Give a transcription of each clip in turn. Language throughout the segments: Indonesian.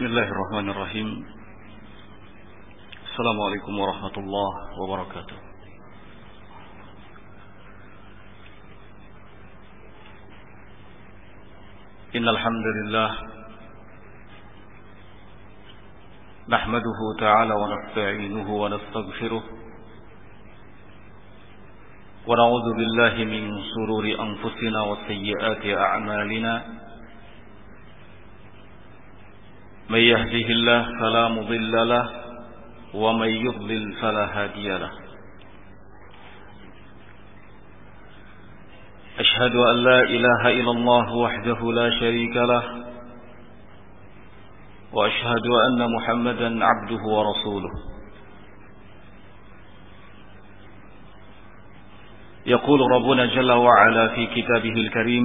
بسم الله الرحمن الرحيم. السلام عليكم ورحمة الله وبركاته. إن الحمد لله نحمده تعالى ونستعينه ونستغفره ونعوذ بالله من سرور أنفسنا وسيئات أعمالنا. من يهده الله فلا مضل له ومن يضلل فلا هادي له. أشهد أن لا إله إلا الله وحده لا شريك له وأشهد أن محمدا عبده ورسوله. يقول ربنا جل وعلا في كتابه الكريم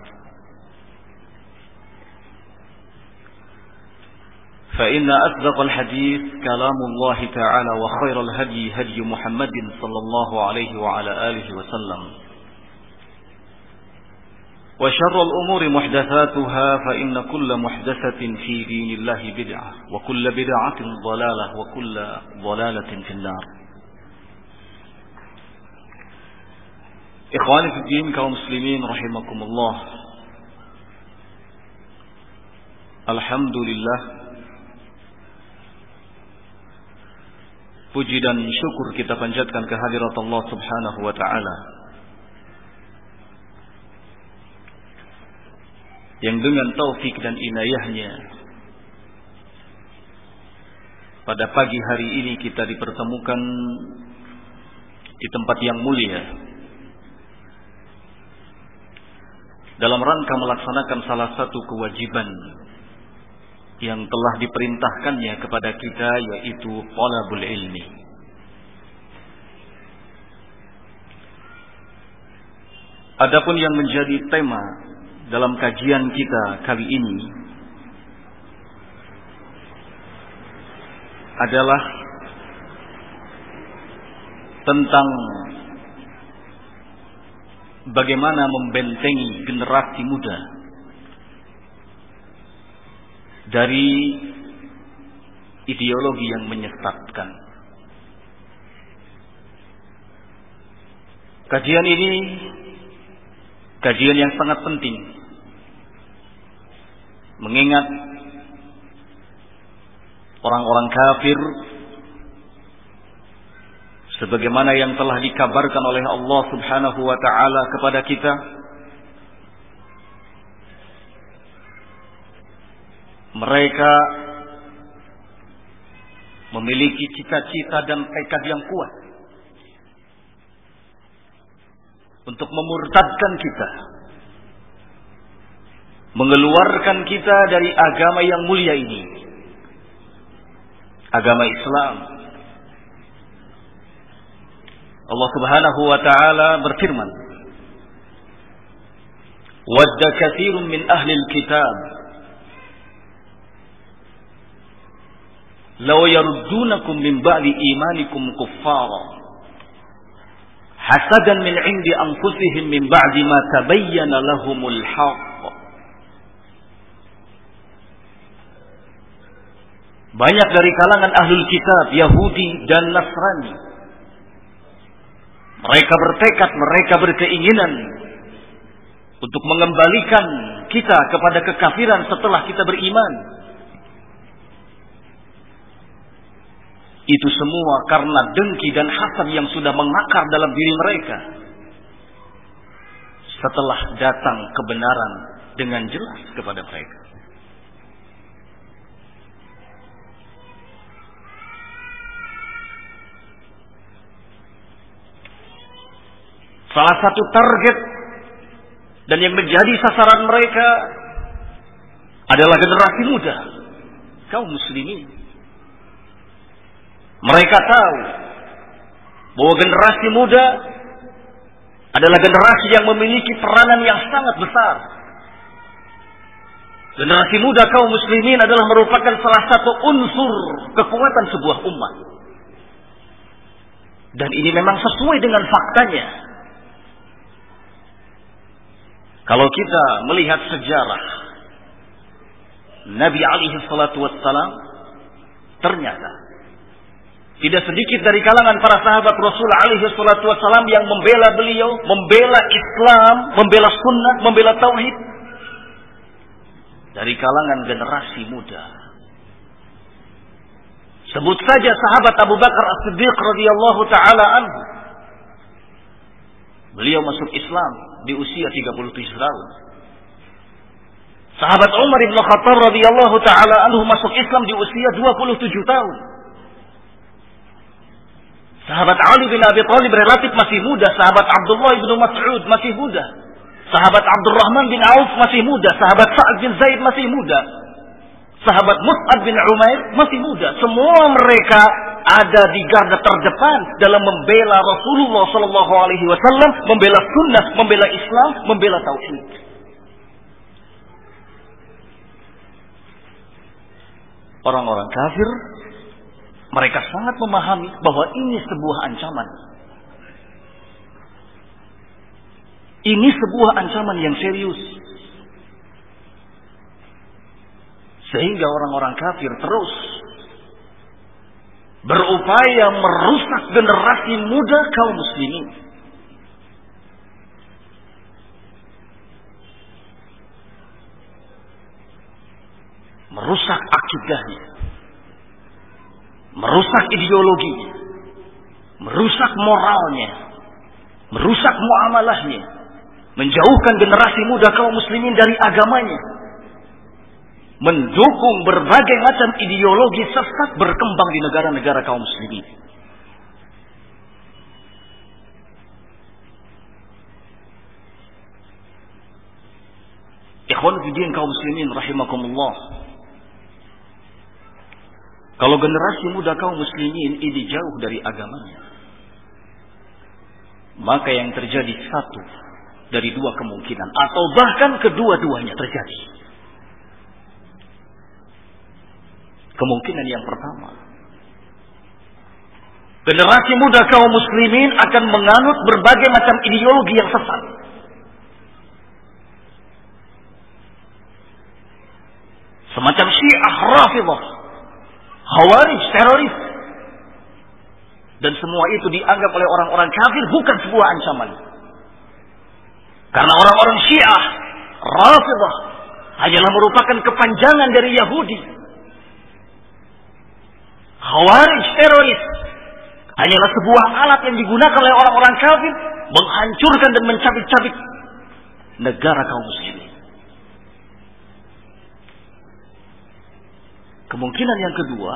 فإن أصدق الحديث كلام الله تعالى وخير الهدي هدي محمد صلى الله عليه وعلى آله وسلم. وشر الأمور محدثاتها فإن كل محدثة في دين الله بدعة وكل بدعة ضلالة وكل ضلالة في النار. إخواني في الدين كوم مسلمين رحمكم الله. Puji dan syukur kita panjatkan kehadirat Allah Subhanahu wa taala. Yang dengan taufik dan inayahnya pada pagi hari ini kita dipertemukan di tempat yang mulia dalam rangka melaksanakan salah satu kewajiban yang telah diperintahkannya kepada kita yaitu talabul ilmi. Adapun yang menjadi tema dalam kajian kita kali ini adalah tentang bagaimana membentengi generasi muda dari ideologi yang menyesatkan. Kajian ini kajian yang sangat penting. Mengingat orang-orang kafir sebagaimana yang telah dikabarkan oleh Allah Subhanahu wa taala kepada kita Mereka memiliki cita-cita dan tekad yang kuat untuk memurtadkan kita, mengeluarkan kita dari agama yang mulia ini, agama Islam. Allah Subhanahu wa taala berfirman, "Wadda katsirun min ahli al-kitab" law yaruddunakum min ba'di imanikum kuffara. Hasadan min 'indi anfusihim min ba'di ma tabayyana lahumul haqq. Banyak dari kalangan ahlul kitab Yahudi dan Nasrani. Mereka bertekad, mereka berkeinginan untuk mengembalikan kita kepada kekafiran setelah kita beriman. Itu semua karena dengki dan hasad yang sudah mengakar dalam diri mereka. Setelah datang kebenaran dengan jelas kepada mereka. Salah satu target dan yang menjadi sasaran mereka adalah generasi muda, kaum muslimin. Mereka tahu bahwa generasi muda adalah generasi yang memiliki peranan yang sangat besar. Generasi muda kaum muslimin adalah merupakan salah satu unsur kekuatan sebuah umat. Dan ini memang sesuai dengan faktanya. Kalau kita melihat sejarah Nabi alaihi salatu wassalam ternyata tidak sedikit dari kalangan para sahabat Rasul alaihi salatu wassalam yang membela beliau, membela Islam, membela sunnah, membela tauhid dari kalangan generasi muda. Sebut saja sahabat Abu Bakar As-Siddiq radhiyallahu taala anhu. Beliau masuk Islam di usia 37 tahun. Sahabat Umar bin Khattab radhiyallahu taala anhu masuk Islam di usia 27 tahun. Sahabat Ali bin Abi Thalib relatif masih muda, sahabat Abdullah bin Mas'ud masih muda. Sahabat Abdurrahman bin Auf masih muda, sahabat Sa'ad bin Zaid masih muda. Sahabat Mus'ab bin Umair masih muda. Semua mereka ada di garda terdepan dalam membela Rasulullah Sallallahu Alaihi Wasallam, membela Sunnah, membela Islam, membela Tauhid. Orang-orang kafir mereka sangat memahami bahwa ini sebuah ancaman. Ini sebuah ancaman yang serius. Sehingga orang-orang kafir terus berupaya merusak generasi muda kaum muslimin. Merusak akidahnya. Merusak ideologinya. Merusak moralnya. Merusak muamalahnya. Menjauhkan generasi muda kaum muslimin dari agamanya mendukung berbagai macam ideologi sesat berkembang di negara-negara kaum muslimin. Ikhwan fiddin kaum muslimin rahimakumullah. Kalau generasi muda kaum muslimin ini jauh dari agamanya, maka yang terjadi satu dari dua kemungkinan atau bahkan kedua-duanya terjadi. Kemungkinan yang pertama. Generasi muda kaum muslimin akan menganut berbagai macam ideologi yang sesat. Semacam syiah rafidah. Khawarij, teroris. Dan semua itu dianggap oleh orang-orang kafir bukan sebuah ancaman. Karena orang-orang syiah, rafidah, hanyalah merupakan kepanjangan dari Yahudi Khawarij teroris hanyalah sebuah alat yang digunakan oleh orang-orang kafir menghancurkan dan mencabik-cabik negara kaum muslimin. Kemungkinan yang kedua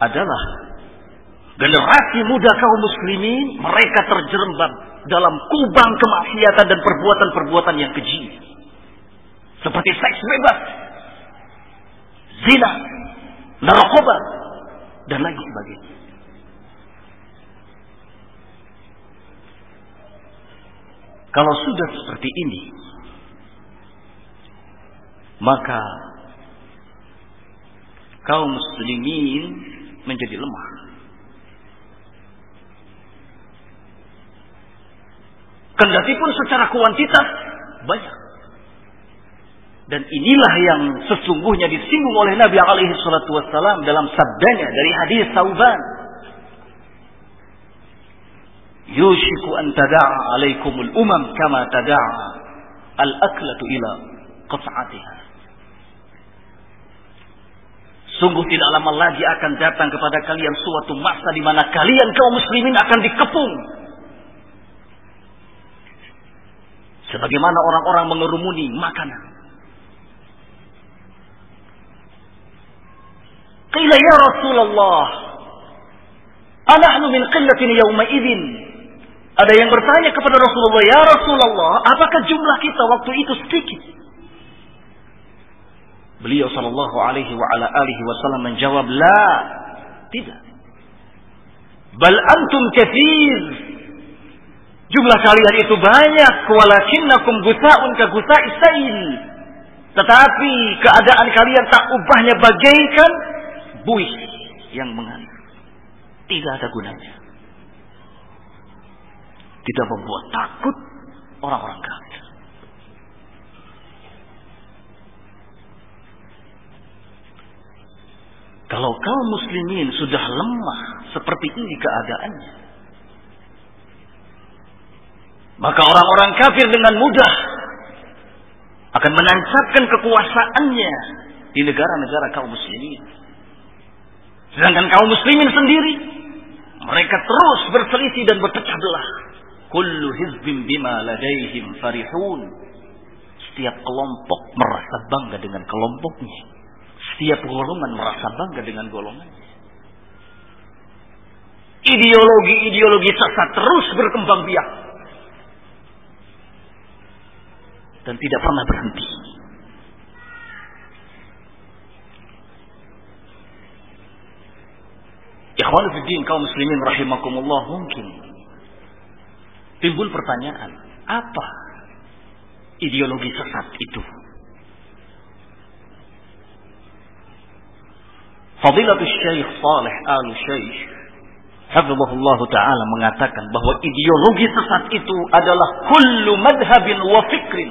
adalah generasi muda kaum muslimin mereka terjerembab dalam kubang kemaksiatan dan perbuatan-perbuatan yang keji. Seperti seks bebas, zina, narkoba dan lagi sebagainya. Kalau sudah seperti ini, maka kaum muslimin menjadi lemah. Kendati pun secara kuantitas banyak. Dan inilah yang sesungguhnya disinggung oleh Nabi alaihi salatu wassalam dalam sabdanya dari hadis Sauban. Yushiku an tada'a alaikumul umam kama tada'a al-aklatu ila qas'atiha. Sungguh tidak lama lagi akan datang kepada kalian suatu masa di mana kalian kaum muslimin akan dikepung. Sebagaimana orang-orang mengerumuni makanan. Qila ya Rasulullah, anahnu min qillatin yawma idin. Ada yang bertanya kepada Rasulullah, "Ya Rasulullah, apakah jumlah kita waktu itu sedikit?" Beliau sallallahu alaihi wa ala alihi wasallam menjawab, "La, tidak. Bal antum katsir." Jumlah kalian itu banyak, walakinnakum gusa'un ka gusa'i sail. Tetapi keadaan kalian tak ubahnya bagaikan buih yang mengalir. Tidak ada gunanya. Tidak membuat takut orang-orang kafir. Kalau kaum muslimin sudah lemah seperti ini keadaannya, maka orang-orang kafir dengan mudah akan menancapkan kekuasaannya di negara-negara kaum muslimin. Sedangkan kaum muslimin sendiri mereka terus berselisih dan berpecah belah. Kullu hizbin bima ladaihim farihun. Setiap kelompok merasa bangga dengan kelompoknya. Setiap golongan merasa bangga dengan golongannya. Ideologi-ideologi sesat terus berkembang biak. Dan tidak pernah berhenti. Ikhwan Fiddin kaum muslimin rahimakumullah mungkin timbul pertanyaan, apa ideologi sesat itu? Fadilatul Syekh Saleh Al Syekh Hafizahullah Ta'ala mengatakan bahwa ideologi sesat itu adalah kullu madhabin wa fikrin.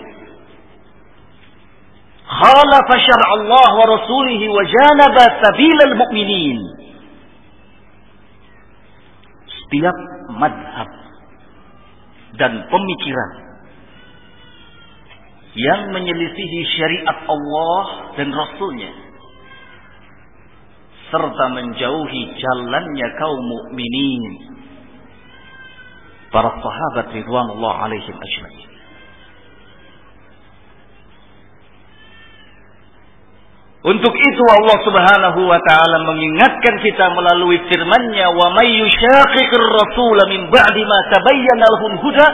Khalafa Allah wa rasulih wa janaba sabilal mu'minin. Setiap madhab dan pemikiran yang menyelisihi syariat Allah dan Rasulnya serta menjauhi jalannya kaum mukminin para sahabat ridwanullah alaihim ajma'in Untuk itu Allah Subhanahu wa taala mengingatkan kita melalui firman-Nya, "Wa may yushaqiqir rasul min ba'di ma tabayyana lahu huda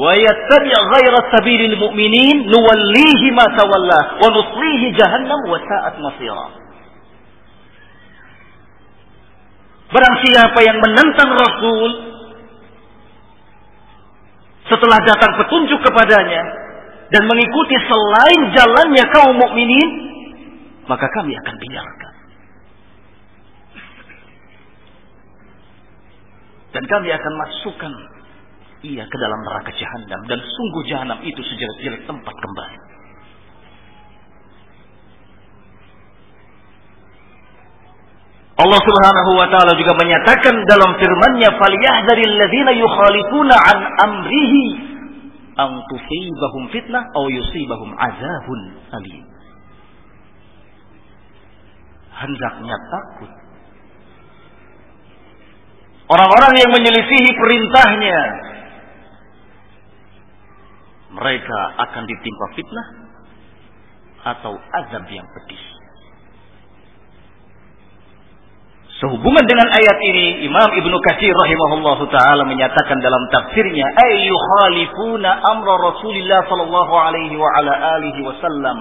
wa yattabi' ghayra sabilil mu'minin nuwallihi ma tawalla wa nuslihi jahannam wa sa'at masira." Barang siapa yang menentang Rasul setelah datang petunjuk kepadanya dan mengikuti selain jalannya kaum mukminin, maka kami akan biarkan. Dan kami akan masukkan ia ke dalam neraka jahanam dan sungguh jahanam itu sejelek-jelek tempat kembali. Allah Subhanahu wa taala juga menyatakan dalam firman-Nya falyahdharil ladzina yukhalifuna an amrihi an tusibahum fitnah aw yusibahum azabun alim. Hendaknya takut orang-orang yang menyelisihi perintahnya mereka akan ditimpa fitnah atau azab yang pedih. Sehubungan dengan ayat ini, Imam Ibnu Katsir rahimahullah taala menyatakan dalam tafsirnya, "Ay yukhalifuna amra Rasulillah sallallahu alaihi wa ala alihi wasallam."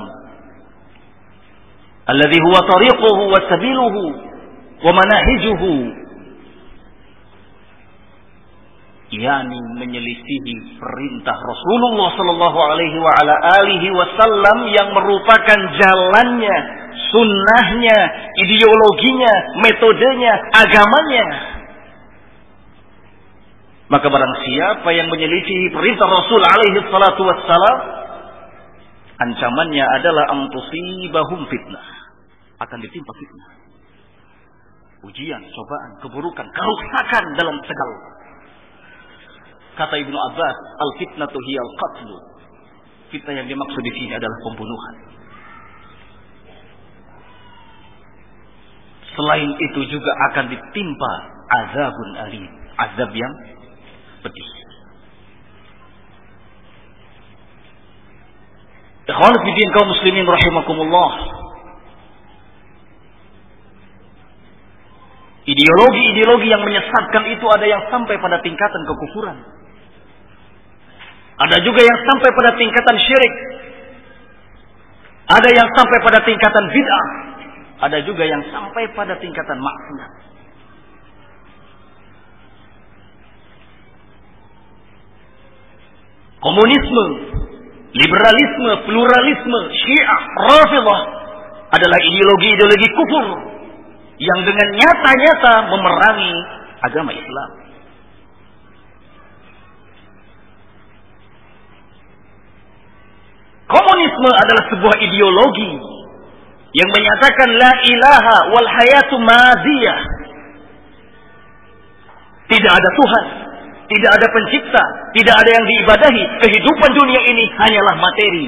Alladhi huwa tariquhu wa sabiluhu wa manahijuhu. Yani menyelisihi perintah Rasulullah sallallahu alaihi wa ala alihi wasallam yang merupakan jalannya sunnahnya, ideologinya, metodenya, agamanya. Maka barang siapa yang menyelisihi perintah Rasul alaihi salatu wassalam, ancamannya adalah antusibahum fitnah. Akan ditimpa fitnah. Ujian, cobaan, keburukan, kerusakan dalam segala. Kata Ibnu Abbas, al-fitnatu hiyal qatlu. Fitnah yang dimaksud di sini adalah pembunuhan. Selain itu juga akan ditimpa azabun alim, azab yang pedih. Ikhwan fillah kaum muslimin rahimakumullah. Ideologi-ideologi yang menyesatkan itu ada yang sampai pada tingkatan kekufuran. Ada juga yang sampai pada tingkatan syirik. Ada yang sampai pada tingkatan bid'ah. Ada juga yang sampai pada tingkatan maksiat. Komunisme, liberalisme, pluralisme, syiah, rafidah adalah ideologi-ideologi kufur yang dengan nyata-nyata memerangi agama Islam. Komunisme adalah sebuah ideologi yang menyatakan la ilaha wal hayatu madiyah. Tidak ada Tuhan, tidak ada pencipta, tidak ada yang diibadahi. Kehidupan dunia ini hanyalah materi.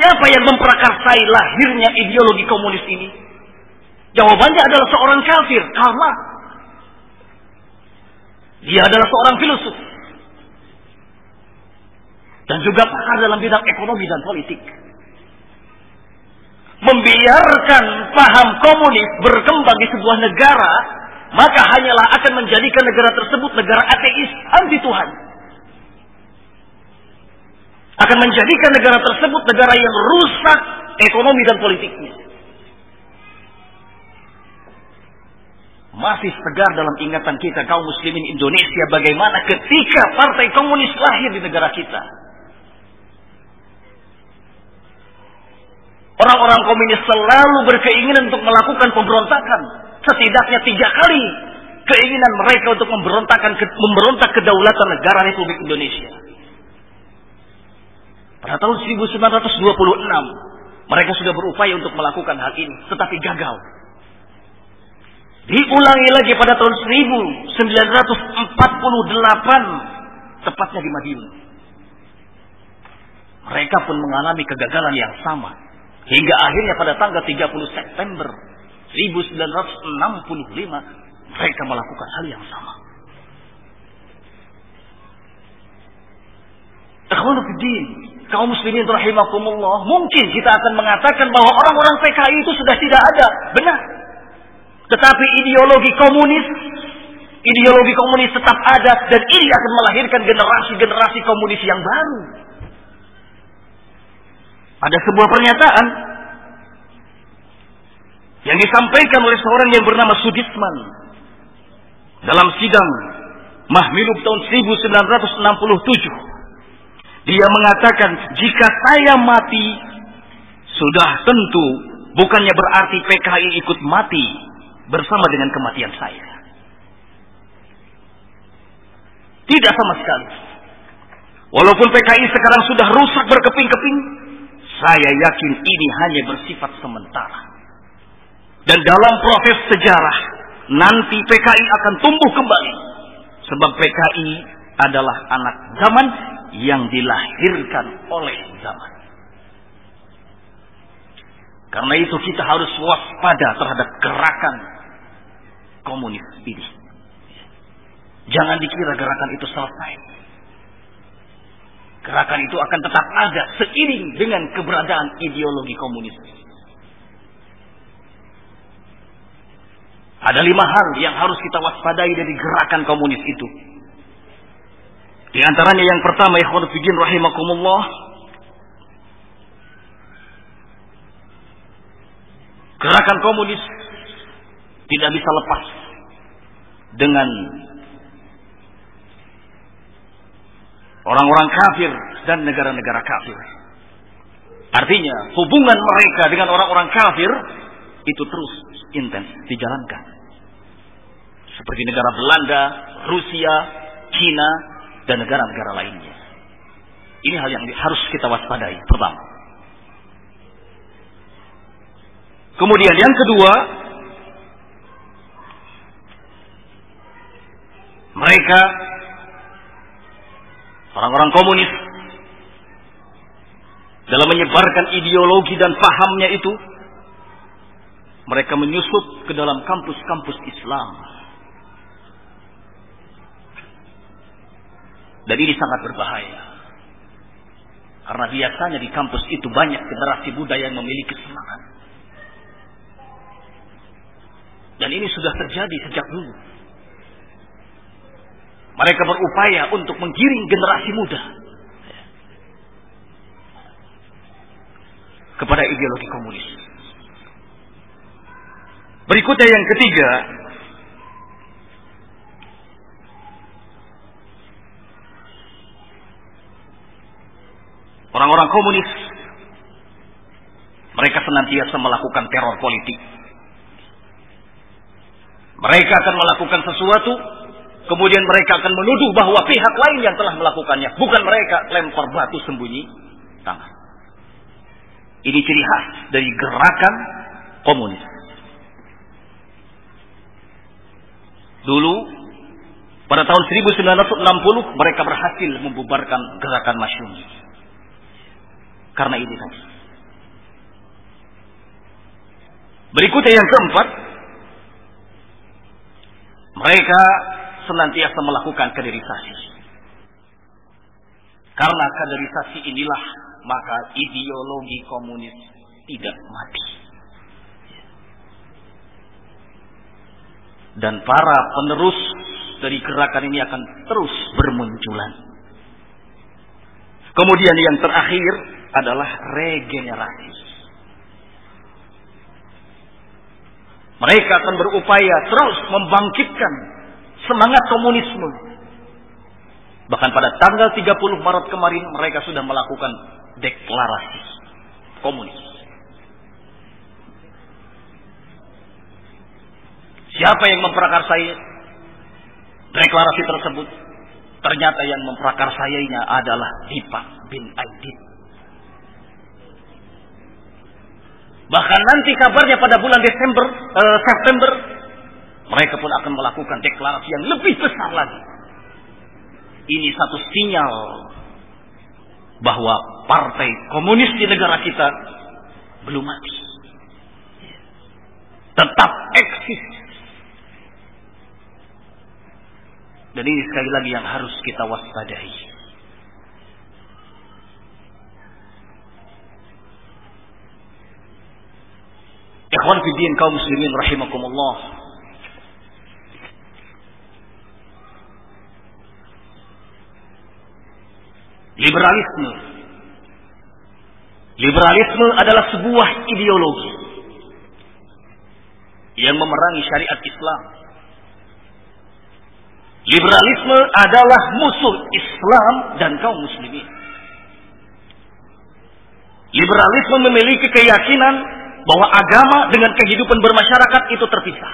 Siapa yang memprakarsai lahirnya ideologi komunis ini? Jawabannya adalah seorang kafir, Karma. Dia adalah seorang filosof. Dan juga pakar dalam bidang ekonomi dan politik. Membiarkan paham komunis berkembang di sebuah negara, maka hanyalah akan menjadikan negara tersebut negara ateis, anti Tuhan. Akan menjadikan negara tersebut negara yang rusak ekonomi dan politiknya. masih segar dalam ingatan kita kaum muslimin Indonesia bagaimana ketika partai komunis lahir di negara kita. Orang-orang komunis selalu berkeinginan untuk melakukan pemberontakan. Setidaknya tiga kali keinginan mereka untuk memberontakan memberontak kedaulatan negara Republik Indonesia. Pada tahun 1926 mereka sudah berupaya untuk melakukan hal ini, tetapi gagal. Diulangi lagi pada tahun 1948, tepatnya di Madiun. Mereka pun mengalami kegagalan yang sama. Hingga akhirnya pada tanggal 30 September 1965, mereka melakukan hal yang sama. Ikhwanuddin, kaum muslimin rahimakumullah, mungkin kita akan mengatakan bahwa orang-orang PKI itu sudah tidak ada. Benar. Tetapi ideologi komunis, ideologi komunis tetap ada dan ini akan melahirkan generasi-generasi komunis yang baru. Ada sebuah pernyataan yang disampaikan oleh seorang yang bernama Sudisman dalam sidang Mahmilub tahun 1967. Dia mengatakan, jika saya mati, sudah tentu bukannya berarti PKI ikut mati, bersama dengan kematian saya. Tidak sama sekali. Walaupun PKI sekarang sudah rusak berkeping-keping, saya yakin ini hanya bersifat sementara. Dan dalam proses sejarah, nanti PKI akan tumbuh kembali. Sebab PKI adalah anak zaman yang dilahirkan oleh zaman. Karena itu kita harus waspada terhadap gerakan komunis ini. Jangan dikira gerakan itu selesai. Gerakan itu akan tetap ada seiring dengan keberadaan ideologi komunis. Ada lima hal yang harus kita waspadai dari gerakan komunis itu. Di antaranya yang pertama, ikhwan fidin rahimakumullah, gerakan komunis tidak bisa lepas dengan orang-orang kafir dan negara-negara kafir. Artinya, hubungan mereka dengan orang-orang kafir itu terus intens dijalankan. Seperti negara Belanda, Rusia, Cina, dan negara-negara lainnya. Ini hal yang harus kita waspadai. Pertama. Kemudian yang kedua, mereka orang-orang komunis dalam menyebarkan ideologi dan pahamnya itu, mereka menyusup ke dalam kampus-kampus Islam. Dan ini sangat berbahaya. Karena biasanya di kampus itu banyak generasi muda yang memiliki semangat. Dan ini sudah terjadi sejak dulu. Mereka berupaya untuk menggiring generasi muda kepada ideologi komunis. Berikutnya yang ketiga, orang-orang komunis mereka senantiasa melakukan teror politik. Mereka akan melakukan sesuatu, kemudian mereka akan menuduh bahwa pihak lain yang telah melakukannya, bukan mereka lempar batu sembunyi tangan. Ini ciri khas dari gerakan komunis. Dulu pada tahun 1960 mereka berhasil membubarkan gerakan Masyumi. Karena ini tadi. Berikutnya yang keempat, mereka senantiasa melakukan kaderisasi. Karena kaderisasi inilah maka ideologi komunis tidak mati. Dan para penerus dari gerakan ini akan terus bermunculan. Kemudian yang terakhir adalah regenerasi. Mereka akan berupaya terus membangkitkan semangat komunisme. Bahkan pada tanggal 30 Maret kemarin mereka sudah melakukan deklarasi komunis. Siapa yang memprakarsai deklarasi tersebut? Ternyata yang memprakarsainya adalah Dipa bin Aidit. Bahkan nanti kabarnya pada bulan Desember, uh, September, mereka pun akan melakukan deklarasi yang lebih besar lagi. Ini satu sinyal bahwa partai komunis di negara kita belum mati. Tetap eksis. Dan ini sekali lagi yang harus kita waspadai. Ikhwan fiddin kaum muslimin rahimakumullah. Liberalisme. Liberalisme adalah sebuah ideologi yang memerangi syariat Islam. Liberalisme adalah musuh Islam dan kaum muslimin. Liberalisme memiliki keyakinan bahwa agama dengan kehidupan bermasyarakat itu terpisah.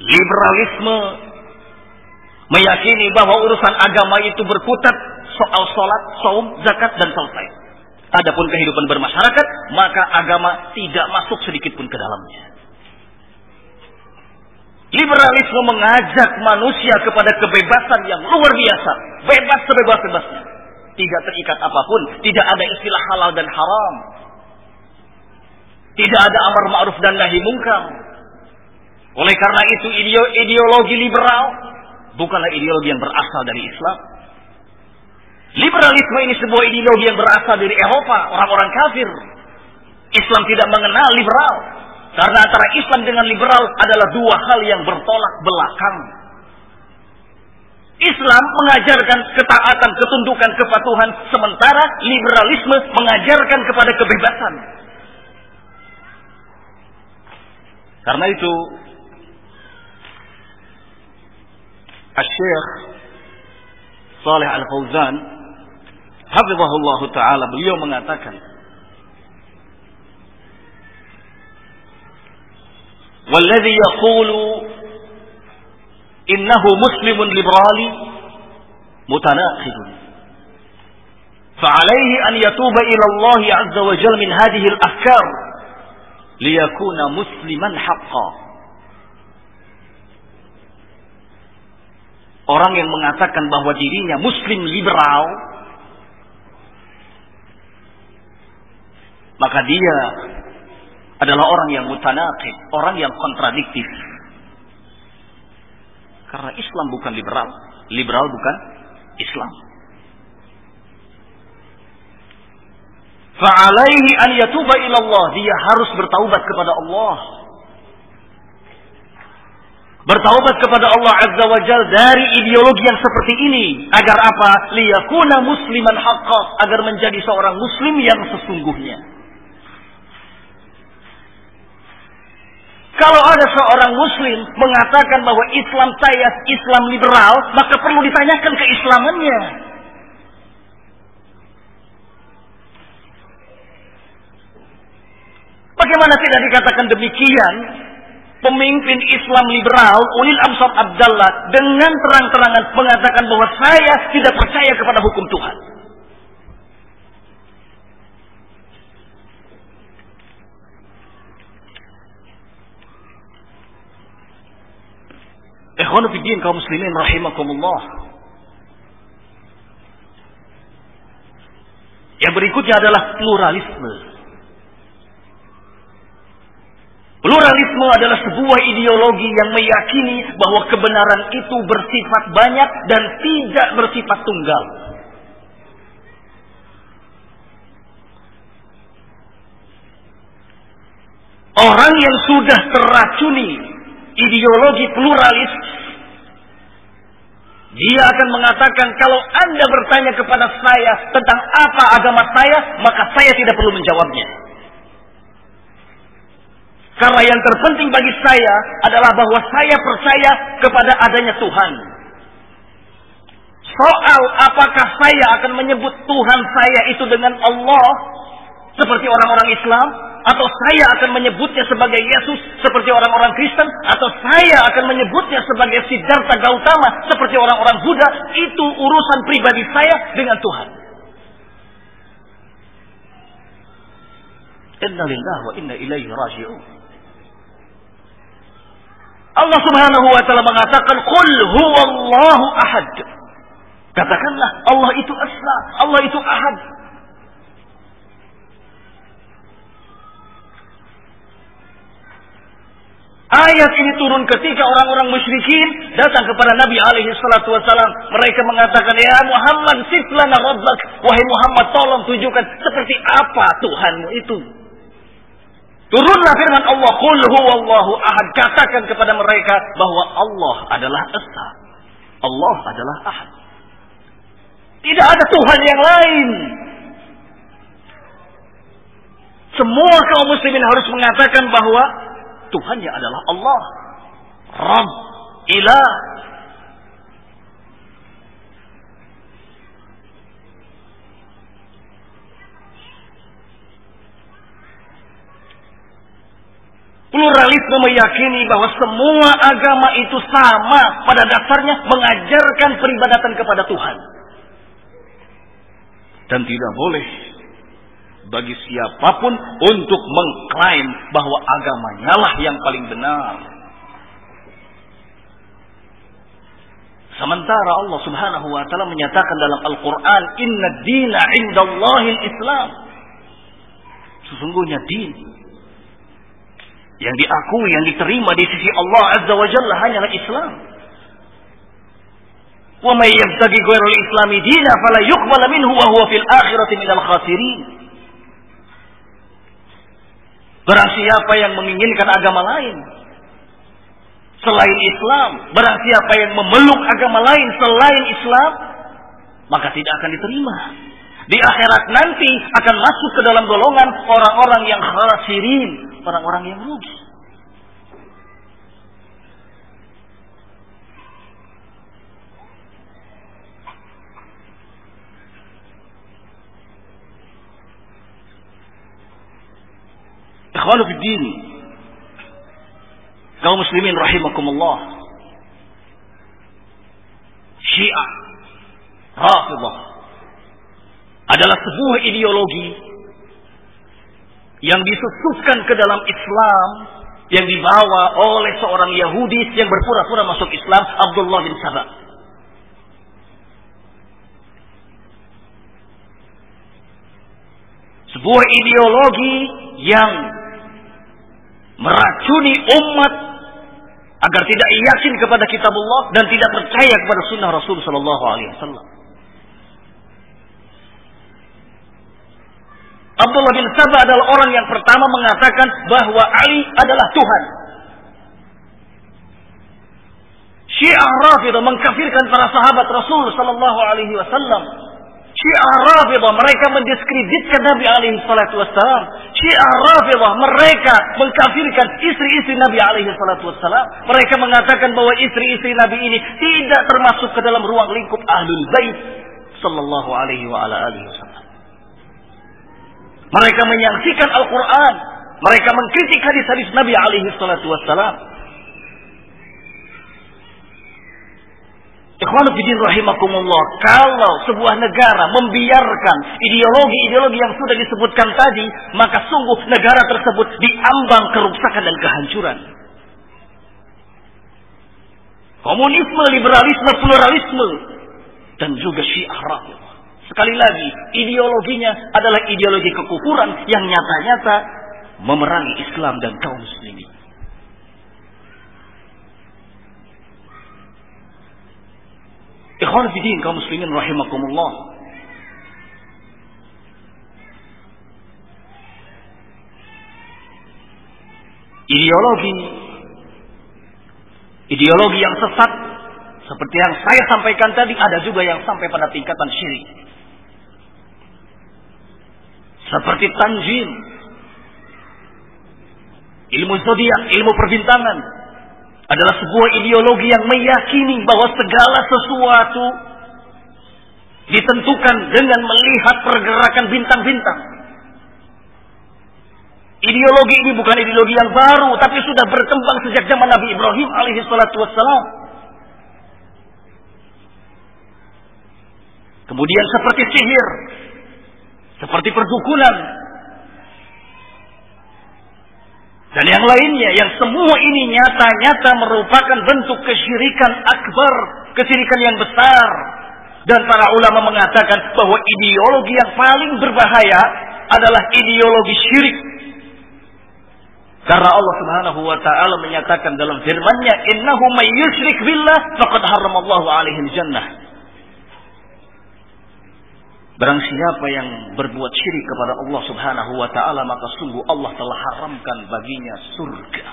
Liberalisme meyakini bahwa urusan agama itu berkutat soal sholat, saum, zakat, dan selesai. Adapun kehidupan bermasyarakat, maka agama tidak masuk sedikit pun ke dalamnya. Liberalisme mengajak manusia kepada kebebasan yang luar biasa. Bebas sebebas-bebasnya. Tidak terikat apa pun. Tidak ada istilah halal dan haram. Tidak ada amar ma'ruf dan nahi mungkar. Oleh karena itu ideologi liberal bukanlah ideologi yang berasal dari Islam. Liberalisme ini sebuah ideologi yang berasal dari Eropa, orang-orang kafir. Islam tidak mengenal liberal. Karena antara Islam dengan liberal adalah dua hal yang bertolak belakang. Islam mengajarkan ketaatan, ketundukan, kepatuhan, sementara liberalisme mengajarkan kepada kebebasan. Karena itu, Syekh Saleh Al-Fauzan, hafizahullah taala, beliau mengatakan, والذي يقول إنه مسلم ليبرالي متناقض فعليه أن يتوب إلى الله عز وجل من هذه الأفكار ليكون مسلما حقا orang yang mengatakan bahwa dirinya muslim liberal maka dia adalah orang yang mutanaqid, orang yang kontradiktif. Karena Islam bukan liberal, liberal bukan Islam. Fa'alaihi an yatuba ilallah. Dia harus bertaubat kepada Allah. Bertaubat kepada Allah Azza wa Jal dari ideologi yang seperti ini. Agar apa? Liyakuna musliman haqqa. Agar menjadi seorang muslim yang sesungguhnya. Kalau ada seorang muslim mengatakan bahwa Islam saya Islam liberal, maka perlu ditanyakan keislamannya. Bagaimana tidak dikatakan demikian? Pemimpin Islam liberal Ulil Amsar Abdallah dengan terang-terangan mengatakan bahwa saya tidak percaya kepada hukum Tuhan. Ikhwanu fiddin kaum muslimin rahimakumullah. Yang berikutnya adalah pluralisme. Pluralisme adalah sebuah ideologi yang meyakini bahwa kebenaran itu bersifat banyak dan tidak bersifat tunggal. Orang yang sudah teracuni ideologi pluralis, dia akan mengatakan kalau Anda bertanya kepada saya tentang apa agama saya, maka saya tidak perlu menjawabnya. Karena yang terpenting bagi saya adalah bahwa saya percaya kepada adanya Tuhan. Soal apakah saya akan menyebut Tuhan saya itu dengan Allah seperti orang-orang Islam atau saya akan menyebutnya sebagai Yesus seperti orang-orang Kristen atau saya akan menyebutnya sebagai Siddhartha Gautama seperti orang-orang Buddha itu urusan pribadi saya dengan Tuhan. Inna lillahi wa inna ilaihi raji'un. Allah Subhanahu wa taala mengatakan qul huwallahu ahad. Katakanlah Allah itu esa, Allah itu ahad. Ayat ini turun ketika orang-orang musyrikin datang kepada Nabi alaihi salatu. Mereka mengatakan, "Ya Muhammad, siflana rabbak." Wahai Muhammad, tolong tunjukkan seperti apa Tuhanmu itu. Turunlah firman Allah, "Qul huwallahu ahad." Katakan kepada mereka bahwa Allah adalah Esa. Allah adalah Ahad. Tidak ada Tuhan yang lain. Semua kaum muslimin harus mengatakan bahwa Tuhannya adalah Allah. Rabb, ilah, Pluralisme meyakini bahwa semua agama itu sama pada dasarnya mengajarkan peribadatan kepada Tuhan. Dan tidak boleh bagi siapa pun untuk mengklaim bahwa agamanya lah yang paling benar. Sementara Allah Subhanahu wa taala menyatakan dalam Al-Qur'an, "Inna dina 'indallahil Islam." Sesungguhnya din yang diakui, yang diterima di sisi Allah Azza wa Jalla hanyalah Islam. Wa may yabtaghi ghayra al-islami dina fala yuqbal minhu wa huwa fil akhirati minal khasirin. Barang siapa yang menginginkan agama lain selain Islam, barang siapa yang memeluk agama lain selain Islam, maka tidak akan diterima. Di akhirat nanti akan masuk ke dalam golongan orang-orang yang khasirin, orang-orang yang rugi. Ikhwanu fi din. Kaum muslimin rahimakumullah. Syiah, Rafidah adalah sebuah ideologi yang disusupkan ke dalam Islam yang dibawa oleh seorang Yahudi yang berpura-pura masuk Islam Abdullah bin Sabah. Sebuah ideologi yang meracuni umat agar tidak yakin kepada Kitab Allah dan tidak percaya kepada sunnah Rasulullah sallallahu alaihi wasallam. Abdullah bin Sabah adalah orang yang pertama mengatakan bahwa Ali adalah Tuhan. Syiah Rafidah mengkafirkan para sahabat Rasul sallallahu alaihi wasallam. Syiah Rafidah mereka mendiskreditkan Nabi alaihi salatu wasallam. Syiah Rafidah mereka mengkafirkan istri-istri Nabi alaihi salatu wasallam. Mereka mengatakan bahwa istri-istri Nabi ini tidak termasuk ke dalam ruang lingkup Ahlul Bait sallallahu alaihi wasallam. Mereka menyaksikan Al-Quran. Mereka mengkritik hadis-hadis Nabi alaihi salatu wassalam. Ikhwanudin rahimakumullah. Kalau sebuah negara membiarkan ideologi-ideologi yang sudah disebutkan tadi, maka sungguh negara tersebut diambang kerusakan dan kehancuran. Komunisme, liberalisme, pluralisme, dan juga syiah rakyat. Sekali lagi, ideologinya adalah ideologi kekufuran yang nyata-nyata memerangi Islam dan kaum muslimin. Ikhwan fidin kaum muslimin rahimakumullah. Ideologi ideologi yang sesat seperti yang saya sampaikan tadi ada juga yang sampai pada tingkatan syirik. Seperti tanjim. Ilmu zodiak, ilmu perbintangan adalah sebuah ideologi yang meyakini bahwa segala sesuatu ditentukan dengan melihat pergerakan bintang-bintang. Ideologi ini bukan ideologi yang baru, tapi sudah berkembang sejak zaman Nabi Ibrahim alaihi salatu wassalam. Kemudian seperti sihir, seperti perdukunan dan yang lainnya yang semua ini nyata-nyata merupakan bentuk kesyirikan akbar, kesyirikan yang besar. Dan para ulama mengatakan bahwa ideologi yang paling berbahaya adalah ideologi syirik. Karena Allah Subhanahu wa taala menyatakan dalam firman-Nya, "Innahu may yusyrik billah faqad harramallahu alaihi jannah." Barang siapa yang berbuat syirik kepada Allah Subhanahu wa taala maka sungguh Allah telah haramkan baginya surga.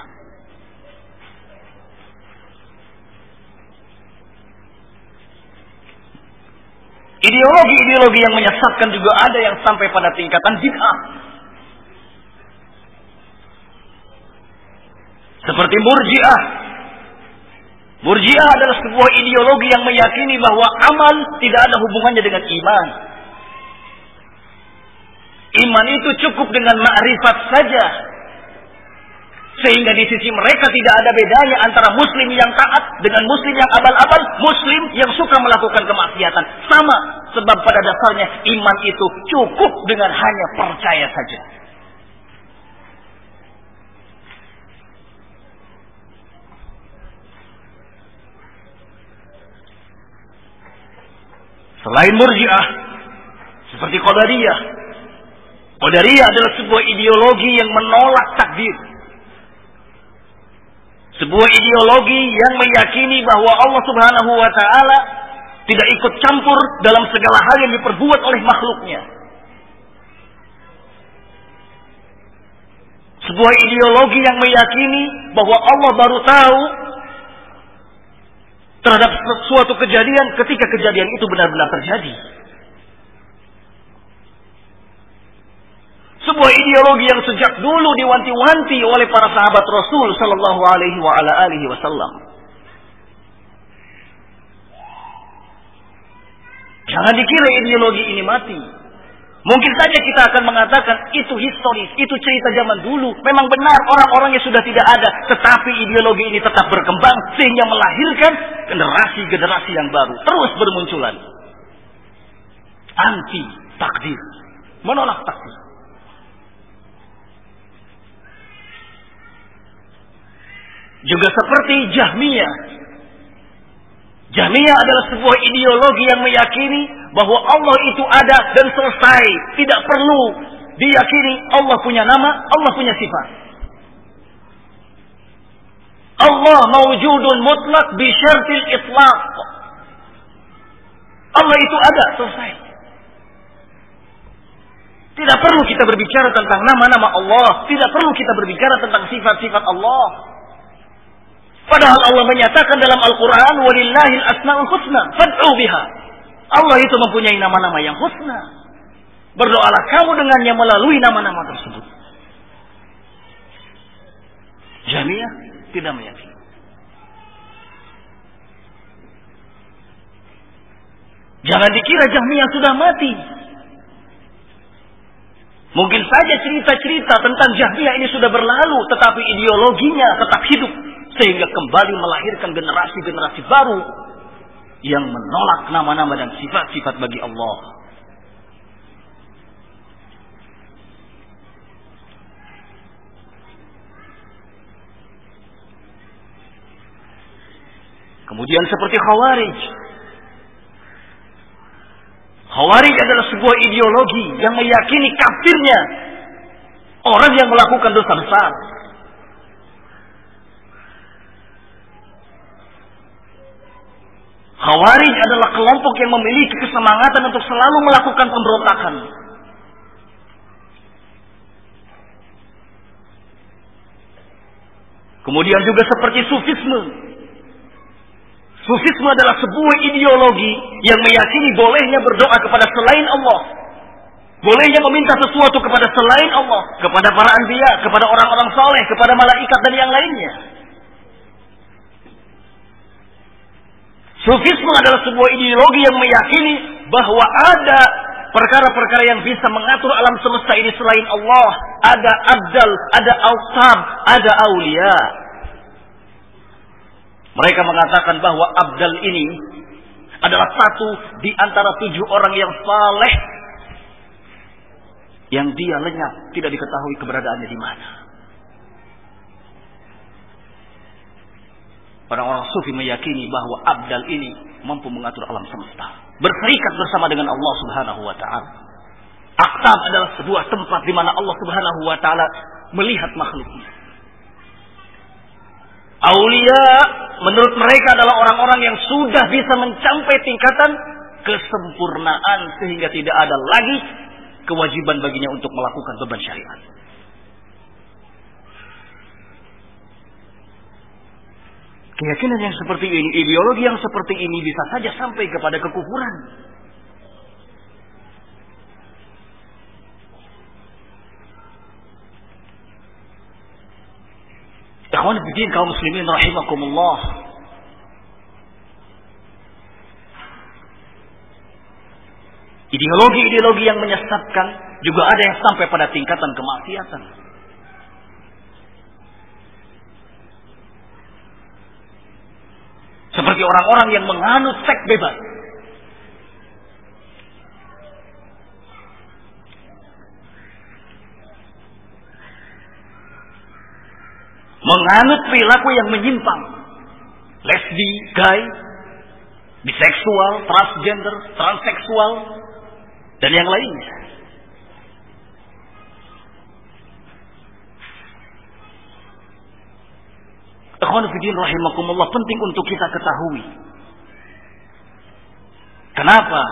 Ideologi-ideologi yang menyesatkan juga ada yang sampai pada tingkatan bid'ah. Seperti murjiah. Murjiah adalah sebuah ideologi yang meyakini bahwa amal tidak ada hubungannya dengan iman. Iman itu cukup dengan ma'rifat saja. Sehingga di sisi mereka tidak ada bedanya antara muslim yang taat dengan muslim yang abal-abal, muslim yang suka melakukan kemaksiatan. Sama, sebab pada dasarnya iman itu cukup dengan hanya percaya saja. Selain murjiah, seperti qadariyah, Qadariyah adalah sebuah ideologi yang menolak takdir. Sebuah ideologi yang meyakini bahwa Allah Subhanahu wa taala tidak ikut campur dalam segala hal yang diperbuat oleh makhluknya. Sebuah ideologi yang meyakini bahwa Allah baru tahu terhadap suatu kejadian ketika kejadian itu benar-benar terjadi. Sebuah ideologi yang sejak dulu diwanti-wanti oleh para sahabat Rasul sallallahu alaihi wa ala alihi wasallam. Jangan dikira ideologi ini mati. Mungkin saja kita akan mengatakan itu historis, itu cerita zaman dulu. Memang benar orang-orangnya sudah tidak ada. Tetapi ideologi ini tetap berkembang sehingga melahirkan generasi-generasi yang baru. Terus bermunculan. Anti takdir. Menolak takdir. Juga seperti Jahmiyah. Jahmiyah adalah sebuah ideologi yang meyakini bahwa Allah itu ada dan selesai. Tidak perlu diyakini Allah punya nama, Allah punya sifat. Allah mawjudun mutlak bi syartil itlaq. Allah itu ada, selesai. Tidak perlu kita berbicara tentang nama-nama Allah. Tidak perlu kita berbicara tentang sifat-sifat Allah. Padahal Allah menyatakan dalam Al-Quran, Walillahil asma'ul husna, fad'u biha. Allah itu mempunyai nama-nama yang husna. Berdoalah kamu dengannya melalui nama-nama tersebut. Jamiah tidak meyakini. Jangan dikira Jahmiyah sudah mati. Mungkin saja cerita-cerita tentang Jahmiyah ini sudah berlalu, tetapi ideologinya tetap hidup sehingga kembali melahirkan generasi-generasi baru yang menolak nama-nama dan sifat-sifat bagi Allah. Kemudian seperti Khawarij. Khawarij adalah sebuah ideologi yang meyakini kafirnya orang yang melakukan dosa besar. Khawarij adalah kelompok yang memiliki kesemangatan untuk selalu melakukan pemberontakan. Kemudian juga seperti sufisme. Sufisme adalah sebuah ideologi yang meyakini bolehnya berdoa kepada selain Allah. Bolehnya meminta sesuatu kepada selain Allah. Kepada para anbiya, kepada orang-orang soleh, kepada malaikat dan yang lainnya. Sufisme adalah sebuah ideologi yang meyakini bahwa ada perkara-perkara yang bisa mengatur alam semesta ini selain Allah. Ada abdal, ada autab, ada aulia. Mereka mengatakan bahwa abdal ini adalah satu di antara tujuh orang yang saleh yang dia lenyap, tidak diketahui keberadaannya di mana. Orang-orang sufi meyakini bahwa abdal ini mampu mengatur alam semesta. Berserikat bersama dengan Allah subhanahu wa ta'ala. Aktab adalah sebuah tempat di mana Allah subhanahu wa ta'ala melihat makhluknya. Aulia menurut mereka adalah orang-orang yang sudah bisa mencapai tingkatan kesempurnaan sehingga tidak ada lagi kewajiban baginya untuk melakukan beban syariat. Keyakinan yang seperti ini, ideologi yang seperti ini bisa saja sampai kepada kekufuran. Ikhwan bidin kaum muslimin rahimakumullah. Ideologi-ideologi yang menyesatkan juga ada yang sampai pada tingkatan kemaksiatan. Seperti orang-orang yang menganut seks bebas. Menganut perilaku yang menyimpang. Lesbi, gay, biseksual, transgender, transseksual, dan yang lainnya. Ikhwanufidin rahimakumullah penting untuk kita ketahui. Kenapa?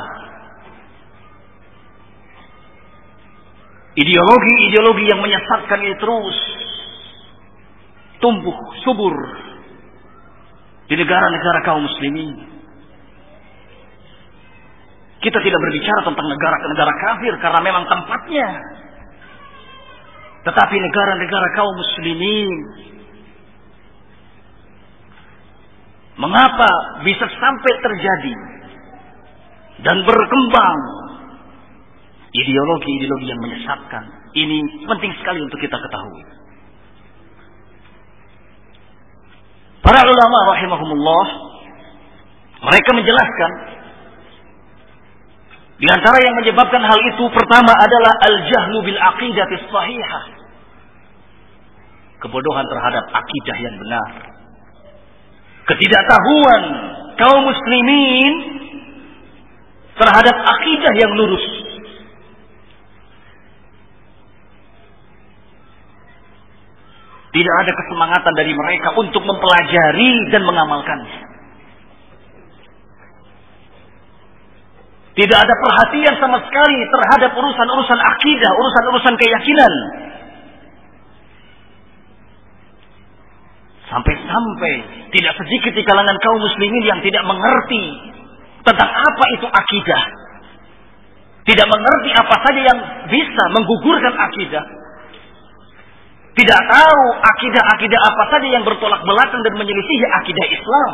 Ideologi-ideologi yang menyesatkan ini terus tumbuh subur di negara-negara kaum muslimin. Kita tidak berbicara tentang negara-negara kafir karena memang tempatnya. Tetapi negara-negara kaum muslimin Mengapa bisa sampai terjadi dan berkembang ideologi-ideologi yang menyesatkan? Ini penting sekali untuk kita ketahui. Para ulama rahimahumullah mereka menjelaskan di antara yang menyebabkan hal itu pertama adalah al-jahlu bil aqidah sahihah. Kebodohan terhadap akidah yang benar ketidaktahuan kaum muslimin terhadap akidah yang lurus. Tidak ada kesemangatan dari mereka untuk mempelajari dan mengamalkannya. Tidak ada perhatian sama sekali terhadap urusan-urusan akidah, urusan-urusan keyakinan. Sampai-sampai tidak sedikit di kalangan kaum muslimin yang tidak mengerti tentang apa itu akidah. Tidak mengerti apa saja yang bisa menggugurkan akidah. Tidak tahu akidah-akidah apa saja yang bertolak belakang dan menyelisih akidah Islam.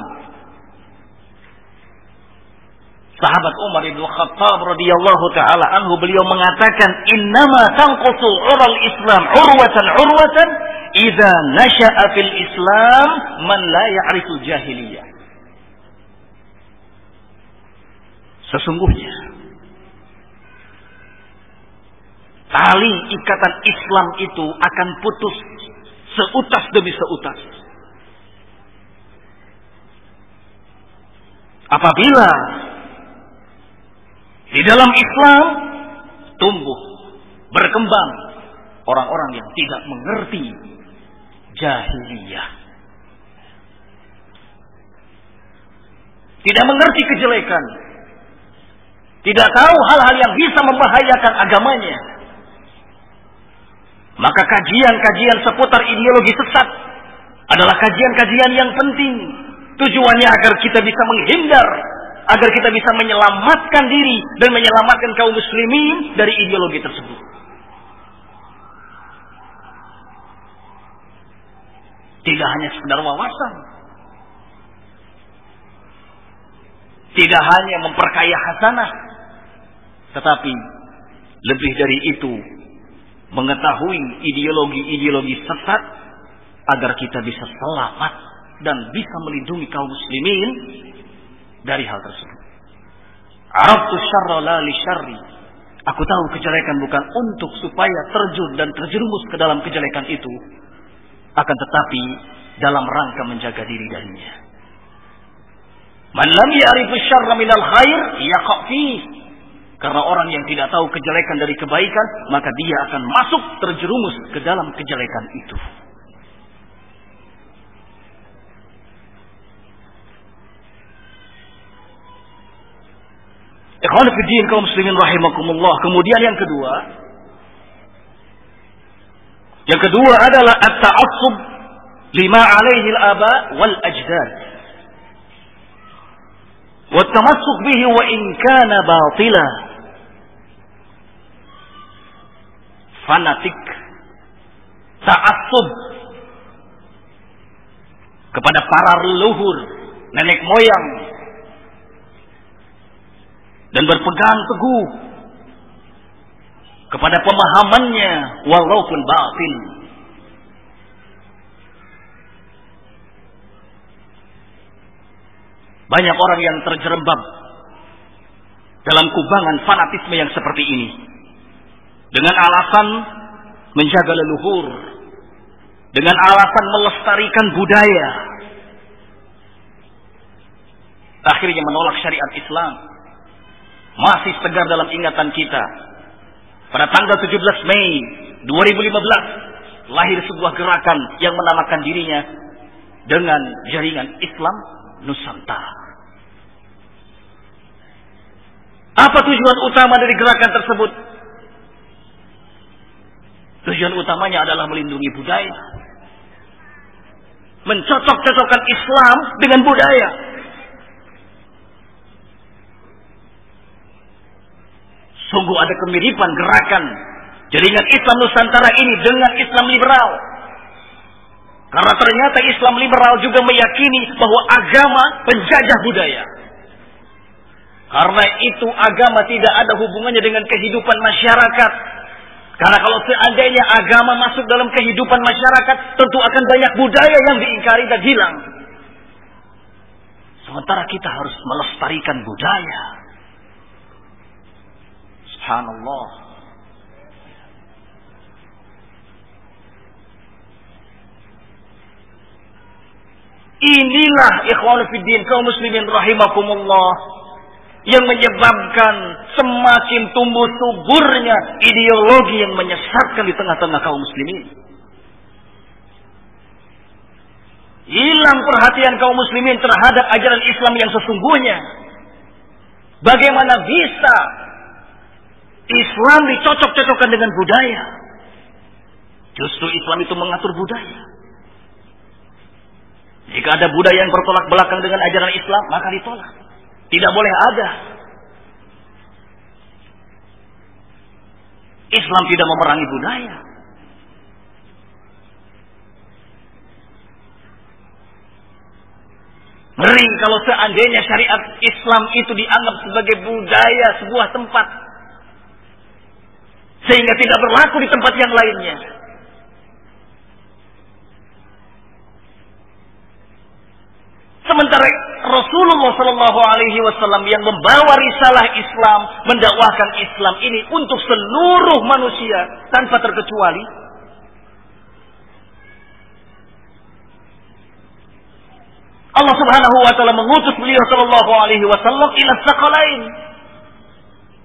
Sahabat Umar bin Khattab radhiyallahu taala anhu beliau mengatakan innama tanqusu ural Islam urwatan urwatan idza nasha'a fil Islam man la ya'rifu jahiliyah. Sesungguhnya tali ikatan Islam itu akan putus seutas demi seutas. Apabila di dalam Islam tumbuh, berkembang orang-orang yang tidak mengerti jahiliyah. Tidak mengerti kejelekan, tidak tahu hal-hal yang bisa membahayakan agamanya. Maka kajian-kajian seputar ideologi sesat adalah kajian-kajian yang penting. Tujuannya agar kita bisa menghindar, agar kita bisa menyelamatkan diri dan menyelamatkan kaum muslimin dari ideologi tersebut. Tidak hanya sekedar wawasan, tidak hanya memperkaya hasanah, tetapi lebih dari itu mengetahui ideologi-ideologi sesat agar kita bisa selamat dan bisa melindungi kaum muslimin dari hal tersebut. Arabtu syarra la li syarri. Aku tahu kejelekan bukan untuk supaya terjun dan terjerumus ke dalam kejelekan itu. Akan tetapi dalam rangka menjaga diri darinya. Man lam ya'rifu syarra minal khair yaqa karena orang yang tidak tahu kejelekan dari kebaikan, maka dia akan masuk terjerumus ke dalam kejelekan itu. Ikhwan kaum muslimin rahimakumullah. Kemudian yang kedua, yang kedua adalah at-ta'assub lima alaihi al-aba wal ajdad. Wa bihi wa in kana batila. fanatik, ta'assub kepada para leluhur, nenek moyang dan berpegang teguh kepada pemahamannya walaupun batin. Banyak orang yang terjerembab dalam kubangan fanatisme yang seperti ini dengan alasan menjaga leluhur, dengan alasan melestarikan budaya. Akhirnya menolak syariat Islam. Masih tegar dalam ingatan kita. Pada tanggal 17 Mei 2015 lahir sebuah gerakan yang menamakan dirinya dengan jaringan Islam Nusantara. Apa tujuan utama dari gerakan tersebut? Tujuan utamanya adalah melindungi budaya. Mencocok-cocokkan Islam dengan budaya. Sungguh ada kemiripan gerakan jaringan Islam Nusantara ini dengan Islam liberal. Karena ternyata Islam liberal juga meyakini bahwa agama penjajah budaya. Karena itu agama tidak ada hubungannya dengan kehidupan masyarakat. Karena kalau seandainya agama masuk dalam kehidupan masyarakat, tentu akan banyak budaya yang diingkari dan hilang. Sementara kita harus melestarikan budaya. Subhanallah. Inilah ikhwan fiddin kaum muslimin rahimakumullah yang menyebabkan semakin tumbuh suburnya ideologi yang menyesatkan di tengah-tengah kaum muslimin. Hilang perhatian kaum muslimin terhadap ajaran Islam yang sesungguhnya. Bagaimana bisa Islam dicocok-cocokkan dengan budaya? Justru Islam itu mengatur budaya. Jika ada budaya yang bertolak belakang dengan ajaran Islam, maka ditolak. Tidak boleh ada. Islam tidak memerangi budaya. Ngeri kalau seandainya syariat Islam itu dianggap sebagai budaya sebuah tempat. Sehingga tidak berlaku di tempat yang lainnya. Sementara Rasulullah Shallallahu Alaihi Wasallam yang membawa risalah Islam, mendakwahkan Islam ini untuk seluruh manusia tanpa terkecuali, Allah Subhanahu wa taala mengutus beliau sallallahu alaihi wasallam ila sakalain.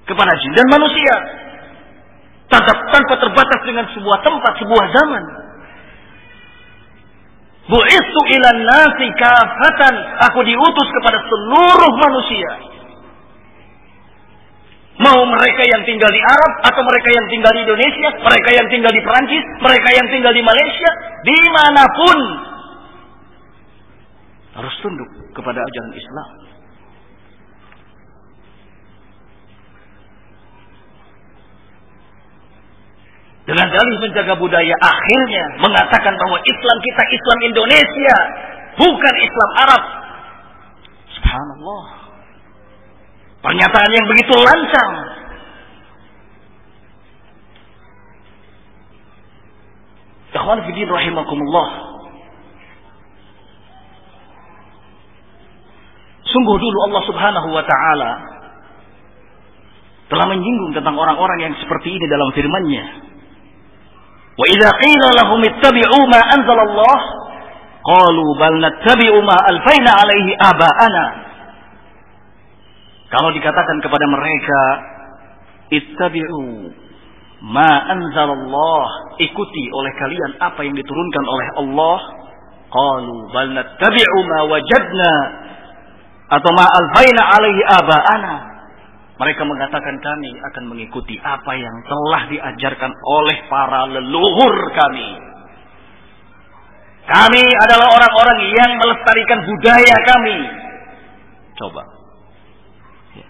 Kepada jin dan manusia tanpa, terbatas dengan sebuah tempat, sebuah zaman. Bu'istu ila nasi kafatan. Aku diutus kepada seluruh manusia. Mau mereka yang tinggal di Arab atau mereka yang tinggal di Indonesia, mereka yang tinggal di Perancis, mereka yang tinggal di Malaysia, di mana pun harus tunduk kepada ajaran Islam. Dengan dalih menjaga budaya akhirnya mengatakan bahwa Islam kita Islam Indonesia bukan Islam Arab. Subhanallah. Pernyataan yang begitu lancang. Ikhwan Fidin rahimakumullah. Sungguh dulu Allah Subhanahu wa taala telah menyinggung tentang orang-orang yang seperti ini dalam firman-Nya. Wa idza qila lahum ittabi'u ma anzalallah qalu bal nattabi'u ma alfaina alaihi aba'ana. Kalau dikatakan kepada mereka ittabi'u ma anzalallah ikuti oleh kalian apa yang diturunkan oleh Allah qalu bal nattabi'u ma wajadna atau ma'alfaina alaihi aba'ana. Mereka mengatakan kami akan mengikuti apa yang telah diajarkan oleh para leluhur kami. Kami adalah orang-orang yang melestarikan budaya kami. Coba. Ya.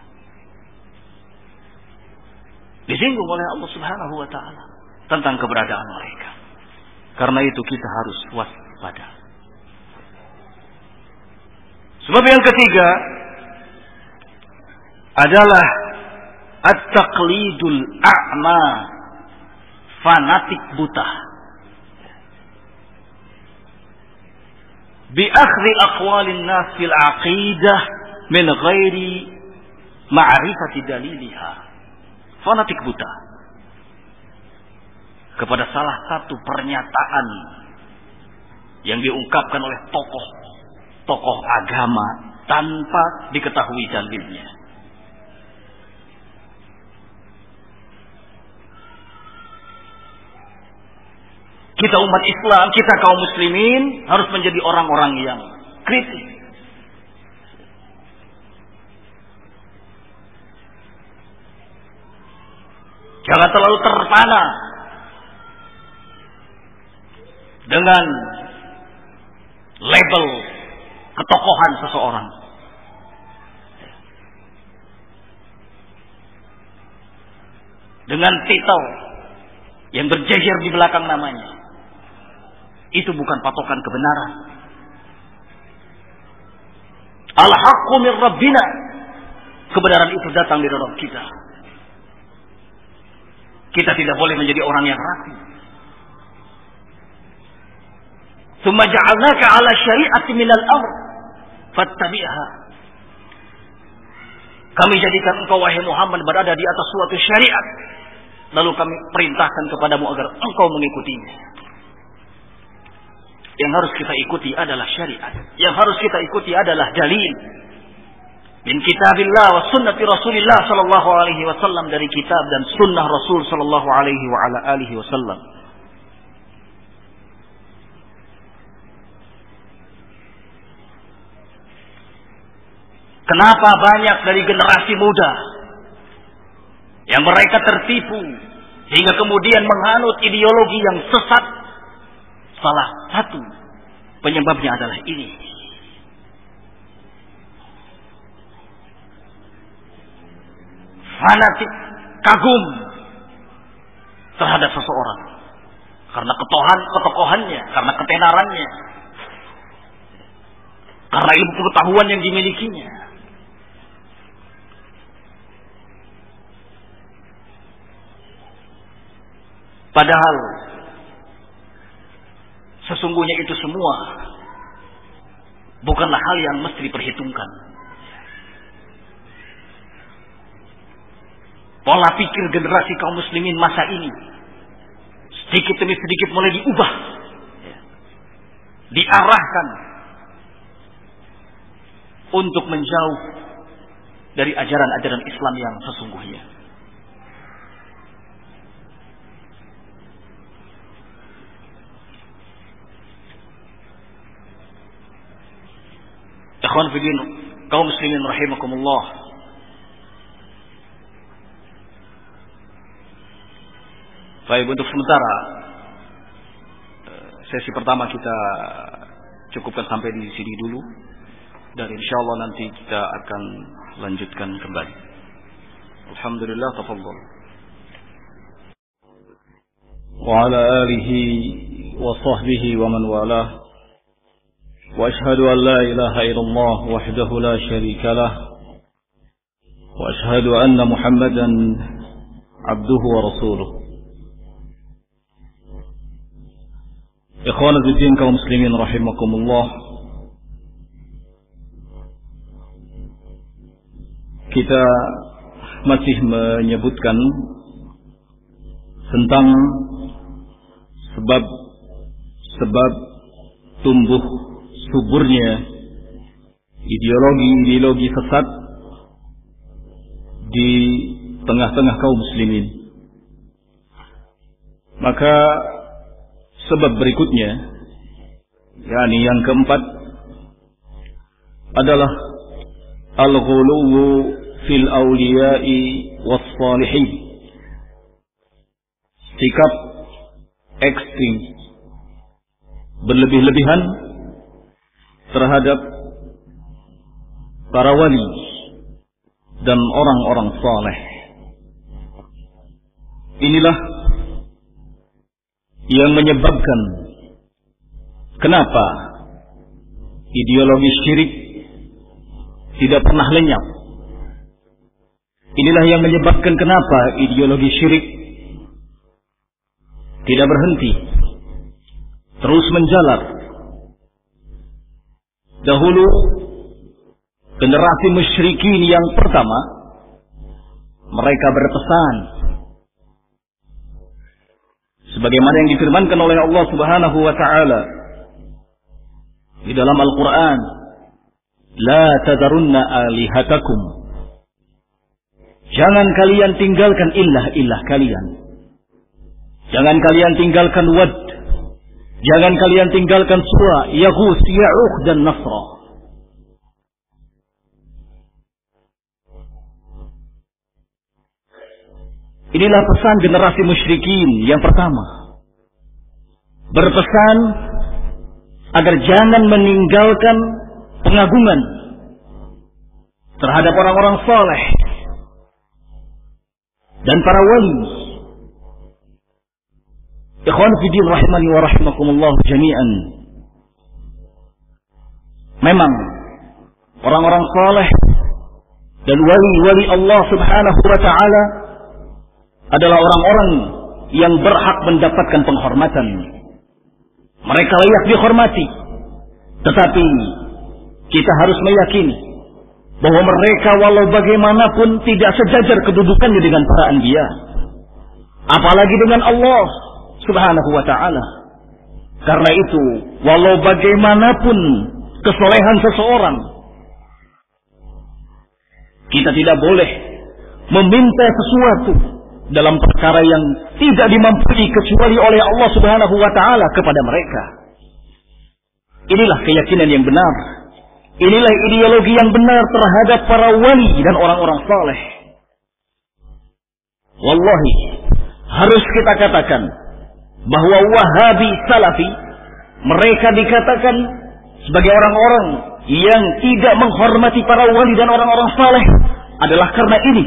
Disinggung oleh Allah Subhanahu wa taala tentang keberadaan mereka. Karena itu kita harus waspada. Sebab yang ketiga adalah at-taqlidul a'ma fanatik buta. Bi akhri aqwalin nas fil aqidah min ghairi ma'rifati daliliha. Fanatik buta. Kepada salah satu pernyataan yang diungkapkan oleh tokoh tokoh agama tanpa diketahui dalilnya. Kita umat Islam, kita kaum muslimin harus menjadi orang-orang yang kritis. Jangan terlalu terpana dengan label ketokohan seseorang. Dengan titel yang berjejer di belakang namanya. Itu bukan patokan kebenaran. Al-haqqu min Rabbina. Kebenaran itu datang dari Rabb kita. Kita tidak boleh menjadi orang yang ragu. Thumma ja'alnaka ala syari'ati minal amr. Fattabi'ha. Kami jadikan engkau wahai Muhammad berada di atas suatu syariat. Lalu kami perintahkan kepadamu agar engkau mengikutinya. Yang harus kita ikuti adalah syariat. Yang harus kita ikuti adalah dalil. Min kitabillah wa sunnati Rasulillah sallallahu alaihi wasallam dari kitab dan sunnah Rasul sallallahu alaihi wa ala alihi wasallam. Kenapa banyak dari generasi muda yang mereka tertipu hingga kemudian menganut ideologi yang sesat Salah satu penyebabnya adalah ini. Fanatik, kagum terhadap seseorang karena ketohan ketokohannya, karena ketenarannya, karena ilmu pengetahuan yang dimilikinya. Padahal sesungguhnya itu semua bukanlah hal yang mesti diperhitungkan. Pola pikir generasi kaum muslimin masa ini sedikit demi sedikit mulai diubah. Diarahkan untuk menjauh dari ajaran-ajaran Islam yang sesungguhnya. Ikhwan fillah kaum muslimin rahimakumullah. Baik untuk sementara eh, sesi pertama kita cukupkan sampai di sini dulu dan insya Allah nanti kita akan lanjutkan kembali. Alhamdulillah tafadhol. وعلى آله وصحبه ومن والاه وأشهد أن لا إله إلا الله وحده لا شريك له وأشهد أن محمدا عبده ورسوله إخوانا الدين كمسلمين رحمكم الله kita masih menyebutkan tentang sebab sebab tumbuh suburnya ideologi-ideologi sesat di tengah-tengah kaum muslimin. Maka sebab berikutnya, yakni yang keempat adalah al-ghuluwu fil awliya'i was salihin. Sikap ekstrim berlebih-lebihan terhadap para wali dan orang-orang saleh. Inilah yang menyebabkan kenapa ideologi syirik tidak pernah lenyap. Inilah yang menyebabkan kenapa ideologi syirik tidak berhenti, terus menjalar. Dahulu generasi musyrikin yang pertama mereka berpesan. Sebagaimana yang difirmankan oleh Allah Subhanahu wa taala di dalam Al-Qur'an la tadarunna alihatakum. Jangan kalian tinggalkan ilah-ilah kalian. Jangan kalian tinggalkan wad jangan kalian tinggalkan suwa yaghus ya'uq dan nasra Inilah pesan generasi musyrikin yang pertama. Berpesan agar jangan meninggalkan pengagungan terhadap orang-orang saleh dan para wali. Ikhwan fillah rahimani wa rahimakumullah jami'an. Memang orang-orang saleh dan wali-wali Allah Subhanahu wa taala adalah orang-orang yang berhak mendapatkan penghormatan. Mereka layak dihormati. Tetapi kita harus meyakini bahwa mereka walau bagaimanapun tidak sejajar kedudukannya dengan para anbiya. Apalagi dengan Allah subhanahu wa ta'ala. Karena itu, walau bagaimanapun kesolehan seseorang, kita tidak boleh meminta sesuatu dalam perkara yang tidak dimampui kecuali oleh Allah Subhanahu wa taala kepada mereka. Inilah keyakinan yang benar Inilah ideologi yang benar terhadap para wali dan orang-orang saleh. Wallahi, harus kita katakan bahwa Wahabi Salafi mereka dikatakan sebagai orang-orang yang tidak menghormati para wali dan orang-orang saleh adalah karena ini,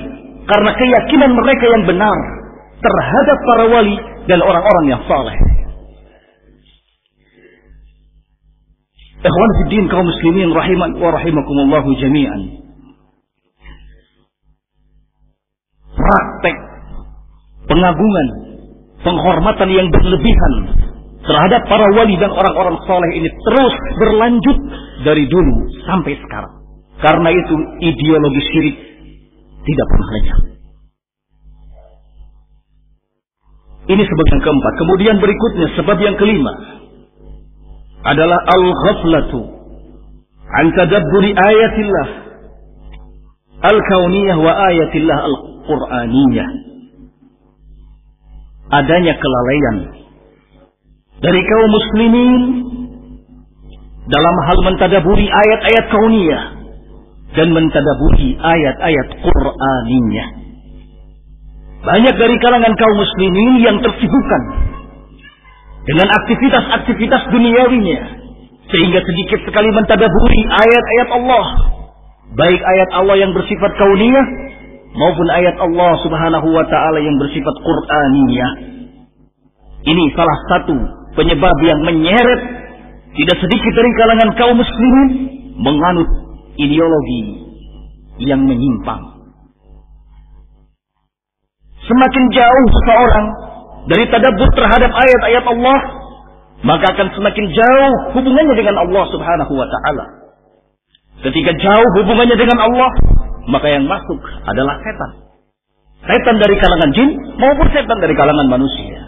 karena keyakinan mereka yang benar terhadap para wali dan orang-orang yang saleh. Ikhwan fiddin kaum muslimin rahiman wa rahimakumullah jami'an. Praktek pengagungan, penghormatan yang berlebihan terhadap para wali dan orang-orang soleh ini terus berlanjut dari dulu sampai sekarang. Karena itu ideologi syirik tidak pernah lenyap. Ini sebab yang keempat. Kemudian berikutnya sebab yang kelima adalah al-ghaflatu an tadabburi ayatillah al-kauniyah wa ayatillah al-qur'aniyah. Adanya kelalaian dari kaum muslimin dalam hal mentadaburi ayat-ayat kauniyah dan mentadaburi ayat-ayat Qur'aniyah. Banyak dari kalangan kaum muslimin yang tersibukkan dengan aktivitas-aktivitas duniawinya sehingga sedikit sekali mentadaburi ayat-ayat Allah baik ayat Allah yang bersifat kauniyah maupun ayat Allah Subhanahu wa taala yang bersifat Qur'aniyah ini salah satu penyebab yang menyeret tidak sedikit dari kalangan kaum muslimin menganut ideologi yang menyimpang semakin jauh seseorang dari tadabbur terhadap ayat-ayat Allah, maka akan semakin jauh hubungannya dengan Allah Subhanahu wa taala. Ketika jauh hubungannya dengan Allah, maka yang masuk adalah setan. Setan dari kalangan jin maupun setan dari kalangan manusia.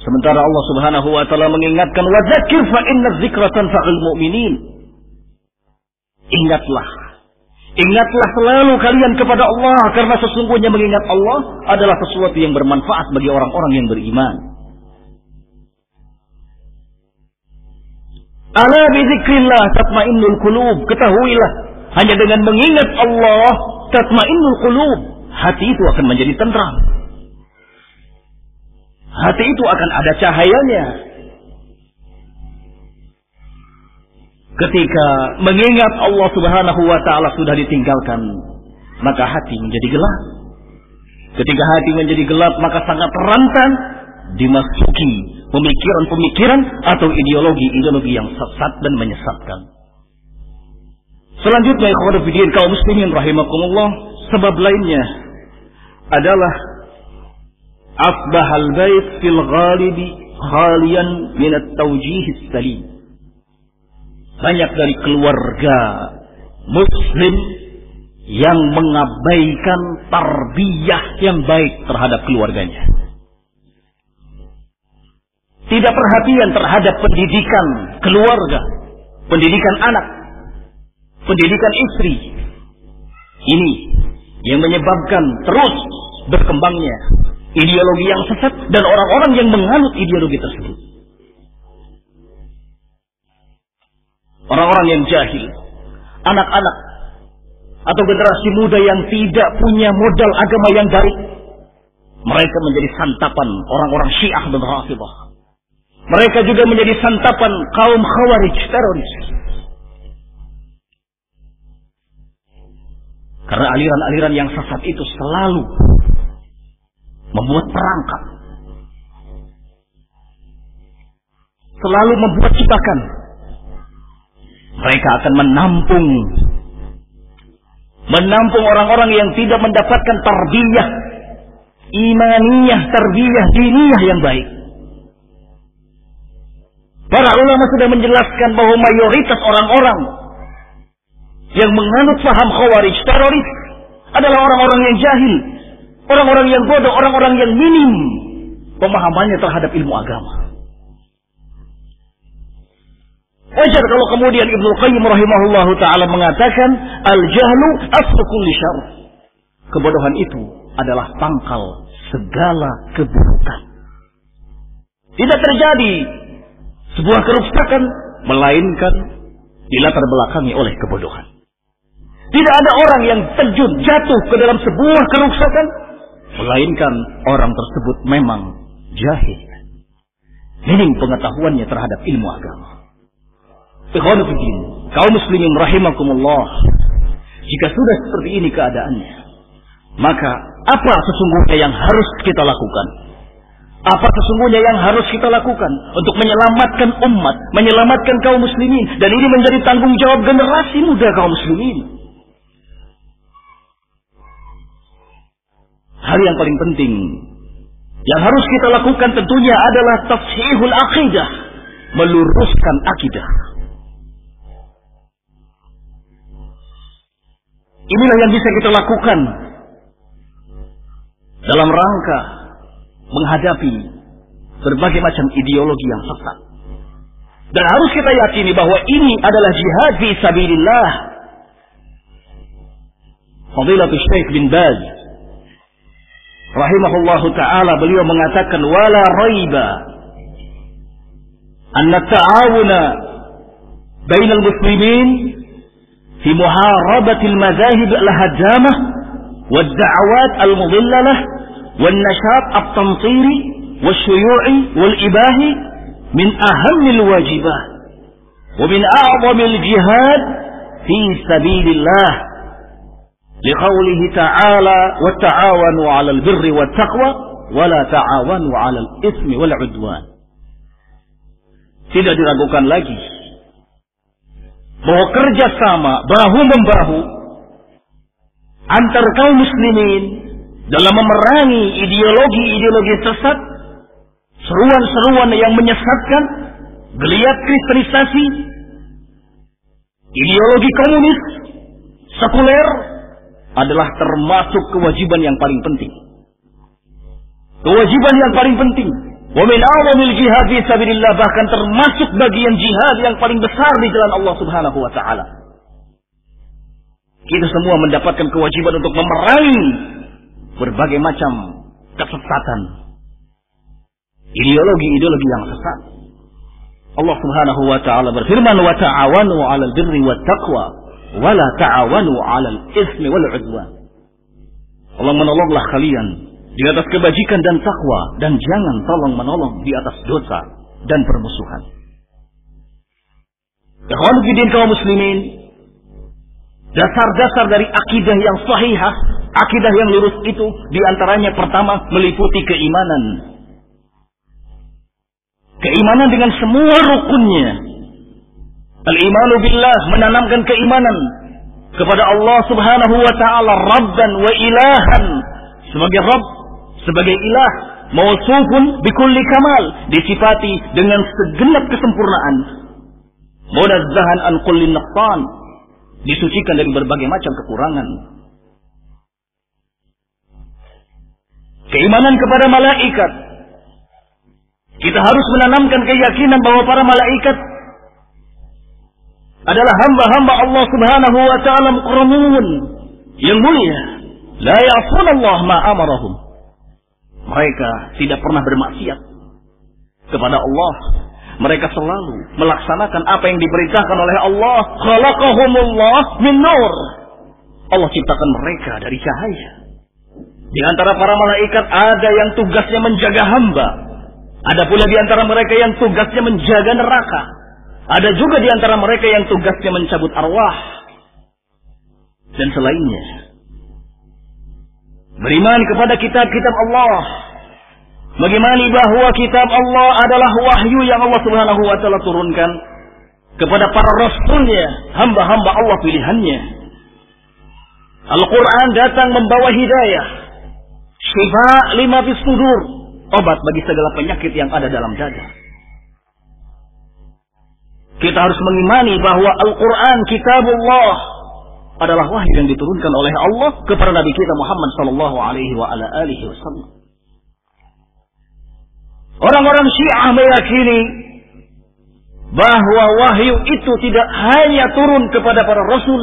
Sementara Allah Subhanahu wa taala mengingatkan wa dzakir fa inna dzikra tanfa'ul mu'minin. Ingatlah Ingatlah selalu kalian kepada Allah karena sesungguhnya mengingat Allah adalah sesuatu yang bermanfaat bagi orang-orang yang beriman. Ala bizikrillah tatmainnul qulub. Ketahuilah hanya dengan mengingat Allah tatmainnul qulub. Hati itu akan menjadi tenteram. Hati itu akan ada cahayanya. Ketika mengingat Allah Subhanahu wa taala sudah ditinggalkan, maka hati menjadi gelap. Ketika hati menjadi gelap, maka sangat rentan dimasuki pemikiran-pemikiran atau ideologi-ideologi yang sesat dan menyesatkan. Selanjutnya, ikhwan fillah kaum muslimin rahimakumullah, sebab lainnya adalah asbahal bait fil ghalibi khalian min at-tawjih salim banyak dari keluarga muslim yang mengabaikan tarbiyah yang baik terhadap keluarganya. Tidak perhatian terhadap pendidikan keluarga, pendidikan anak, pendidikan istri. Ini yang menyebabkan terus berkembangnya ideologi yang sesat dan orang-orang yang menganut ideologi tersebut. orang-orang yang jahil, anak-anak atau generasi muda yang tidak punya modal agama yang baik, mereka menjadi santapan orang-orang Syiah dan Rafidah. Mereka juga menjadi santapan kaum Khawarij teroris. Karena aliran-aliran yang sesat itu selalu membuat perangkap. Selalu membuat jebakan mereka akan menampung menampung orang-orang yang tidak mendapatkan tarbiyah imaniyah, tarbiyah diniyah yang baik. Para ulama sudah menjelaskan bahwa mayoritas orang-orang yang menganut paham khawarij teroris adalah orang-orang yang jahil, orang-orang yang bodoh, orang-orang yang minim pemahamannya terhadap ilmu agama. Wajar kalau kemudian Ibnu Qayyim rahimahullah taala mengatakan al-jahlu aslu kulli. Kebodohan itu adalah pangkal segala keburukan. Tidak terjadi sebuah kerusakan melainkan dilatar belakangi oleh kebodohan. Tidak ada orang yang terjun jatuh ke dalam sebuah kerusakan melainkan orang tersebut memang jahil. Minim pengetahuannya terhadap ilmu agama. Ikhwanuddin, kaum muslimin rahimakumullah. Jika sudah seperti ini keadaannya, maka apa sesungguhnya yang harus kita lakukan? Apa sesungguhnya yang harus kita lakukan untuk menyelamatkan umat, menyelamatkan kaum muslimin dan ini menjadi tanggung jawab generasi muda kaum muslimin. Hal yang paling penting yang harus kita lakukan tentunya adalah tafsihul aqidah, meluruskan akidah. Inilah yang bisa kita lakukan dalam rangka menghadapi berbagai macam ideologi yang sesat. Dan harus kita yakini bahwa ini adalah jihad fi sabilillah. Fadilatul Syekh bin Baz rahimahullahu taala beliau mengatakan wala raiba anna ta'awuna bainal muslimin fi muharabati al-madahib al-hajamah wad-da'awat al-mudhillalah wan-nashat at-tamtiri wasyuyu'i wal-ibahi min aham al-wajibat wa min لقوله تعالى وتعاونوا على البر والتقوى ولا تعاونوا على la والعدوان. Tidak diragukan lagi bahwa kerja sama bahu membahu antar kaum muslimin dalam memerangi ideologi-ideologi sesat, seruan-seruan yang menyesatkan, geliat kristenisasi, ideologi komunis, sekuler, adalah termasuk kewajiban yang paling penting. Kewajiban yang paling penting. Wa min a'zamil jihad fi bahkan termasuk bagian jihad yang paling besar di jalan Allah Subhanahu wa taala. Kita semua mendapatkan kewajiban untuk memerangi berbagai macam kesesatan. Ideologi-ideologi yang sesat. Allah Subhanahu wa taala berfirman wa ta'awanu 'alal birri wat taqwa wala ta'awanu 'alal ismi wal 'udwan. Allah menolonglah kalian di atas kebajikan dan takwa dan jangan tolong menolong di atas dosa dan permusuhan. Ikhwan kaum muslimin, dasar-dasar dari akidah yang sahihah, akidah yang lurus itu di antaranya pertama meliputi keimanan. Keimanan dengan semua rukunnya, Al-imanu billah menanamkan keimanan kepada Allah Subhanahu wa taala rabban wa ilahan sebagai rabb, sebagai ilah, mausufun bikulli kamal, disifati dengan segenap kesempurnaan. Munazzahan an kulli naqsan, disucikan dari berbagai macam kekurangan. Keimanan kepada malaikat. Kita harus menanamkan keyakinan bahwa para malaikat adalah hamba-hamba Allah Subhanahu wa taala mukramun yang mulia. La Allah ma amarahum. Mereka tidak pernah bermaksiat kepada Allah. Mereka selalu melaksanakan apa yang diperintahkan oleh Allah. Khalaqahumullah min nur. Allah ciptakan mereka dari cahaya. Di antara para malaikat ada yang tugasnya menjaga hamba. Ada pula di antara mereka yang tugasnya menjaga neraka. Ada juga di antara mereka yang tugasnya mencabut arwah dan selainnya. Beriman kepada kitab-kitab Allah. Bagaimana bahwa kitab Allah adalah wahyu yang Allah Subhanahu wa taala turunkan kepada para rasulnya, hamba-hamba Allah pilihannya. Al-Quran datang membawa hidayah, syifa lima sudur, obat bagi segala penyakit yang ada dalam dada. Kita harus mengimani bahwa Al-Quran kitabullah adalah wahyu yang diturunkan oleh Allah kepada Nabi kita Muhammad sallallahu alaihi wasallam. Orang-orang Syiah meyakini bahwa wahyu itu tidak hanya turun kepada para rasul,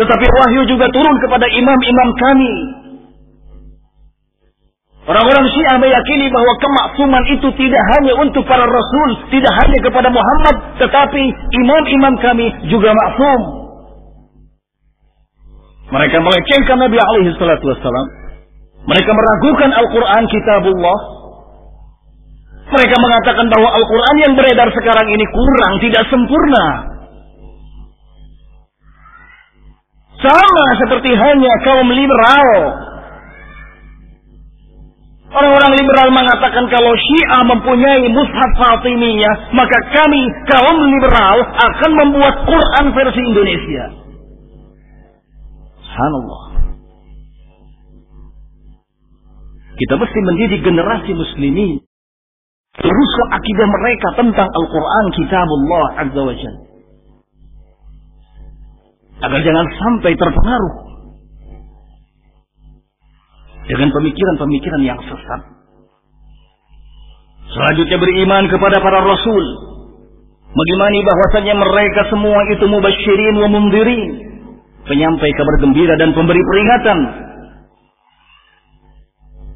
tetapi wahyu juga turun kepada imam-imam kami. Orang-orang Syiah meyakini bahwa kemaksuman itu tidak hanya untuk para rasul, tidak hanya kepada Muhammad, tetapi imam-imam kami juga maksum. Mereka melecehkan Nabi alaihi salatu. Mereka meragukan Al-Quran kitabullah. Mereka mengatakan bahwa Al-Quran yang beredar sekarang ini kurang, tidak sempurna. Sama seperti hanya kaum liberal Orang-orang liberal mengatakan kalau Syiah mempunyai mushaf Fatimiyah, maka kami kaum liberal akan membuat Quran versi Indonesia. Subhanallah. Kita mesti mendidik generasi muslimin. Teruskan akidah mereka tentang Al-Quran kitabullah azza wa jalla. Agar jangan sampai terpengaruh dengan pemikiran-pemikiran yang sesat. Selanjutnya beriman kepada para rasul. Mengimani bahwasanya mereka semua itu mubasyirin wa mundirin. Penyampai kabar gembira dan pemberi peringatan.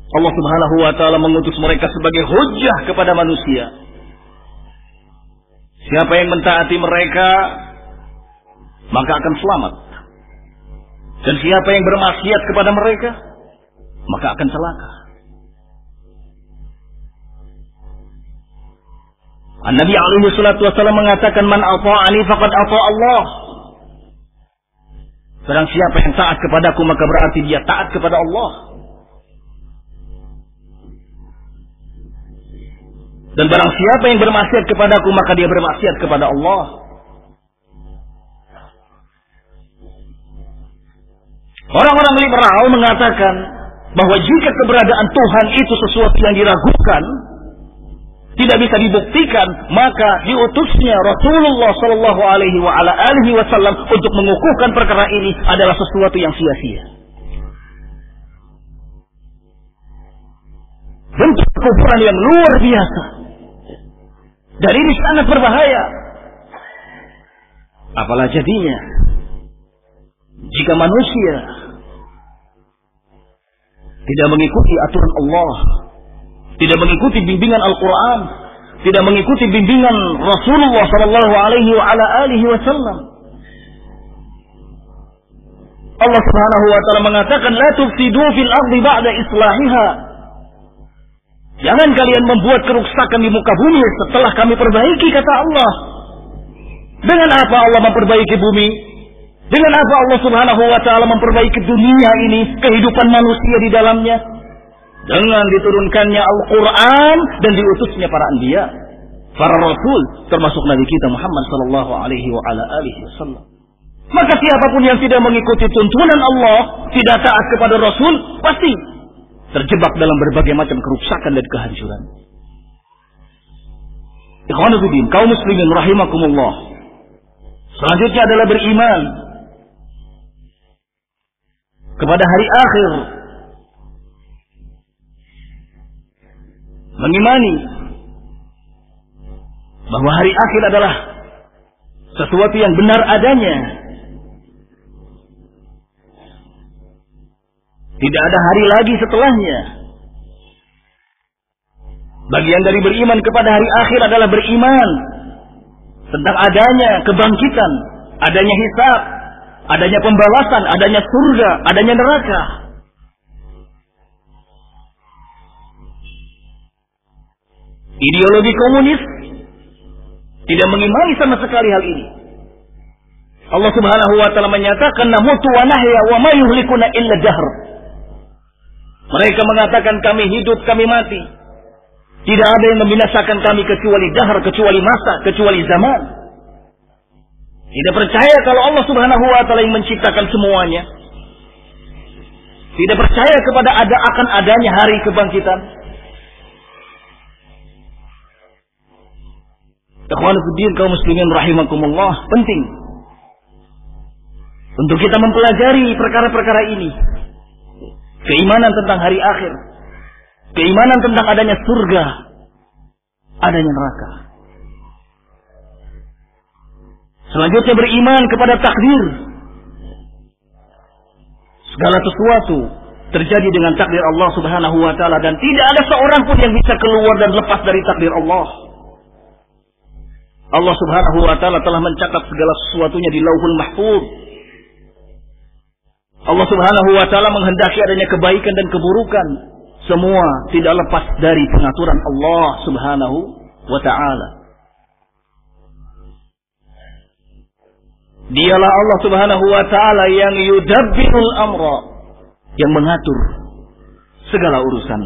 Allah subhanahu wa ta'ala mengutus mereka sebagai hujah kepada manusia. Siapa yang mentaati mereka, maka akan selamat. Dan siapa yang bermaksiat kepada mereka, maka akan celaka. An-Nabi alaihi salatu wasallam mengatakan man ata'ani faqad ata Allah. Barang siapa yang taat kepadaku maka berarti dia taat kepada Allah. Dan barang siapa yang bermaksiat kepadaku maka dia bermaksiat kepada Allah. Orang-orang liberal mengatakan bahwa jika keberadaan Tuhan itu sesuatu yang diragukan, tidak bisa dibuktikan, maka diutusnya Rasulullah Shallallahu Alaihi Wasallam untuk mengukuhkan perkara ini adalah sesuatu yang sia-sia. Bentuk kekufuran yang luar biasa. Dan ini sangat berbahaya. Apalah jadinya jika manusia tidak mengikuti aturan Allah, tidak mengikuti bimbingan Al-Quran, tidak mengikuti bimbingan Rasulullah Sallallahu Alaihi Wasallam. Allah Subhanahu wa taala mengatakan la tufsidu fil ardi ba'da islahiha. Jangan kalian membuat kerusakan di muka bumi setelah kami perbaiki kata Allah. Dengan apa Allah memperbaiki bumi? Dengan apa Allah Subhanahu wa taala memperbaiki dunia ini, kehidupan manusia di dalamnya? Dengan diturunkannya Al-Qur'an dan diutusnya para anbiya, para rasul termasuk nabi kita Muhammad sallallahu alaihi wa ala alihi wasallam. Maka siapa pun yang tidak mengikuti tuntunan Allah, tidak taat kepada Rasul, pasti terjebak dalam berbagai macam kerusakan dan kehancuran. Ikhwanuddin, kaum muslimin rahimakumullah. Selanjutnya adalah beriman kepada hari akhir. Mengimani bahwa hari akhir adalah sesuatu yang benar adanya. Tidak ada hari lagi setelahnya. Bagian dari beriman kepada hari akhir adalah beriman tentang adanya kebangkitan, adanya hisab, adanya pembalasan, adanya surga, adanya neraka. Ideologi komunis tidak mengimani sama sekali hal ini. Allah Subhanahu wa taala menyatakan namutu wa nahya wa ma yuhlikuna illa jahr. Mereka mengatakan kami hidup, kami mati. Tidak ada yang membinasakan kami kecuali dahar, kecuali masa, kecuali zaman. Tidak percaya kalau Allah Subhanahu wa taala yang menciptakan semuanya. Tidak percaya kepada ada akan adanya hari kebangkitan. Ikhwanuddin kaum muslimin rahimakumullah penting untuk kita mempelajari perkara-perkara ini. Keimanan tentang hari akhir, keimanan tentang adanya surga, adanya neraka. Selanjutnya beriman kepada takdir. Segala sesuatu terjadi dengan takdir Allah Subhanahu wa taala dan tidak ada seorang pun yang bisa keluar dan lepas dari takdir Allah. Allah Subhanahu wa taala telah mencatat segala sesuatunya di Lauhul Mahfuz. Allah Subhanahu wa taala menghendaki adanya kebaikan dan keburukan. Semua tidak lepas dari pengaturan Allah Subhanahu wa taala. Dialah Allah Subhanahu wa taala yang yudabbirul amra, yang mengatur segala urusan.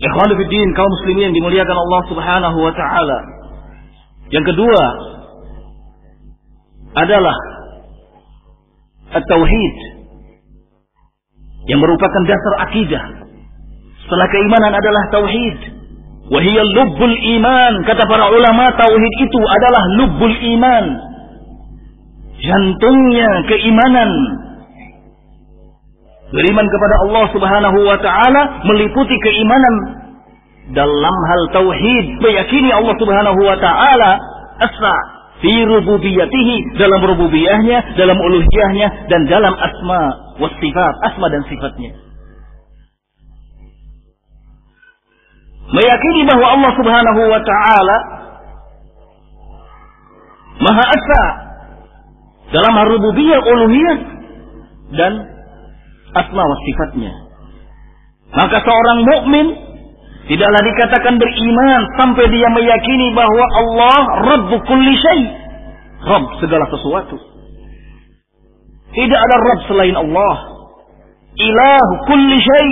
Ikhwan fillah kaum muslimin yang dimuliakan Allah Subhanahu wa taala. Yang kedua adalah at-tauhid yang merupakan dasar akidah. Setelah keimanan adalah tauhid. Wahiyal lubbul iman. Kata para ulama, tauhid itu adalah lubbul iman. Jantungnya keimanan. Beriman kepada Allah subhanahu wa ta'ala meliputi keimanan dalam hal tauhid. Meyakini Allah subhanahu wa ta'ala asa fi rububiyatihi dalam rububiyahnya, dalam uluhiyahnya dan dalam asma was sifat, asma dan sifatnya. Meyakini bahwa Allah Subhanahu wa taala Maha Esa dalam rububiyah uluhiyah dan asma wa sifatnya. Maka seorang mukmin tidaklah dikatakan beriman sampai dia meyakini bahwa Allah Rabbu kulli syai. Rabb segala sesuatu. Tidak ada Rabb selain Allah. Ilah kulli syai.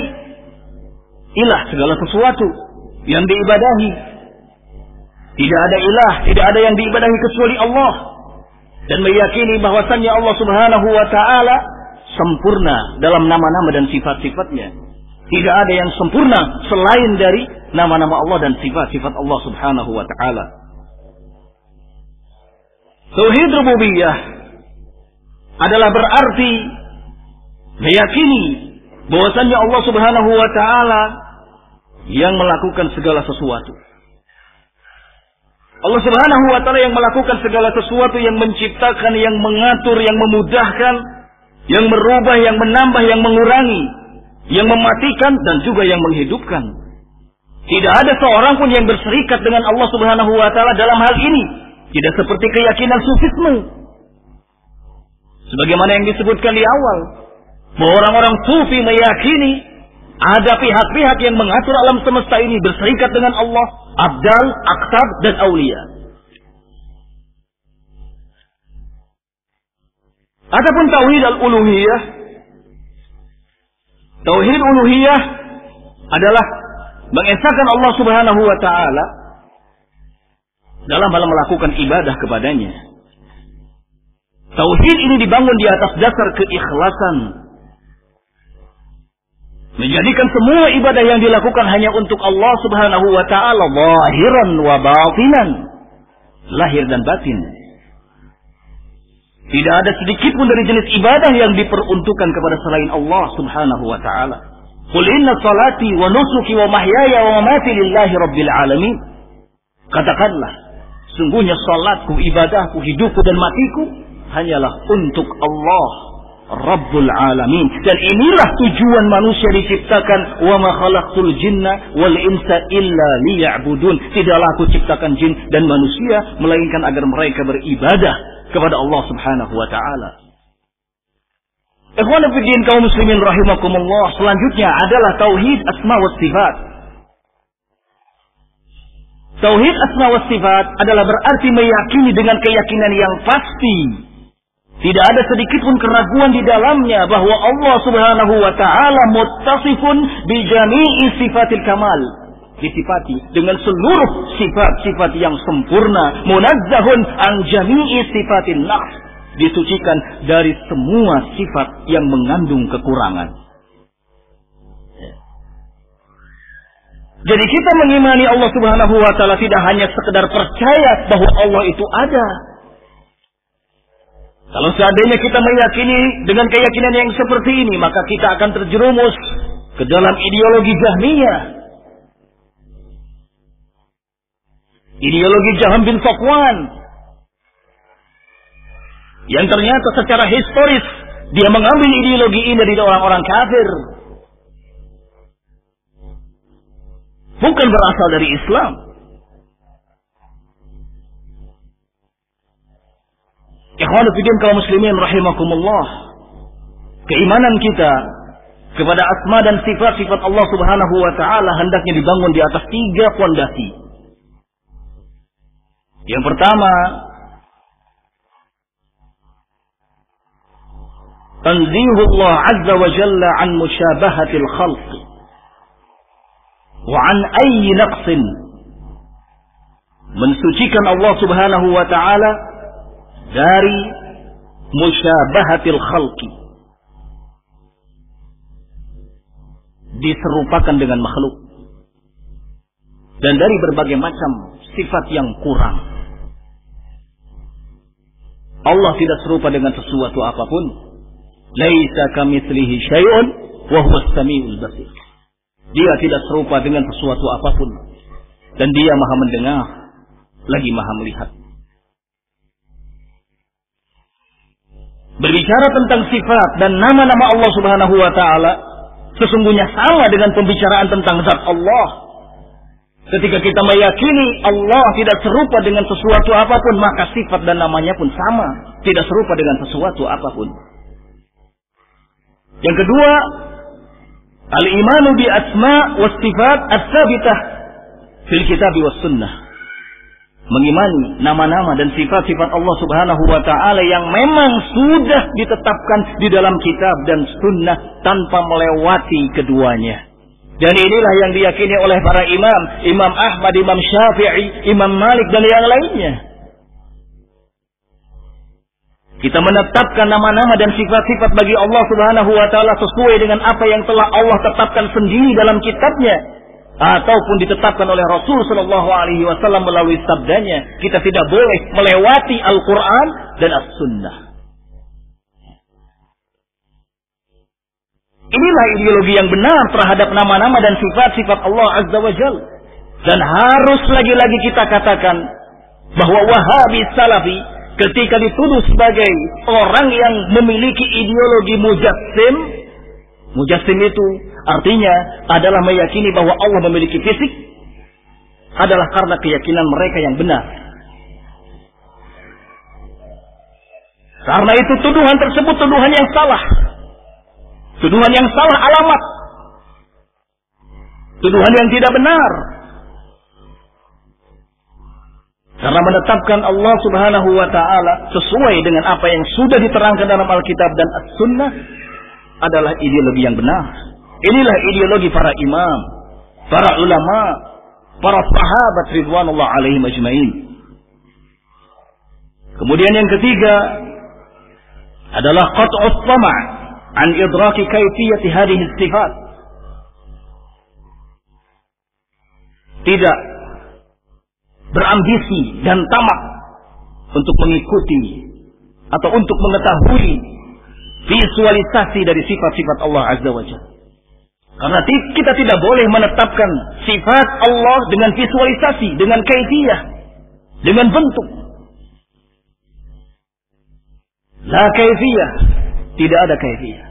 Ilah segala sesuatu yang diibadahi. Tidak ada ilah, tidak ada yang diibadahi kecuali Allah. Dan meyakini bahwasannya Allah Subhanahu wa taala sempurna dalam nama-nama dan sifat-sifatnya. Tidak ada yang sempurna selain dari nama-nama Allah dan sifat-sifat Allah Subhanahu wa taala. Tauhid rububiyah adalah berarti meyakini bahwasannya Allah Subhanahu wa taala yang melakukan segala sesuatu. Allah Subhanahu wa taala yang melakukan segala sesuatu yang menciptakan, yang mengatur, yang memudahkan, yang merubah, yang menambah, yang mengurangi, yang mematikan dan juga yang menghidupkan. Tidak ada seorang pun yang berserikat dengan Allah Subhanahu wa taala dalam hal ini. Tidak seperti keyakinan sufisme. Sebagaimana yang disebutkan di awal, bahwa orang-orang sufi meyakini ada pihak-pihak yang mengatur alam semesta ini berserikat dengan Allah, abdal, aktab, dan aulia. Adapun tauhid al-uluhiyah, tauhid uluhiyah adalah mengesahkan Allah Subhanahu wa taala dalam hal melakukan ibadah kepadanya. Tauhid ini dibangun di atas dasar keikhlasan menjadikan semua ibadah yang dilakukan hanya untuk Allah Subhanahu wa taala zahiran wa batinan. Lahir dan batin. Tidak ada sedikit pun dari jenis ibadah yang diperuntukkan kepada selain Allah Subhanahu wa taala. Qul inna salati wa nusuki wa mahyaya wa mamati lillahi rabbil alamin. Katakanlah sungguhnya salatku ibadahku hidupku dan matiku hanyalah untuk Allah Rabbul Alamin. Dan inilah tujuan manusia diciptakan. Wa ma khalaqtul jinna wal insa illa liya'budun. Tidaklah aku ciptakan jin dan manusia melainkan agar mereka beribadah kepada Allah Subhanahu wa taala. Ikhwan fillah kaum muslimin rahimakumullah. Selanjutnya adalah tauhid asma wa sifat. Tauhid asma wa sifat adalah berarti meyakini dengan keyakinan yang pasti tidak ada sedikit pun keraguan di dalamnya bahwa Allah Subhanahu wa taala muttasifun bi jami'i sifatil kamal. Disifati dengan seluruh sifat-sifat yang sempurna, munazzahun an jami'i sifatin naqs. Disucikan dari semua sifat yang mengandung kekurangan. Jadi kita mengimani Allah Subhanahu wa taala tidak hanya sekedar percaya bahwa Allah itu ada, kalau seandainya kita meyakini dengan keyakinan yang seperti ini, maka kita akan terjerumus ke dalam ideologi Jahmiyah. Ideologi Jaham bin Safwan. Yang ternyata secara historis Dia mengambil ideologi ini dari orang-orang kafir. Bukan berasal dari Islam. Ikhwanu fiddin kaum muslimin rahimakumullah. Keimanan kita kepada asma dan sifat-sifat Allah Subhanahu wa taala hendaknya dibangun di atas tiga pondasi. Yang pertama, tanzihullah azza wa jalla an musyabahatil khalq wa an ayyi naqsin mensucikan Allah Subhanahu wa taala dari musyabahatil khalqi. Diserupakan dengan makhluk. Dan dari berbagai macam sifat yang kurang. Allah tidak serupa dengan sesuatu apa pun. Laisa kamitslihi syai'un wa huwas samiul basir. Dia tidak serupa dengan sesuatu apa pun. Dan dia Maha mendengar lagi Maha melihat. Berbicara tentang sifat dan nama-nama Allah Subhanahu wa taala sesungguhnya sama dengan pembicaraan tentang zat Allah. Ketika kita meyakini Allah tidak serupa dengan sesuatu apa pun, maka sifat dan namanya pun sama, tidak serupa dengan sesuatu apa pun. Yang kedua, al-imanu bi asma wa sifat as-sabitah fil kitab was sunnah. Mengimani nama-nama dan sifat-sifat Allah Subhanahu wa taala yang memang sudah ditetapkan di dalam kitab dan sunnah tanpa melewati keduanya. Dan inilah yang diyakini oleh para imam, Imam Ahmad, Imam Syafi'i, Imam Malik dan yang lainnya. Kita menetapkan nama-nama dan sifat-sifat bagi Allah Subhanahu wa taala sesuai dengan apa yang telah Allah tetapkan sendiri dalam kitabnya ataupun ditetapkan oleh Rasul sallallahu alaihi wasallam melalui sabdanya. Kita tidak boleh melewati Al-Qur'an dan As-Sunnah. Inilah ideologi yang benar terhadap nama-nama dan sifat-sifat Allah Azza wa Jal. Dan harus lagi-lagi kita katakan bahwa Wahabi Salafi ketika dituduh sebagai orang yang memiliki ideologi mujassim, mujassim itu artinya adalah meyakini bahwa Allah memiliki fisik, adalah karena keyakinan mereka yang benar. Karena itu tuduhan tersebut tuduhan yang salah. Tuduhan yang salah alamat. Tuduhan yang tidak benar. Karena menetapkan Allah subhanahu wa ta'ala sesuai dengan apa yang sudah diterangkan dalam Alkitab dan As-Sunnah adalah ideologi yang benar. Inilah ideologi para imam, para ulama, para sahabat ridwanullah alaihim ajmain. Kemudian yang ketiga adalah qat'us tama' an idraki kaifiyati hadhihi sifat. Tidak berambisi dan tamak untuk mengikuti atau untuk mengetahui visualisasi dari sifat-sifat Allah Azza wa Jalla. Karena kita tidak boleh menetapkan sifat Allah dengan visualisasi, dengan kaifiyah, dengan bentuk. La kaifiyah, tidak ada kaifiyah.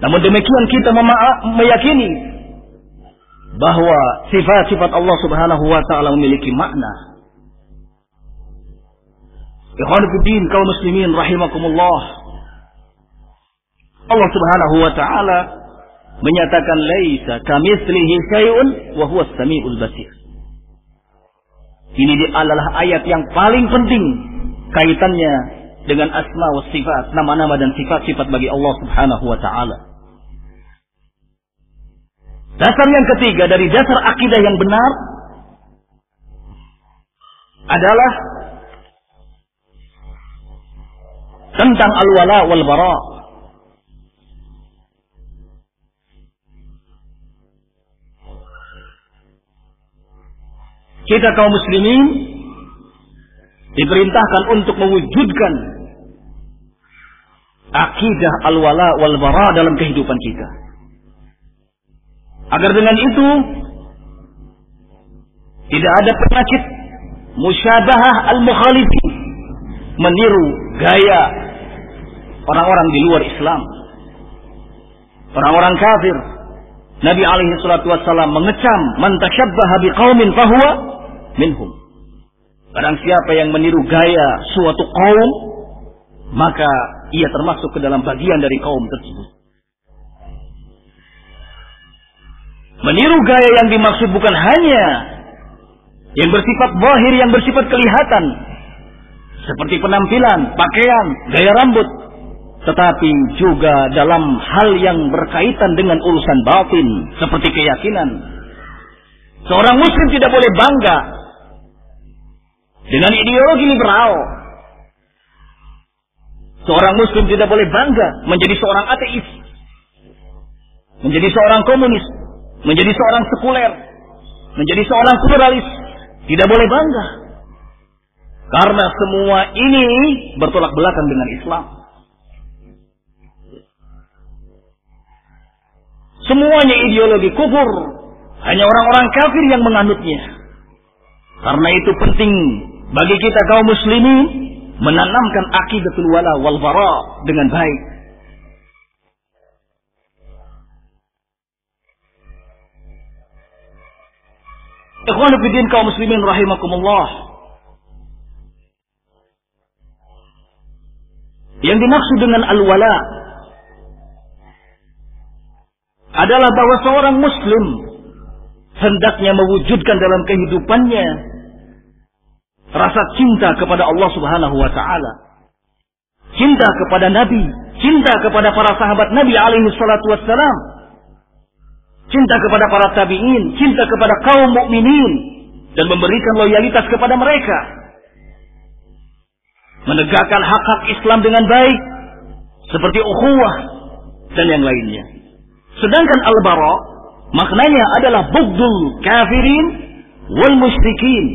Namun demikian kita meyakini bahwa sifat-sifat Allah Subhanahu wa taala memiliki makna. Ikhwanuddin kaum muslimin rahimakumullah. Allah Subhanahu wa taala menyatakan laisa kamitslihi syai'un wa huwa samiul basir. Ini adalah ayat yang paling penting kaitannya dengan asma wa sifat, nama-nama dan sifat-sifat bagi Allah Subhanahu wa taala. Dasar yang ketiga dari dasar akidah yang benar adalah tentang al-wala wal bara. Kita kaum muslimin diperintahkan untuk mewujudkan akidah al-wala wal bara dalam kehidupan kita. Agar dengan itu tidak ada penyakit musyabahah al-mukhalifin. Meniru gaya orang-orang di luar Islam. Orang-orang kafir. Nabi alaihi salatu wassalam mengecam man tasyabbaha biqaumin fahuwa minhum. Barang siapa yang meniru gaya suatu kaum, maka ia termasuk ke dalam bagian dari kaum tersebut. Meniru gaya yang dimaksud bukan hanya yang bersifat zahir, yang bersifat kelihatan. Seperti penampilan, pakaian, gaya rambut. Tetapi juga dalam hal yang berkaitan dengan urusan batin. Seperti keyakinan. Seorang muslim tidak boleh bangga dengan ideologi liberal. Seorang muslim tidak boleh bangga menjadi seorang ateis. Menjadi seorang komunis. Menjadi seorang sekuler. Menjadi seorang pluralis. Tidak boleh bangga. Karena semua ini bertolak belakang dengan Islam. Semuanya ideologi kufur. Hanya orang-orang kafir yang menganutnya. Karena itu penting bagi kita kaum muslimin menanamkan akidatul wala wal bara dengan baik. Ikhwan kaum muslimin rahimakumullah. Yang dimaksud dengan al-wala adalah bahwa seorang muslim hendaknya mewujudkan dalam kehidupannya rasa cinta kepada Allah Subhanahu wa taala. Cinta kepada Nabi, cinta kepada para sahabat Nabi alaihi salatu wassalam cinta kepada para tabi'in, cinta kepada kaum mukminin dan memberikan loyalitas kepada mereka. Menegakkan hak-hak Islam dengan baik seperti ukhuwah dan yang lainnya. Sedangkan al-bara maknanya adalah bugdul kafirin wal musyrikin.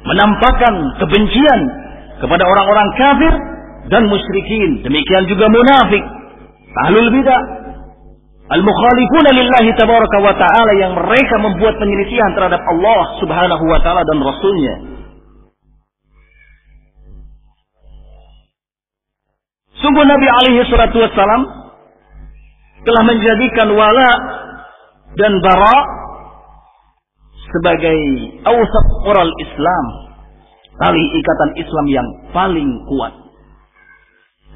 Menampakkan kebencian kepada orang-orang kafir dan musyrikin. Demikian juga munafik, ahlul bidah, Al-mukhalifuna lillahi tabaraka wa ta'ala yang mereka membuat penyelisihan terhadap Allah subhanahu wa ta'ala dan Rasulnya. Sungguh Nabi alaihi salatu wassalam telah menjadikan wala dan bara sebagai awsat oral Islam. Tali ikatan Islam yang paling kuat.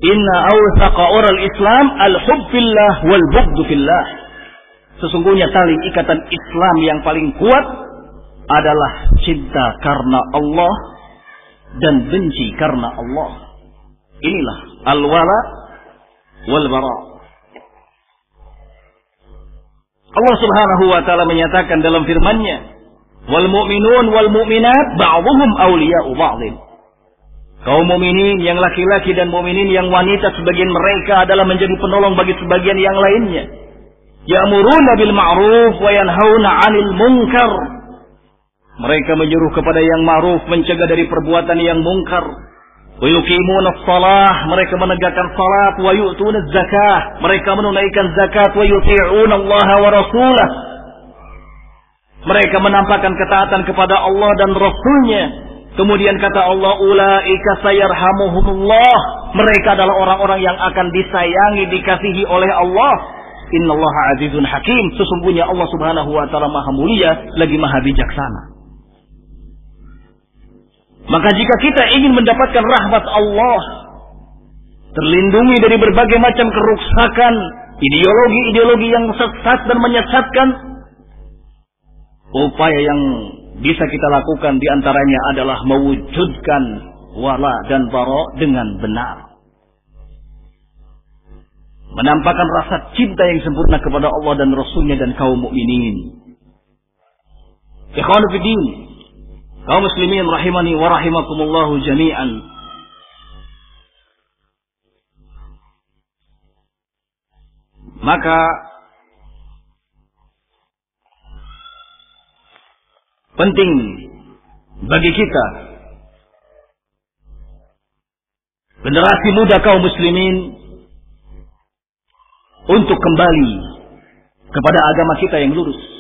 Inna awsaqa oral Islam al-hub fillah wal fillah. Sesungguhnya tali ikatan Islam yang paling kuat adalah cinta karena Allah dan benci karena Allah. Inilah al-wala wal bara. Allah Subhanahu wa taala menyatakan dalam firman-Nya, "Wal mu'minun wal mu'minat ba'dhum awliya'u ba'dhin." Kaum muminin yang laki-laki dan muminin yang wanita sebagian mereka adalah menjadi penolong bagi sebagian yang lainnya. Ya'muruna bil ma'ruf wa yanhauna 'anil munkar. Mereka menyuruh kepada yang ma'ruf, mencegah dari perbuatan yang mungkar. Wa yuqimuna shalah, mereka menegakkan salat, wa yu'tuna zakah, mereka menunaikan zakat, wa yuti'una Allah wa rasulah. Mereka menampakkan ketaatan kepada Allah dan Rasulnya. Kemudian kata Allah, ulaika sayarhamuhumullah. Mereka adalah orang-orang yang akan disayangi, dikasihi oleh Allah. Innallaha azizun hakim. Sesungguhnya Allah subhanahu wa ta'ala maha mulia, lagi maha bijaksana. Maka jika kita ingin mendapatkan rahmat Allah, terlindungi dari berbagai macam kerusakan, ideologi-ideologi yang sesat dan menyesatkan, upaya yang bisa kita lakukan di antaranya adalah mewujudkan wala dan bara dengan benar. Menampakkan rasa cinta yang sempurna kepada Allah dan Rasulnya dan kaum mukminin. Ikhwanu fiddin, kaum muslimin rahimani wa rahimakumullahu jami'an. Maka penting bagi kita generasi muda kaum muslimin untuk kembali kepada agama kita yang lurus.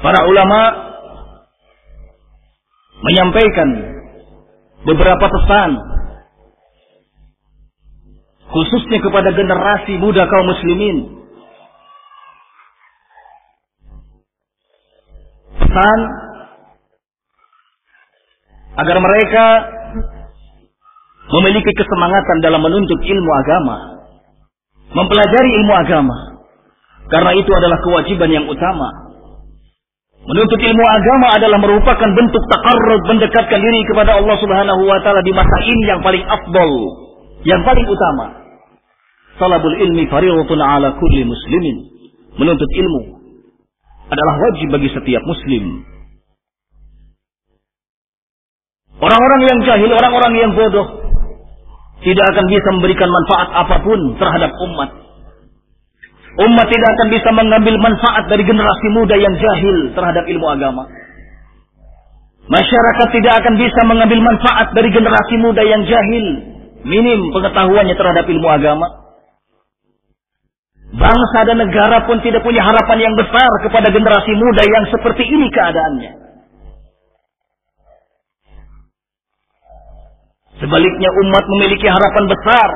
Para ulama menyampaikan beberapa pesan khususnya kepada generasi muda kaum muslimin. Pesan agar mereka memiliki kesemangatan dalam menuntut ilmu agama mempelajari ilmu agama. Karena itu adalah kewajiban yang utama Menuntut ilmu agama adalah merupakan bentuk takarrub mendekatkan diri kepada Allah Subhanahu wa taala di masa ini yang paling afdol, yang paling utama. Talabul ilmi fardhatun ala kulli muslimin. Menuntut ilmu adalah wajib bagi setiap muslim. Orang-orang yang jahil, orang-orang yang bodoh tidak akan bisa memberikan manfaat apa pun terhadap umat. Umat tidak akan bisa mengambil manfaat dari generasi muda yang jahil terhadap ilmu agama. Masyarakat tidak akan bisa mengambil manfaat dari generasi muda yang jahil, minim pengetahuannya terhadap ilmu agama. Bangsa dan negara pun tidak punya harapan yang besar kepada generasi muda yang seperti ini keadaannya. Sebaliknya umat memiliki harapan besar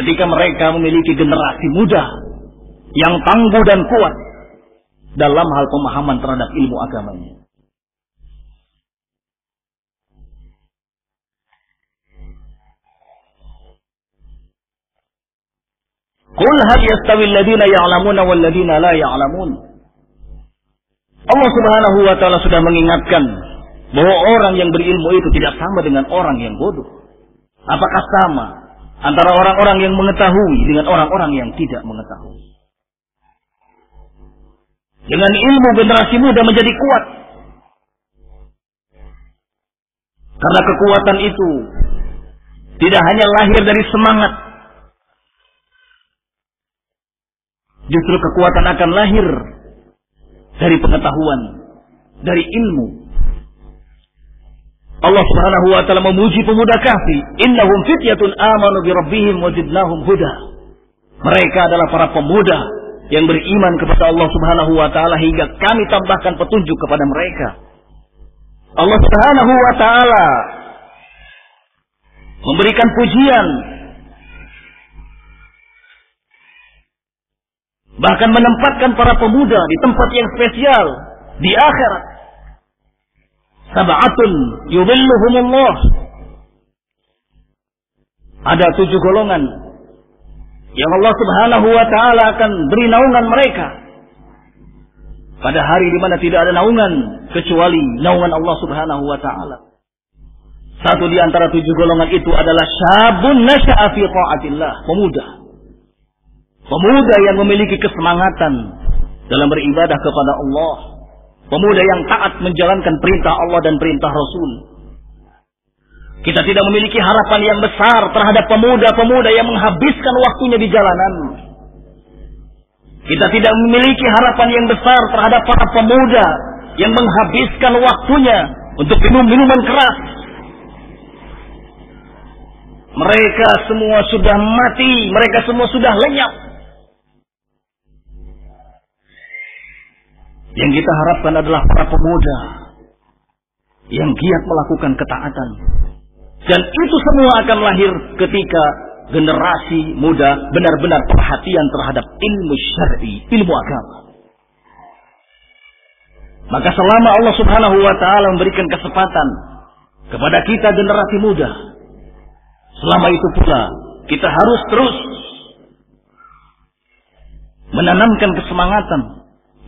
ketika mereka memiliki generasi muda yang tangguh dan kuat dalam hal pemahaman terhadap ilmu agamanya. Qul hal yastawi alladhina ya'lamuna wal la ya'lamun. Allah Subhanahu wa taala sudah mengingatkan bahwa orang yang berilmu itu tidak sama dengan orang yang bodoh. Apakah sama antara orang-orang yang mengetahui dengan orang-orang yang tidak mengetahui? Dengan ilmu generasi muda menjadi kuat. Karena kekuatan itu tidak hanya lahir dari semangat. Justru kekuatan akan lahir dari pengetahuan, dari ilmu. Allah Subhanahu wa taala memuji pemuda Kahfi, "Innahum fityatun amanu bi rabbihim wa huda." Mereka adalah para pemuda yang beriman kepada Allah Subhanahu wa taala hingga kami tambahkan petunjuk kepada mereka. Allah Subhanahu wa taala memberikan pujian bahkan menempatkan para pemuda di tempat yang spesial di akhirat. Sab'atun yudhilluhumullah. Ada tujuh golongan yang Allah Subhanahu wa taala akan beri naungan mereka pada hari di mana tidak ada naungan kecuali naungan Allah Subhanahu wa taala. Satu di antara tujuh golongan itu adalah syabun nasya'a fi taatillah, pemuda. Pemuda yang memiliki kesemangatan dalam beribadah kepada Allah. Pemuda yang taat menjalankan perintah Allah dan perintah Rasul. Kita tidak memiliki harapan yang besar terhadap pemuda-pemuda yang menghabiskan waktunya di jalanan. Kita tidak memiliki harapan yang besar terhadap para pemuda yang menghabiskan waktunya untuk minum minuman keras. Mereka semua sudah mati, mereka semua sudah lenyap. Yang kita harapkan adalah para pemuda yang giat melakukan ketaatan, dan itu semua akan lahir ketika generasi muda benar-benar perhatian terhadap ilmu syar'i, ilmu agama. Maka selama Allah Subhanahu wa taala memberikan kesempatan kepada kita generasi muda, selama itu pula kita harus terus menanamkan kesemangatan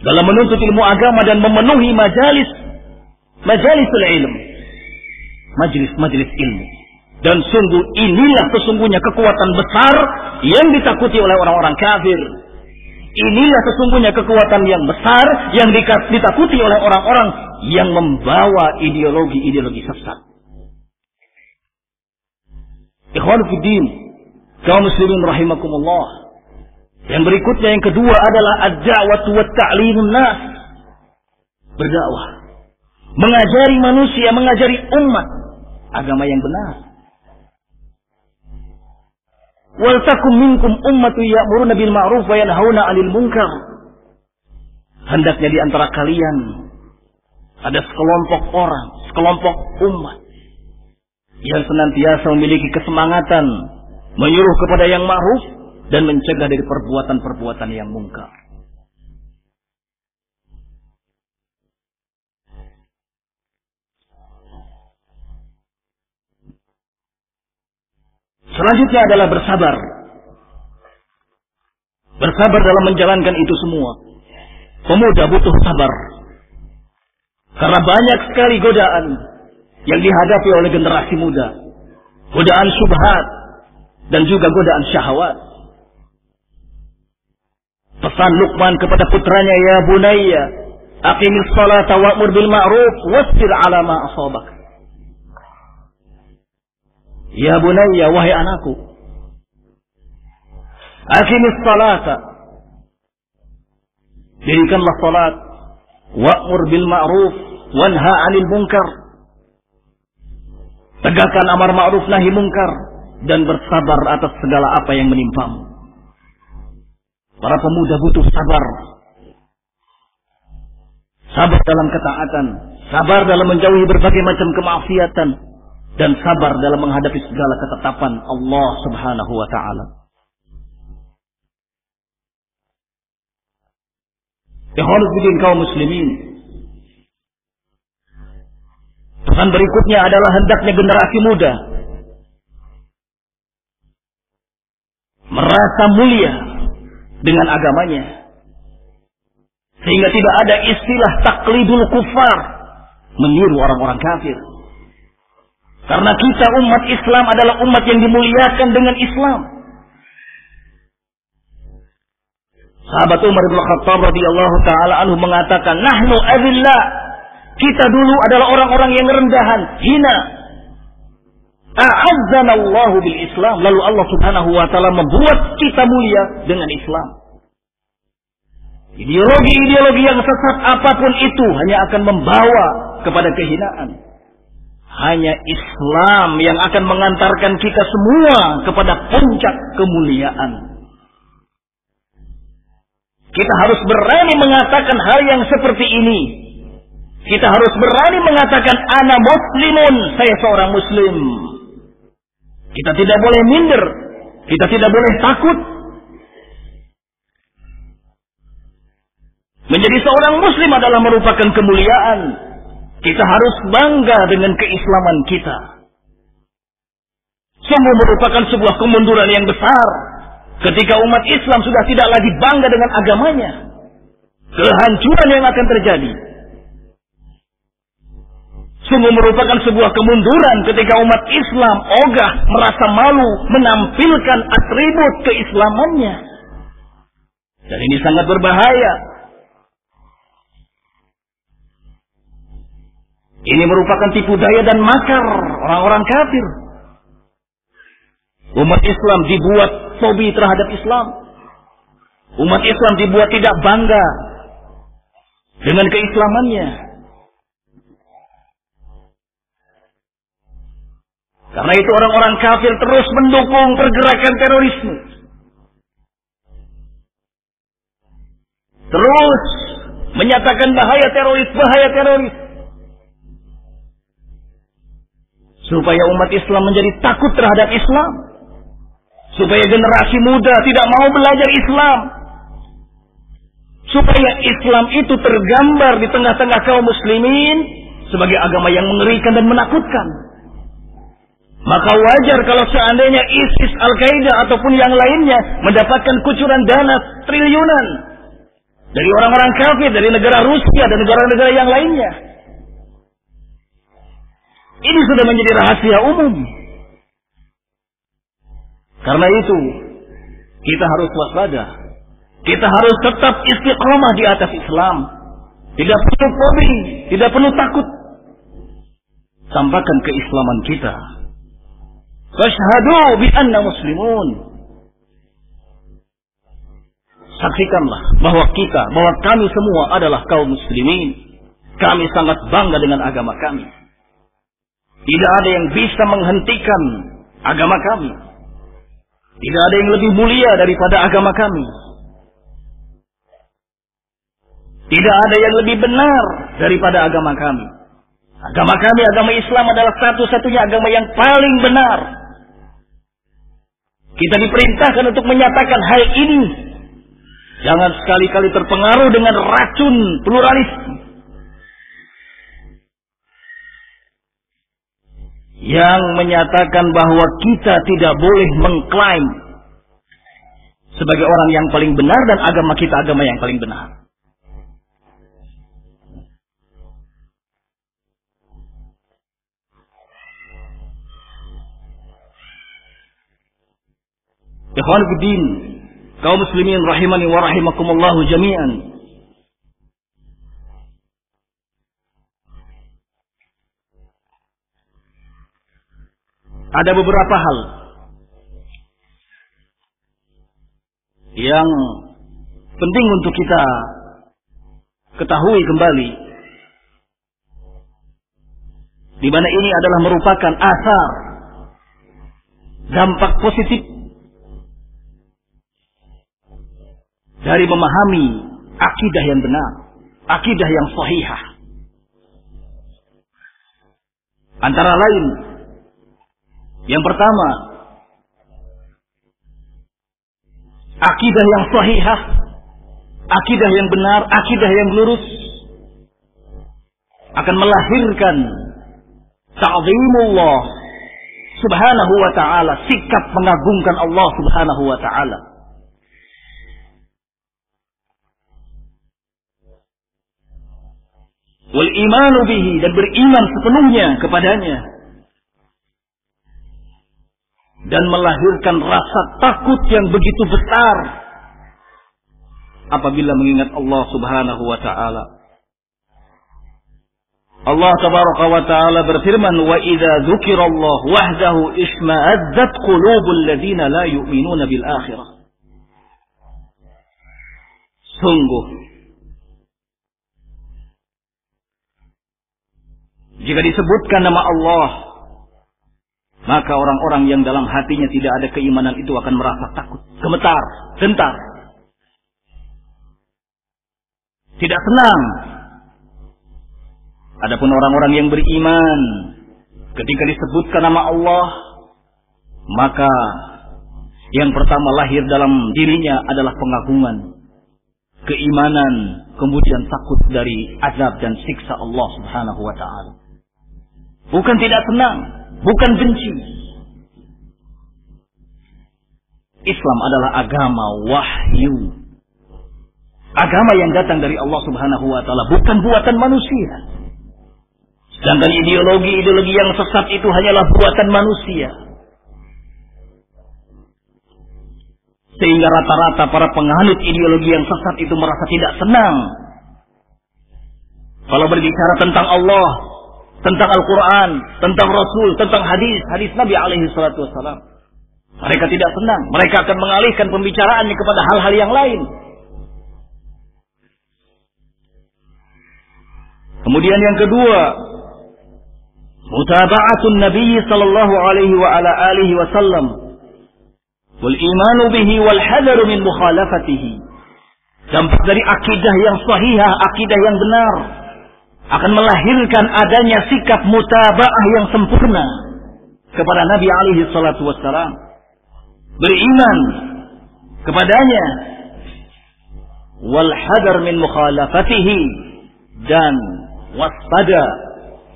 dalam menuntut ilmu agama dan memenuhi majalis majalis ilmu majelis-majelis ilmu. Dan sungguh inilah sesungguhnya kekuatan besar yang ditakuti oleh orang-orang kafir. Inilah sesungguhnya kekuatan yang besar yang ditakuti oleh orang-orang yang membawa ideologi-ideologi sesat. Ikhwan Fiddin, kaum muslimin rahimakumullah. Yang berikutnya yang kedua adalah ad-da'wat wa ta'limun nas. Berdakwah. Mengajari manusia, mengajari umat agama yang benar. Wal takum minkum ummatu ya'muruna bil ma'ruf wa yanhauna 'anil munkar. hendaknya di antara kalian ada sekelompok orang, sekelompok umat yang senantiasa memiliki kesemangatan menyuruh kepada yang ma'ruf dan mencegah dari perbuatan-perbuatan yang mungkar. Selanjutnya adalah bersabar. Bersabar dalam menjalankan itu semua. Pemuda butuh sabar. Karena banyak sekali godaan yang dihadapi oleh generasi muda. Godaan subhat dan juga godaan syahwat. Pesan Luqman kepada putranya, Ya bunayya, aqimis salata wa'mur bil ma'ruf wasbir ala ma asabak. Ya bunayya, wahai anakku. Aqimis salata. Dirikanlah salat. Wa'mur bil ma'ruf. Wanha anil munkar. Tegakkan amar ma'ruf nahi munkar. Dan bersabar atas segala apa yang menimpamu. Para pemuda butuh sabar. Sabar dalam ketaatan. Sabar dalam menjauhi berbagai macam kemaksiatan dan sabar dalam menghadapi segala ketetapan Allah Subhanahu wa taala. Ikhwanuddin kaum muslimin. Pesan berikutnya adalah hendaknya generasi muda merasa mulia dengan agamanya. Sehingga tidak ada istilah taklidul kufar meniru orang-orang kafir. Karena kita umat Islam adalah umat yang dimuliakan dengan Islam. Sahabat Umar bin Khattab radhiyallahu taala anhu mengatakan, "Nahnu adillah." Kita dulu adalah orang-orang yang rendahan, hina. A'azzana Allah bil Islam. Lalu Allah Subhanahu wa taala membuat kita mulia dengan Islam. Ideologi-ideologi yang sesat apa pun itu hanya akan membawa kepada kehinaan. Hanya Islam yang akan mengantarkan kita semua kepada puncak kemuliaan. Kita harus berani mengatakan hal yang seperti ini. Kita harus berani mengatakan anak muslimun, saya seorang muslim. Kita tidak boleh minder, kita tidak boleh takut. Menjadi seorang muslim adalah merupakan kemuliaan, kita harus bangga dengan keislaman kita. Sungguh merupakan sebuah kemunduran yang besar ketika umat Islam sudah tidak lagi bangga dengan agamanya. Kehancuran yang akan terjadi. Sungguh merupakan sebuah kemunduran ketika umat Islam ogah merasa malu menampilkan atribut keislamannya. Dan ini sangat berbahaya Ini merupakan tipu daya dan makar orang-orang kafir. Umat Islam dibuat fobi terhadap Islam. Umat Islam dibuat tidak bangga dengan keislamannya. Karena itu orang-orang kafir terus mendukung pergerakan terorisme. Terus menyatakan bahaya teroris, bahaya teroris. Supaya umat Islam menjadi takut terhadap Islam. Supaya generasi muda tidak mau belajar Islam. Supaya Islam itu tergambar di tengah-tengah kaum muslimin sebagai agama yang mengerikan dan menakutkan. Maka wajar kalau seandainya ISIS, Al-Qaeda ataupun yang lainnya mendapatkan kucuran dana triliunan dari orang-orang kafir, dari negara Rusia dan negara-negara yang lainnya. Ini sudah menjadi rahasia umum. Karena itu, kita harus waspada. Kita harus tetap istiqomah di atas Islam. Tidak perlu fobi, tidak perlu takut. Sampaikan keislaman kita. Washhadu bi anna muslimun. Saksikanlah bahwa kita, bahwa kami semua adalah kaum muslimin. Kami sangat bangga dengan agama kami. Tidak ada yang bisa menghentikan agama kami. Tidak ada yang lebih mulia daripada agama kami. Tidak ada yang lebih benar daripada agama kami. Agama kami, agama Islam adalah satu-satunya agama yang paling benar. Kita diperintahkan untuk menyatakan hal ini. Jangan sekali-kali terpengaruh dengan racun pluralis. Yang menyatakan bahwa kita tidak boleh mengklaim sebagai orang yang paling benar dan agama kita agama yang paling benar. Ikhwan kaum muslimin rahimani wa rahimakumullahu jami'an. Ada beberapa hal yang penting untuk kita ketahui kembali di mana ini adalah merupakan asar dampak positif dari memahami akidah yang benar, akidah yang sahihah. Antara lain, yang pertama, akidah yang sahihah, akidah yang benar, akidah yang lurus akan melahirkan ta'zimullah subhanahu wa ta'ala, sikap mengagungkan Allah subhanahu wa ta'ala. wal imanu bihi dan beriman sepenuhnya kepadanya dan melahirkan rasa takut yang begitu besar apabila mengingat Allah Subhanahu wa taala. Allah tabaraka wa taala berfirman wa idza dzukirallah wahdahu isma'azzat qulubul ladzina la yu'minuna bil akhirah. Sungguh Jika disebutkan nama Allah, maka orang-orang yang dalam hatinya tidak ada keimanan itu akan merasa takut, gemetar, gentar. Tidak senang. Adapun orang-orang yang beriman, ketika disebutkan nama Allah, maka yang pertama lahir dalam dirinya adalah pengagungan, keimanan, kemudian takut dari azab dan siksa Allah Subhanahu wa taala. Bukan tidak senang, bukan benci. Islam adalah agama wahyu. Agama yang datang dari Allah Subhanahu wa taala, bukan buatan manusia. Sedangkan ideologi-ideologi yang sesat itu hanyalah buatan manusia. Sehingga rata-rata para penganut ideologi yang sesat itu merasa tidak senang. Kalau berbicara tentang Allah, tentang Al-Quran, tentang Rasul, tentang hadis, hadis Nabi alaihi salatu wassalam. Mereka tidak senang. Mereka akan mengalihkan pembicaraannya kepada hal-hal yang lain. Kemudian yang kedua, mutaba'atun Nabi sallallahu alaihi wa ala alihi wasallam wal imanu bihi wal hadaru min mukhalafatihi. Dampak dari akidah yang sahihah, akidah yang benar, akan melahirkan adanya sikap mutabaah yang sempurna kepada Nabi alaihi salatu wassalam. Beriman kepadanya wal hadar min mukhalafatihi dan waspada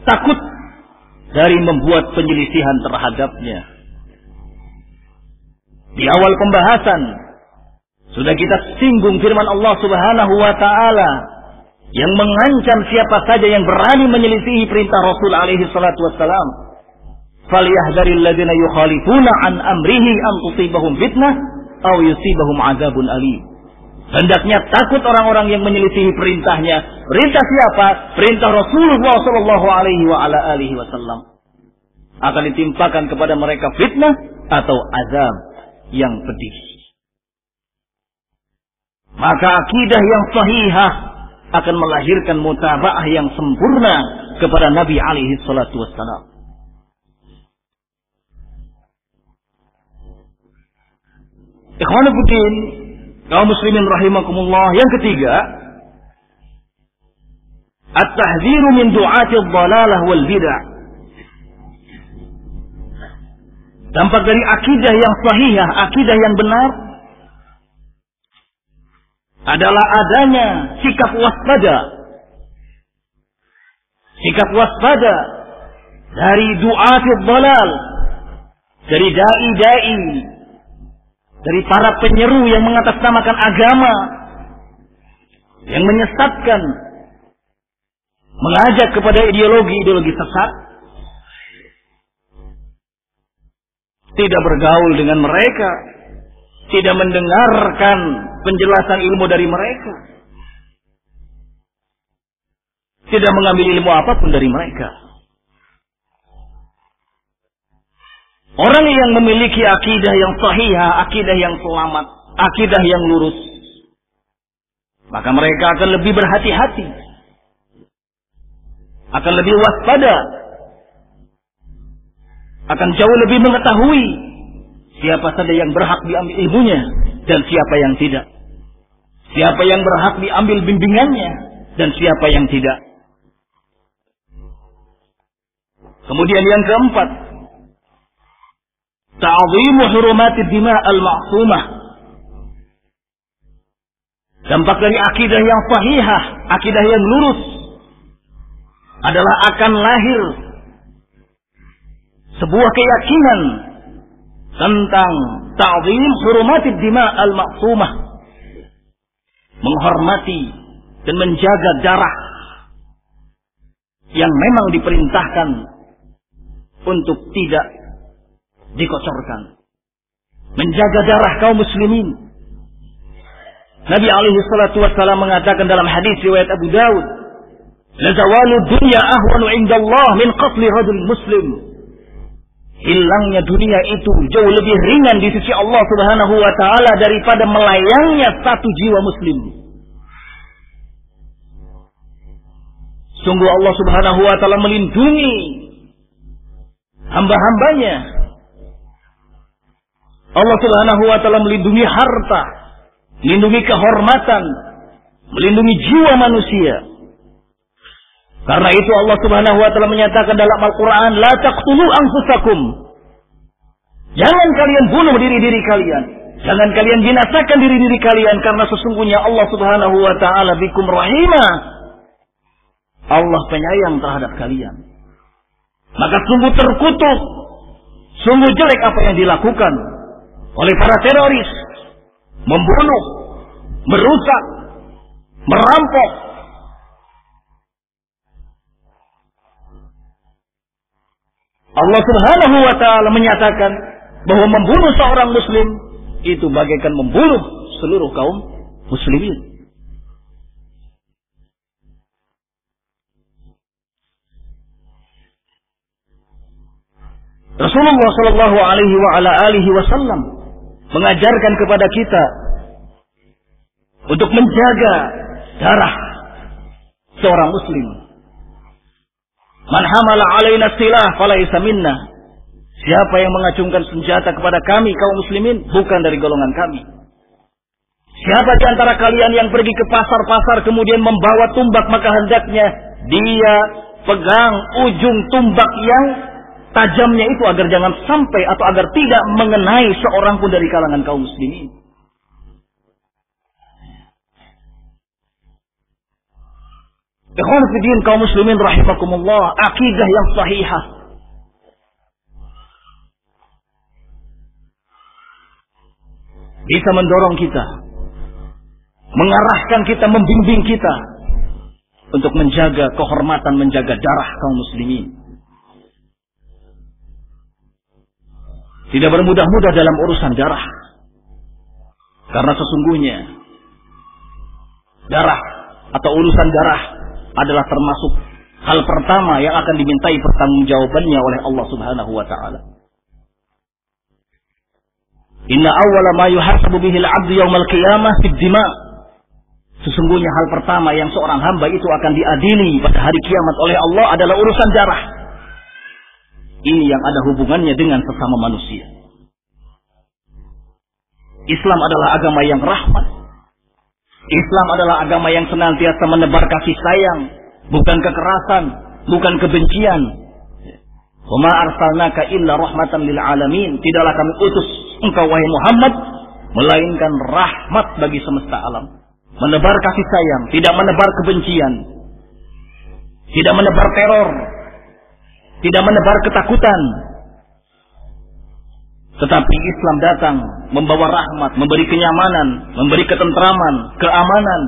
takut dari membuat penyelisihan terhadapnya. Di awal pembahasan sudah kita singgung firman Allah Subhanahu wa taala yang mengancam siapa saja yang berani menyelisihi perintah Rasul alaihi salatu wassalam. Falyahdharil ladzina yukhalifuna an amrihi an tusibahum fitnah aw yusibahum adzabun alim. Hendaknya takut orang-orang yang menyelisihi perintahnya. Perintah siapa? Perintah Rasulullah sallallahu alaihi wa ala alihi wasallam. Akan ditimpakan kepada mereka fitnah atau azab yang pedih. Maka akidah yang sahihah akan melahirkan mutabaah yang sempurna kepada Nabi alaihi salatu wassalam. Ikhwanuddin, kaum muslimin rahimakumullah. Yang ketiga, At-tahdziru min du'ati dhalalah wal bid'ah. Dampak dari akidah yang sahihah, akidah yang benar adalah adanya sikap waspada. Sikap waspada dari du'ati dhalal, dari dai-dai, dari para penyeru yang mengatasnamakan agama, yang menyesatkan, mengajak kepada ideologi-ideologi sesat, tidak bergaul dengan mereka, tidak mendengarkan penjelasan ilmu dari mereka, tidak mengambil ilmu apa pun dari mereka. Orang yang memiliki akidah yang sahihah, akidah yang selamat, akidah yang lurus, maka mereka akan lebih berhati-hati, akan lebih waspada, akan jauh lebih mengetahui siapa saja yang berhak diambil ilmunya dan siapa yang tidak. Siapa yang berhak diambil bimbingannya dan siapa yang tidak. Kemudian yang keempat, ta'zimu hurumatid dima al-ma'sumah. Dampak dari akidah yang sahihah, akidah yang lurus adalah akan lahir sebuah keyakinan tentang ta'zim hurumatid dima al-ma'sumah. Menghormati dan menjaga darah yang memang diperintahkan untuk tidak dikocorkan. Menjaga darah kaum muslimin. Nabi alaihi salatu wassalam mengatakan dalam hadis riwayat Abu Dawud, "La zawalu dunya ahwanu 'inda Allah min qatli rajul muslim." Hilangnya dunia itu jauh lebih ringan di sisi Allah Subhanahu wa taala daripada melayangnya satu jiwa muslim. Sungguh Allah Subhanahu wa taala melindungi hamba-hambanya. Allah Subhanahu wa taala melindungi harta, melindungi kehormatan, melindungi jiwa manusia. Karena itu Allah Subhanahu wa taala menyatakan dalam Al-Qur'an, "La taqtulu anfusakum." Jangan kalian bunuh diri-diri kalian. Jangan kalian binasakan diri-diri kalian karena sesungguhnya Allah Subhanahu wa taala bikum rahimah. Allah penyayang terhadap kalian. Maka sungguh terkutuk, sungguh jelek apa yang dilakukan oleh para teroris, membunuh, merusak, merampok, Allah Subhanahu wa taala menyatakan bahwa membunuh seorang muslim itu bagaikan membunuh seluruh kaum muslimin. Rasulullah Shallallahu Alaihi wa ala alihi Wasallam mengajarkan kepada kita untuk menjaga darah seorang muslim Man hamala alaina silah falaisa minna. Siapa yang mengacungkan senjata kepada kami kaum muslimin bukan dari golongan kami. Siapa di antara kalian yang pergi ke pasar-pasar kemudian membawa tumbak maka hendaknya dia pegang ujung tumbak yang tajamnya itu agar jangan sampai atau agar tidak mengenai seorang pun dari kalangan kaum muslimin. Ikhwan Fidin kaum muslimin rahimakumullah. Akidah yang sahihah. Bisa mendorong kita. Mengarahkan kita, membimbing kita. Untuk menjaga kehormatan, menjaga darah kaum muslimin. Tidak bermudah-mudah dalam urusan darah. Karena sesungguhnya darah atau urusan darah adalah termasuk hal pertama yang akan dimintai pertanggungjawabannya oleh Allah Subhanahu wa taala. Inna awwala ma yuhasabu bihi al-'abdu yawmal qiyamah dima. Sesungguhnya hal pertama yang seorang hamba itu akan diadili pada hari kiamat oleh Allah adalah urusan darah. Ini yang ada hubungannya dengan sesama manusia. Islam adalah agama yang rahmat, Islam adalah agama yang senantiasa menebar kasih sayang, bukan kekerasan, bukan kebencian. Wa arsalnaka illa rahmatan lil alamin. Tidaklah kami utus engkau wahai Muhammad melainkan rahmat bagi semesta alam. Menebar kasih sayang, tidak menebar kebencian. Tidak menebar teror. Tidak menebar ketakutan. Tetapi Islam datang membawa rahmat, memberi kenyamanan, memberi ketentraman, keamanan.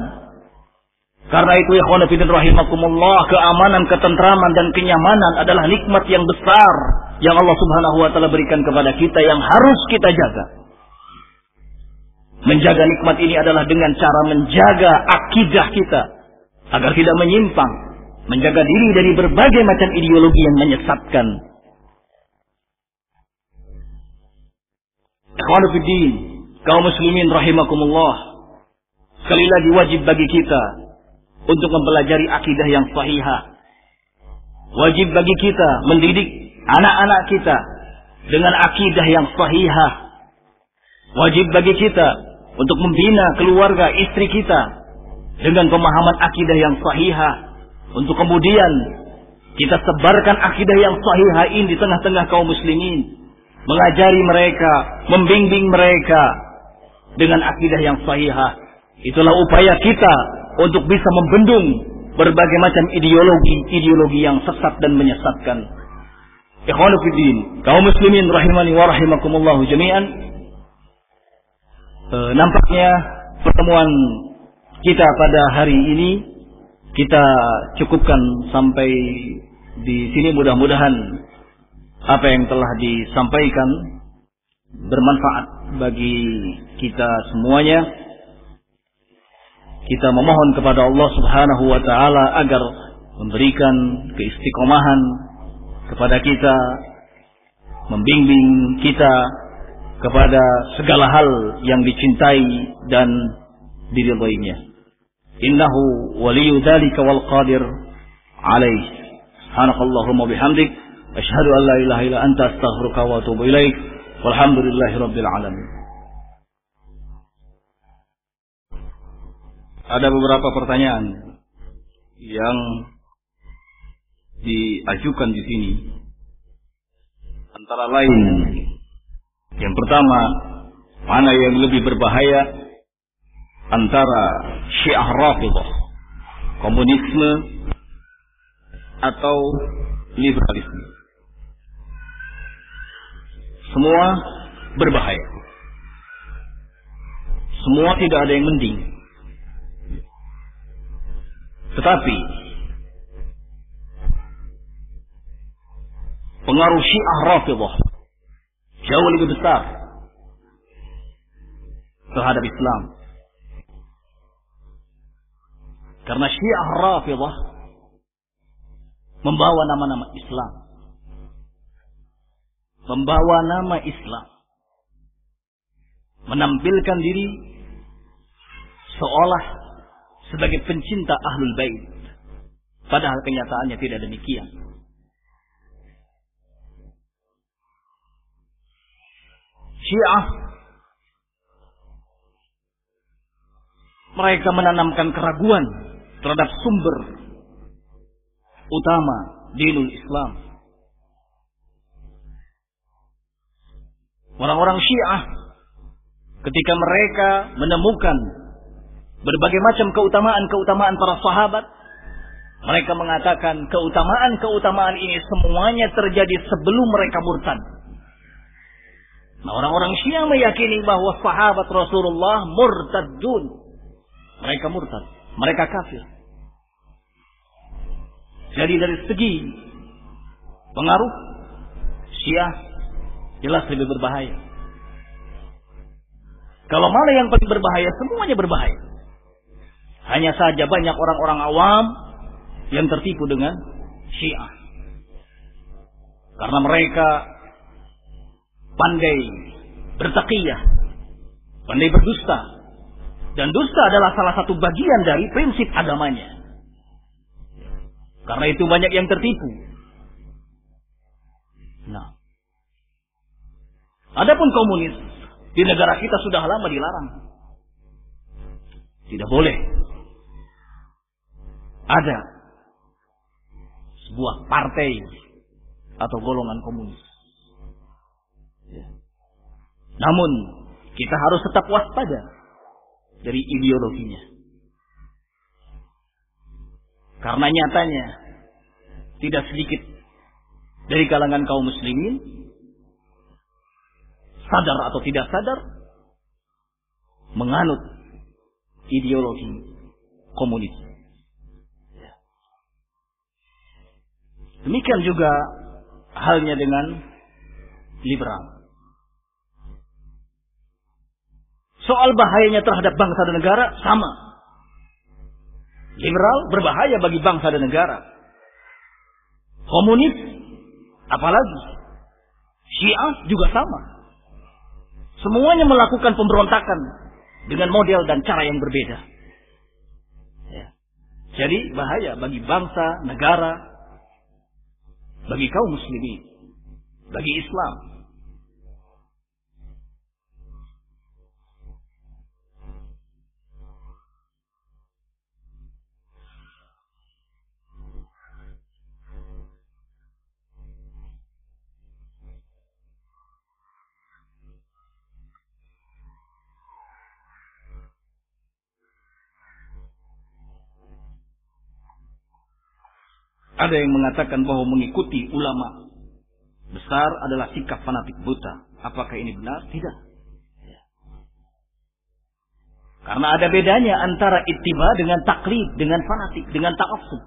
Karena itu ya khonafidin rahimakumullah, keamanan, ketentraman dan kenyamanan adalah nikmat yang besar yang Allah Subhanahu wa taala berikan kepada kita yang harus kita jaga. Menjaga nikmat ini adalah dengan cara menjaga akidah kita agar tidak menyimpang, menjaga diri dari berbagai macam ideologi yang menyesatkan, Ikhwanuddin, kaum muslimin rahimakumullah. Sekali lagi wajib bagi kita untuk mempelajari akidah yang sahihah. Wajib bagi kita mendidik anak-anak kita dengan akidah yang sahihah. Wajib bagi kita untuk membina keluarga istri kita dengan pemahaman akidah yang sahihah. Untuk kemudian kita sebarkan akidah yang sahihah ini di tengah-tengah kaum muslimin mengajari mereka, membimbing mereka dengan akidah yang sahihah. Itulah upaya kita untuk bisa membendung berbagai macam ideologi-ideologi yang sesat dan menyesatkan. Ikhwanu fiddin, kaum muslimin rahimani wa rahimakumullah jami'an. E, nampaknya pertemuan kita pada hari ini kita cukupkan sampai di sini mudah-mudahan apa yang telah disampaikan bermanfaat bagi kita semuanya. Kita memohon kepada Allah Subhanahu wa taala agar memberikan keistiqomahan kepada kita, membimbing kita kepada segala hal yang dicintai dan diridhoinya. Innahu dzalika wal qadir alaih. Subhanakallahumma bihamdik Asyhadu an la ilaha illa anta astaghfiruka wa atubu ilaik. Walhamdulillahi rabbil alamin. Ada beberapa pertanyaan yang diajukan di sini. Antara lain yang pertama, mana yang lebih berbahaya antara Syiah Rafidah, komunisme atau liberalisme? Semua berbahaya. Semua tidak ada yang mending. Tetapi pengaruh Syiah Rafidah jauh lebih besar terhadap Islam. Karena Syiah Rafidah membawa nama-nama Islam membawa nama Islam, menampilkan diri seolah sebagai pencinta ahlul bait, padahal kenyataannya tidak demikian. Syiah mereka menanamkan keraguan terhadap sumber utama dinul Islam Orang-orang Syiah ketika mereka menemukan berbagai macam keutamaan-keutamaan para sahabat, mereka mengatakan keutamaan-keutamaan ini semuanya terjadi sebelum mereka murtad. Nah, orang-orang Syiah meyakini bahwa sahabat Rasulullah murtadun. Mereka murtad, mereka kafir. Jadi dari segi pengaruh Syiah jelas lebih berbahaya. Kalau mana yang paling berbahaya, semuanya berbahaya. Hanya saja banyak orang-orang awam yang tertipu dengan Syiah. Karena mereka pandai bertakiyah, pandai berdusta. Dan dusta adalah salah satu bagian dari prinsip agamanya. Karena itu banyak yang tertipu. Nah, Adapun komunis di negara kita sudah lama dilarang. Tidak boleh. Ada sebuah partai atau golongan komunis. Ya. Namun kita harus tetap waspada dari ideologinya. Karena nyatanya tidak sedikit dari kalangan kaum muslimin sadar atau tidak sadar menganut ideologi komunis. Demikian juga halnya dengan liberal. Soal bahayanya terhadap bangsa dan negara sama. Liberal berbahaya bagi bangsa dan negara. Komunis apalagi. Syiah juga sama. Semuanya melakukan pemberontakan dengan model dan cara yang berbeda. Ya. Jadi bahaya bagi bangsa, negara, bagi kaum muslimin, bagi Islam. Ada yang mengatakan bahwa mengikuti ulama besar adalah sikap fanatik buta. Apakah ini benar? Tidak. Karena ada bedanya antara ittiba dengan taklid, dengan fanatik, dengan ta'assub.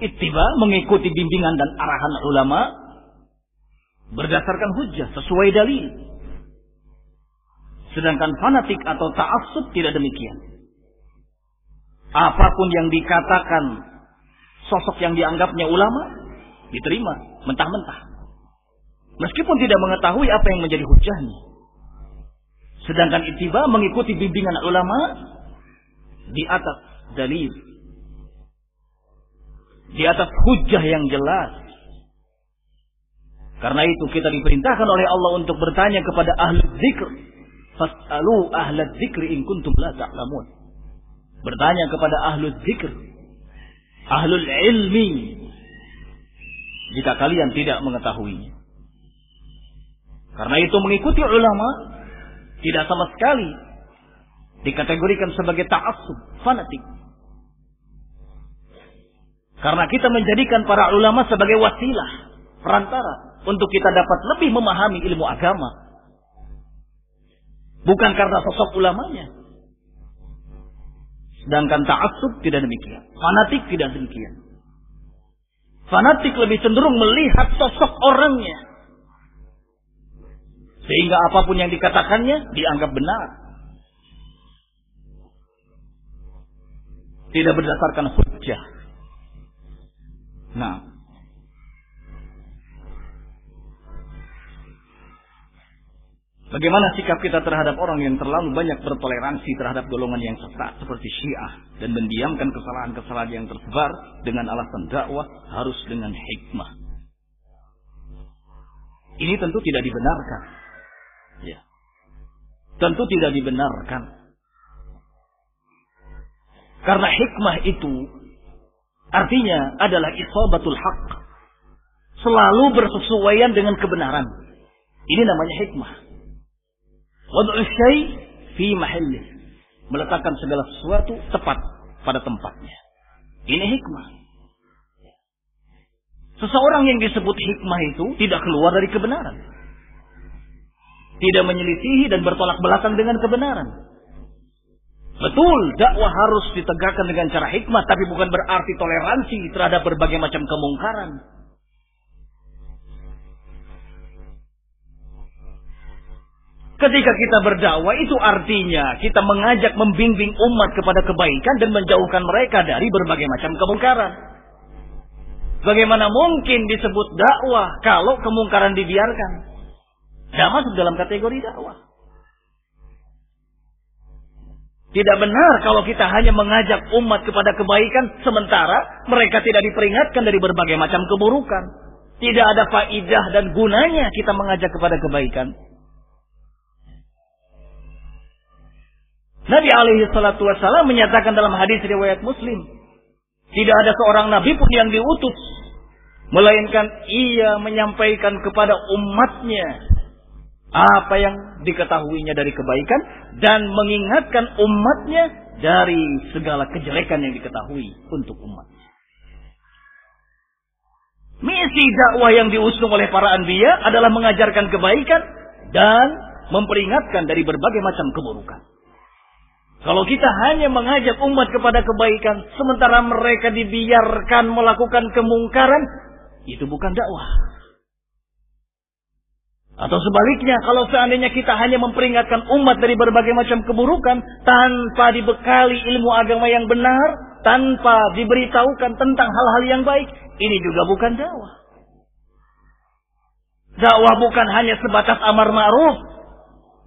Ittiba mengikuti bimbingan dan arahan ulama berdasarkan hujah sesuai dalil. Sedangkan fanatik atau ta'assub tidak demikian. Apa pun yang dikatakan sosok yang dianggapnya ulama, diterima mentah-mentah. Meskipun tidak mengetahui apa yang menjadi hujahnya. Sedangkan itiba mengikuti bimbingan ulama di atas dalil. Di atas hujah yang jelas. Karena itu kita diperintahkan oleh Allah untuk bertanya kepada ahli zikr. Fas'alu ahli zikr in kuntum la ta'lamun bertanya kepada ahlul zikr, ahlul ilmi, jika kalian tidak mengetahuinya. Karena itu mengikuti ulama tidak sama sekali dikategorikan sebagai ta'assub, fanatik. Karena kita menjadikan para ulama sebagai wasilah, perantara untuk kita dapat lebih memahami ilmu agama. Bukan karena sosok ulamanya, Sedangkan ta'assub tidak demikian. Fanatik tidak demikian. Fanatik lebih cenderung melihat sosok orangnya. Sehingga apa pun yang dikatakannya dianggap benar. Tidak berdasarkan hujah. Nah, Bagaimana sikap kita terhadap orang yang terlalu banyak bertoleransi terhadap golongan yang sesat seperti Syiah dan mendiamkan kesalahan-kesalahan yang tersebar dengan alasan dakwah harus dengan hikmah. Ini tentu tidak dibenarkan. Ya. Tentu tidak dibenarkan. Karena hikmah itu artinya adalah isobatul haq. Selalu bersesuaian dengan kebenaran. Ini namanya hikmah. Wad'u syai fi mahallih. Meletakkan segala sesuatu tepat pada tempatnya. Ini hikmah. Seseorang yang disebut hikmah itu tidak keluar dari kebenaran. Tidak menyelisihi dan bertolak belakang dengan kebenaran. Betul, dakwah harus ditegakkan dengan cara hikmah, tapi bukan berarti toleransi terhadap berbagai macam kemungkaran. Ketika kita berdakwah itu artinya kita mengajak membimbing umat kepada kebaikan dan menjauhkan mereka dari berbagai macam kemungkaran. Bagaimana mungkin disebut dakwah kalau kemungkaran dibiarkan? Tidak masuk dalam kategori dakwah. Tidak benar kalau kita hanya mengajak umat kepada kebaikan sementara mereka tidak diperingatkan dari berbagai macam keburukan. Tidak ada faidah dan gunanya kita mengajak kepada kebaikan. Nabi alaihi salatu wasallam menyatakan dalam hadis riwayat Muslim, tidak ada seorang nabi pun yang diutus melainkan ia menyampaikan kepada umatnya apa yang diketahuinya dari kebaikan dan mengingatkan umatnya dari segala kejelekan yang diketahui untuk umat. Misi dakwah yang diusung oleh para anbiya adalah mengajarkan kebaikan dan memperingatkan dari berbagai macam keburukan. Kalau kita hanya mengajak umat kepada kebaikan, sementara mereka dibiarkan melakukan kemungkaran, itu bukan dakwah. Atau sebaliknya, kalau seandainya kita hanya memperingatkan umat dari berbagai macam keburukan, tanpa dibekali ilmu agama yang benar, tanpa diberitahukan tentang hal-hal yang baik, ini juga bukan dakwah. Dakwah bukan hanya sebatas amar ma'ruf,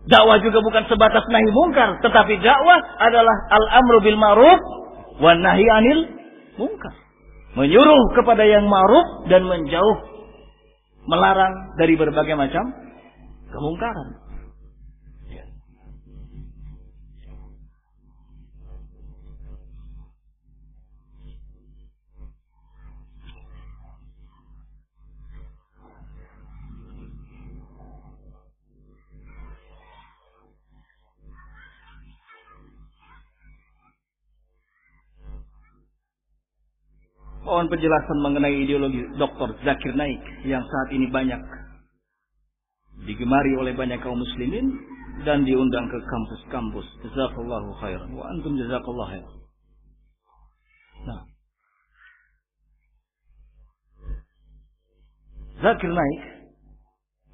Dakwah juga bukan sebatas nahi mungkar, tetapi dakwah adalah al-amru bil ma'ruf wan nahi anil mungkar. Menyuruh kepada yang ma'ruf dan menjauh melarang dari berbagai macam kemungkaran. Mohon penjelasan mengenai ideologi Dr. Zakir Naik yang saat ini banyak digemari oleh banyak kaum muslimin dan diundang ke kampus-kampus. Jazakallahu khairan wa antum jazakallahu khairan. Nah. Zakir Naik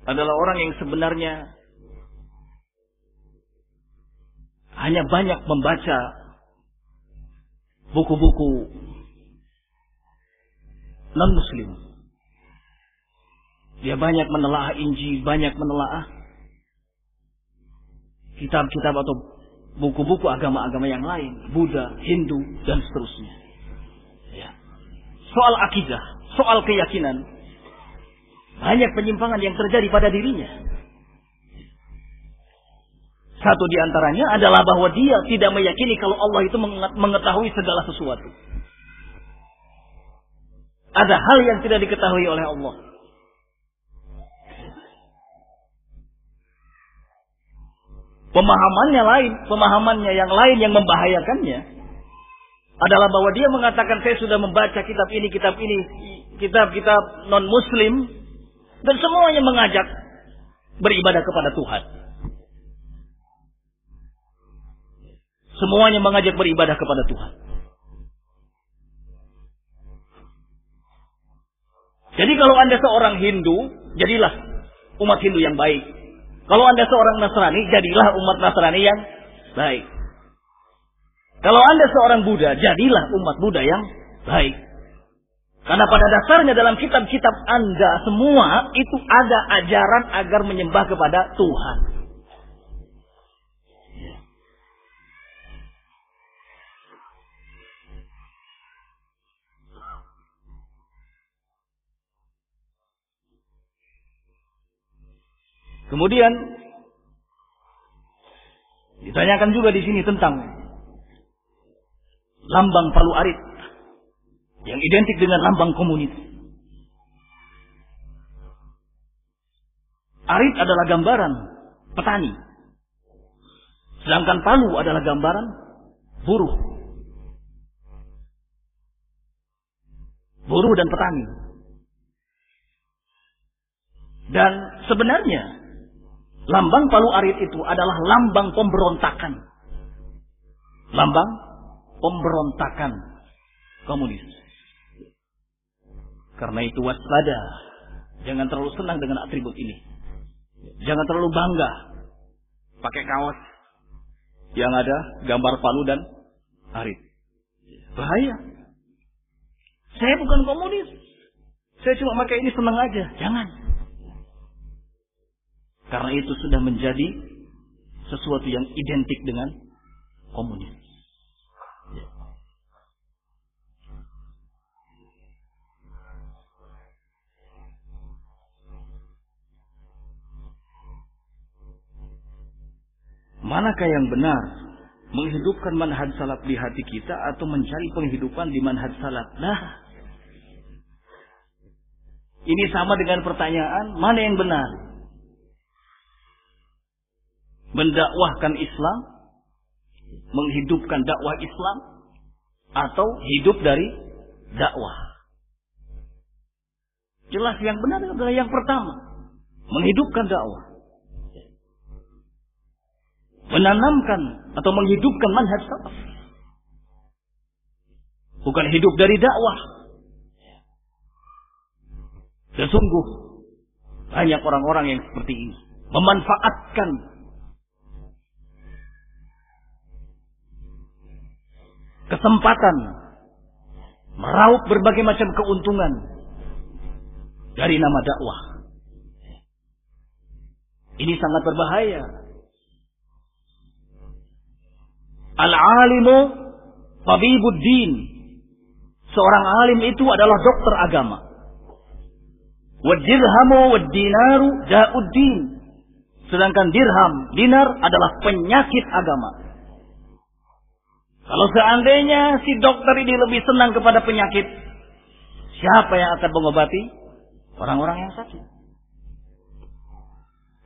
adalah orang yang sebenarnya hanya banyak membaca buku-buku non muslim. Dia banyak menelaah Injil, banyak menelaah kitab-kitab atau buku-buku agama-agama yang lain, Buddha, Hindu dan seterusnya. Ya. Soal akidah, soal keyakinan, banyak penyimpangan yang terjadi pada dirinya. Satu di antaranya adalah bahwa dia tidak meyakini kalau Allah itu mengetahui segala sesuatu. Ada hal yang tidak diketahui oleh Allah. Pemahamannya lain, pemahamannya yang lain yang membahayakannya adalah bahwa dia mengatakan saya sudah membaca kitab ini, kitab ini, kitab-kitab non-muslim dan semuanya mengajak beribadah kepada Tuhan. Semuanya mengajak beribadah kepada Tuhan. Jadi kalau Anda seorang Hindu, jadilah umat Hindu yang baik. Kalau Anda seorang Nasrani, jadilah umat Nasrani yang baik. Kalau Anda seorang Buddha, jadilah umat Buddha yang baik. Karena pada dasarnya dalam kitab-kitab Anda semua itu ada ajaran agar menyembah kepada Tuhan. Kemudian ditanyakan juga di sini tentang lambang palu arit yang identik dengan lambang komunis. Arit adalah gambaran petani. Sedangkan palu adalah gambaran buruh. Buruh dan petani. Dan sebenarnya Lambang Palu Arit itu adalah lambang pemberontakan. Lambang pemberontakan komunis. Karena itu waspada. Jangan terlalu senang dengan atribut ini. Jangan terlalu bangga pakai kaos yang ada gambar palu dan arit. Bahaya. Saya bukan komunis. Saya cuma pakai ini senang aja. Jangan. Karena itu sudah menjadi sesuatu yang identik dengan komunis. Manakah yang benar menghidupkan manhaj salaf di hati kita atau mencari penghidupan di manhaj salaf. Nah, ini sama dengan pertanyaan mana yang benar? Mendakwahkan Islam, menghidupkan dakwah Islam, atau hidup dari dakwah. Jelas yang benar adalah yang pertama, menghidupkan dakwah menanamkan atau menghidupkan manhaj salaf. Bukan hidup dari dakwah. Sesungguh banyak orang-orang yang seperti ini memanfaatkan kesempatan meraup berbagai macam keuntungan dari nama dakwah. Ini sangat berbahaya Al-alimu tabibuddin. Seorang alim itu adalah dokter agama. Wadirhamu wadinaru da'uddin. Sedangkan dirham, dinar adalah penyakit agama. Kalau seandainya si dokter ini lebih senang kepada penyakit, siapa yang akan mengobati? Orang-orang yang sakit.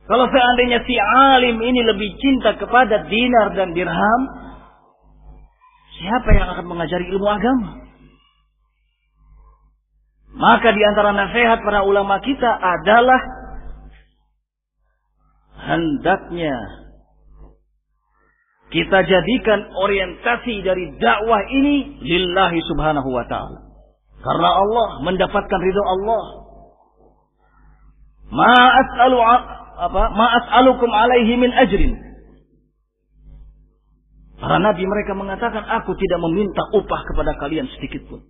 Kalau seandainya si alim ini lebih cinta kepada dinar dan dirham, Siapa yang akan mengajari ilmu agama? Maka di antara nasihat para ulama kita adalah hendaknya kita jadikan orientasi dari dakwah ini lillahi subhanahu wa ta'ala. Karena Allah mendapatkan ridho Allah. Ma as'alu apa? Ma as'alukum alaihi min ajrin. Para nabi mereka mengatakan, aku tidak meminta upah kepada kalian sedikit pun.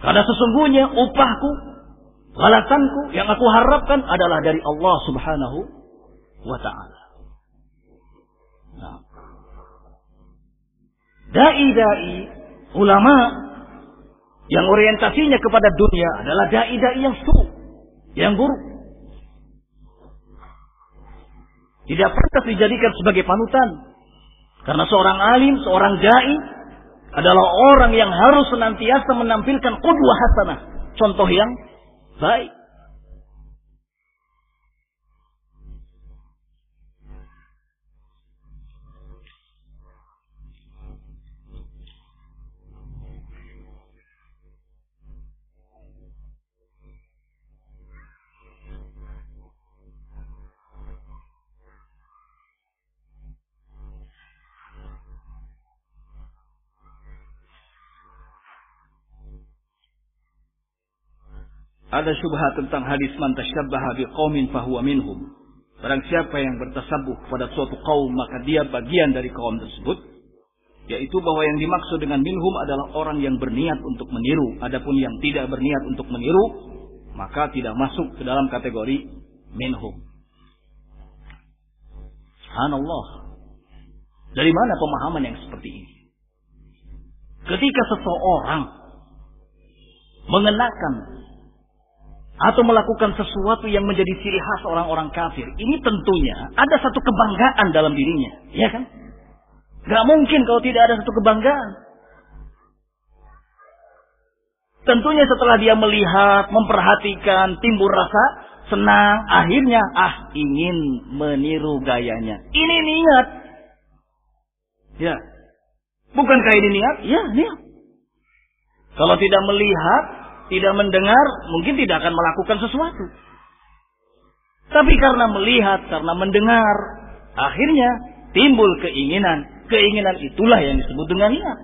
Karena sesungguhnya upahku, balasanku yang aku harapkan adalah dari Allah subhanahu wa ta'ala. Nah. Dai-dai, ulama yang orientasinya kepada dunia adalah dai-dai yang su, yang buruk. Tidak pernah dijadikan sebagai panutan. Karena seorang alim, seorang jai adalah orang yang harus senantiasa menampilkan qudwah hasanah, contoh yang baik. Ada syubhat tentang hadis man tasyabbaha biqaumin fahuwa minhum. Barang siapa yang bertasabuh pada suatu kaum maka dia bagian dari kaum tersebut. Yaitu bahwa yang dimaksud dengan minhum adalah orang yang berniat untuk meniru. Adapun yang tidak berniat untuk meniru maka tidak masuk ke dalam kategori minhum. Subhanallah. Dari mana pemahaman yang seperti ini? Ketika seseorang mengenakan atau melakukan sesuatu yang menjadi ciri khas orang-orang kafir. Ini tentunya ada satu kebanggaan dalam dirinya, ya kan? Gak mungkin kalau tidak ada satu kebanggaan. Tentunya setelah dia melihat, memperhatikan, timbul rasa senang, akhirnya ah ingin meniru gayanya. Ini niat. Ya. Bukankah ini niat? Ya, niat. Kalau tidak melihat, tidak mendengar, mungkin tidak akan melakukan sesuatu. Tapi karena melihat, karena mendengar, akhirnya timbul keinginan. Keinginan itulah yang disebut dengan niat.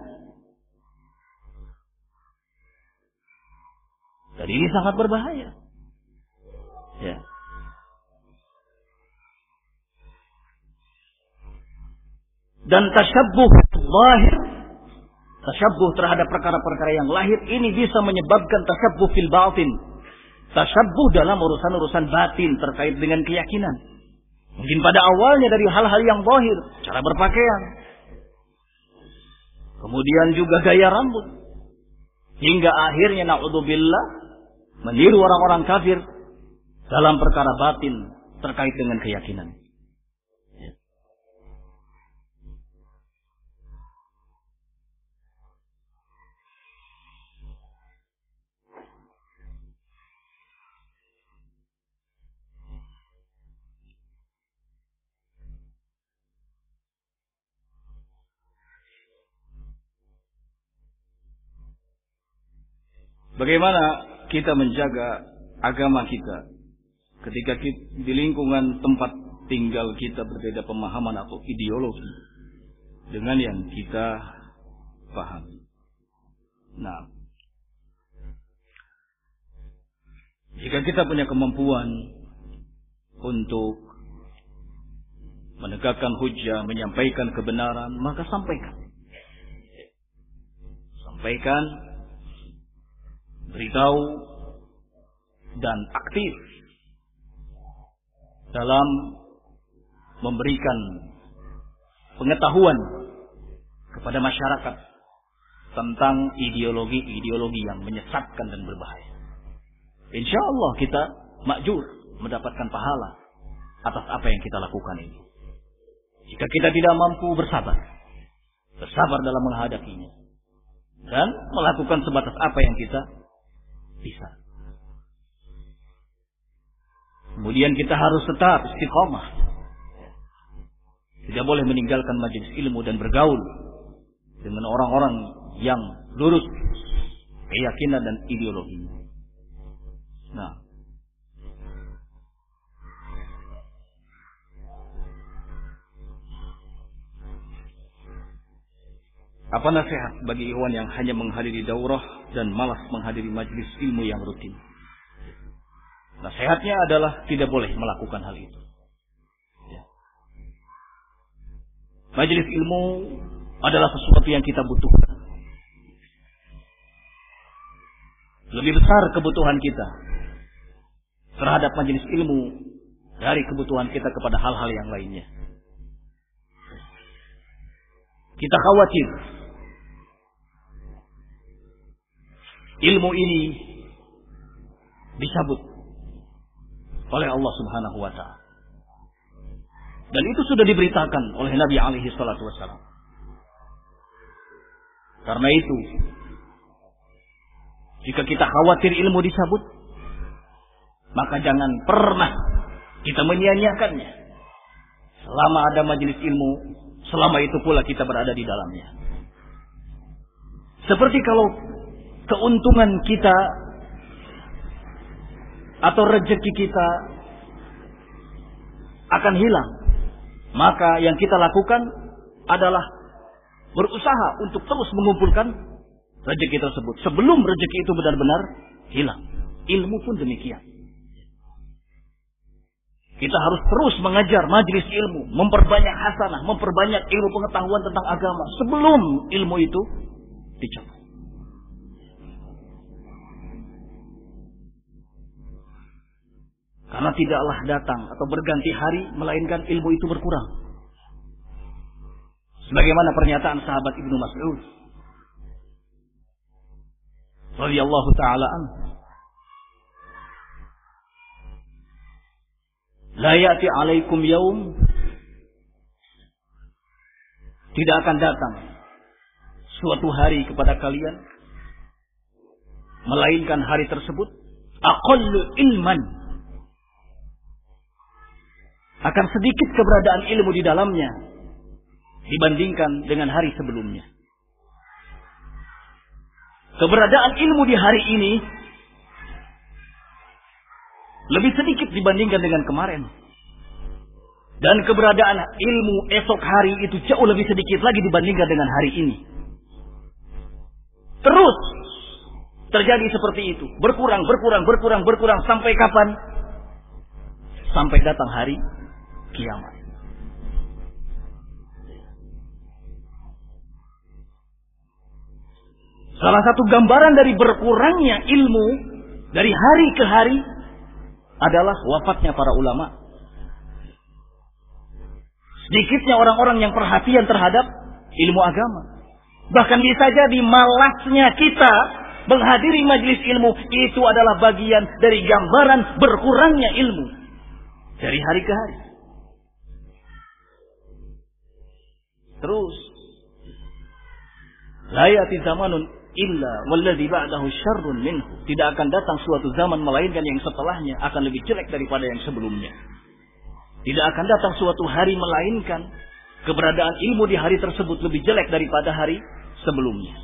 Dan ini sangat berbahaya. Ya. Dan tasyabuh lahir Tasyabuh terhadap perkara-perkara yang lahir ini bisa menyebabkan tasyabuh fil batin. Tasyabuh dalam urusan-urusan batin terkait dengan keyakinan. Mungkin pada awalnya dari hal-hal yang zahir, cara berpakaian. Kemudian juga gaya rambut. Hingga akhirnya na'udzubillah meniru orang-orang kafir dalam perkara batin terkait dengan keyakinan. Bagaimana kita menjaga agama kita ketika kita, di lingkungan tempat tinggal kita berbeda pemahaman atau ideologi dengan yang kita pahami. Nah, jika kita punya kemampuan untuk menegakkan hujah, menyampaikan kebenaran, maka sampaikan. Sampaikan, beritahu, dan aktif dalam memberikan pengetahuan kepada masyarakat tentang ideologi-ideologi yang menyesatkan dan berbahaya. Insya Allah kita makjur mendapatkan pahala atas apa yang kita lakukan ini. Jika kita tidak mampu bersabar, bersabar dalam menghadapinya, dan melakukan sebatas apa yang kita bisa. Kemudian kita harus tetap istiqomah. Tidak boleh meninggalkan majelis ilmu dan bergaul dengan orang-orang yang lurus keyakinan dan ideologi. Nah, Apa nasihat bagi ikhwan yang hanya menghadiri daurah dan malas menghadiri majelis ilmu yang rutin? Nasihatnya adalah tidak boleh melakukan hal itu. Ya. Majelis ilmu adalah sesuatu yang kita butuhkan. Lebih besar kebutuhan kita terhadap majelis ilmu dari kebutuhan kita kepada hal-hal yang lainnya. Kita khawatir ilmu ini dicabut oleh Allah Subhanahu wa taala. Dan itu sudah diberitakan oleh Nabi alaihi salatu wasallam. Karena itu, jika kita khawatir ilmu dicabut, maka jangan pernah kita menyia-nyiakannya. Selama ada majelis ilmu, selama itu pula kita berada di dalamnya. Seperti kalau keuntungan kita atau rezeki kita akan hilang. Maka yang kita lakukan adalah berusaha untuk terus mengumpulkan rezeki tersebut sebelum rezeki itu benar-benar hilang. Ilmu pun demikian. Kita harus terus mengajar majelis ilmu, memperbanyak hasanah, memperbanyak ilmu pengetahuan tentang agama sebelum ilmu itu dicabut. Karena tidaklah datang atau berganti hari melainkan ilmu itu berkurang. Sebagaimana pernyataan sahabat Ibnu Mas'ud radhiyallahu taala an. La ya'ti 'alaikum yaum tidak akan datang suatu hari kepada kalian melainkan hari tersebut aqallu ilman akan sedikit keberadaan ilmu di dalamnya dibandingkan dengan hari sebelumnya. Keberadaan ilmu di hari ini lebih sedikit dibandingkan dengan kemarin. Dan keberadaan ilmu esok hari itu jauh lebih sedikit lagi dibandingkan dengan hari ini. Terus terjadi seperti itu. Berkurang, berkurang, berkurang, berkurang. Sampai kapan? Sampai datang hari kiamat. Salah satu gambaran dari berkurangnya ilmu dari hari ke hari adalah wafatnya para ulama. Sedikitnya orang-orang yang perhatian terhadap ilmu agama. Bahkan bisa jadi malasnya kita menghadiri majelis ilmu itu adalah bagian dari gambaran berkurangnya ilmu dari hari ke hari. Terus. La yati zamanun illa walladhi ba'dahu syarrun minhu. Tidak akan datang suatu zaman melainkan yang setelahnya akan lebih jelek daripada yang sebelumnya. Tidak akan datang suatu hari melainkan keberadaan ilmu di hari tersebut lebih jelek daripada hari sebelumnya.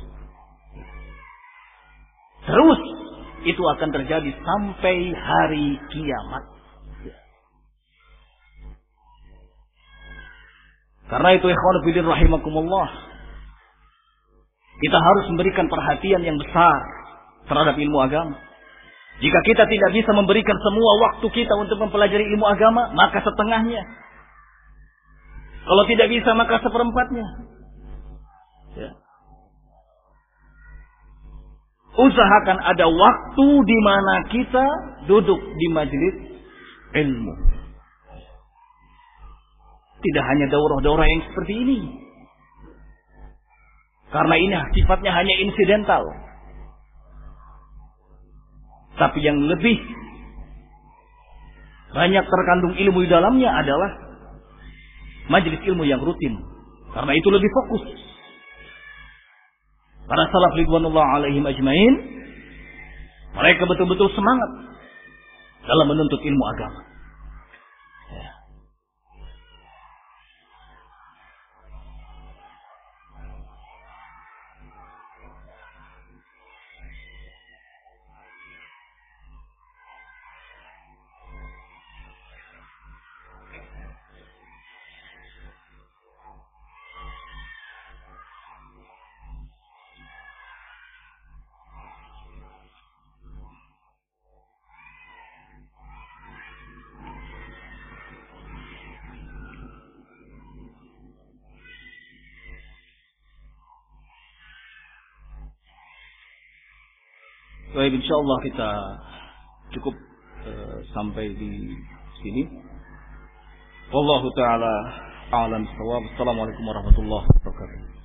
Terus itu akan terjadi sampai hari kiamat. Karena itu ikhwan fillah rahimakumullah. Kita harus memberikan perhatian yang besar terhadap ilmu agama. Jika kita tidak bisa memberikan semua waktu kita untuk mempelajari ilmu agama, maka setengahnya. Kalau tidak bisa, maka seperempatnya. Ya. Usahakan ada waktu di mana kita duduk di majelis ilmu. Tidak hanya daurah-daurah yang seperti ini. Karena ini sifatnya hanya insidental. Tapi yang lebih banyak terkandung ilmu di dalamnya adalah majelis ilmu yang rutin. Karena itu lebih fokus. Para salaf ridwanullah alaihim ajmain mereka betul-betul semangat dalam menuntut ilmu agama. Baik, insya Allah kita cukup uh, sampai di sini. Wallahu taala a'lam Assalamualaikum warahmatullahi wabarakatuh.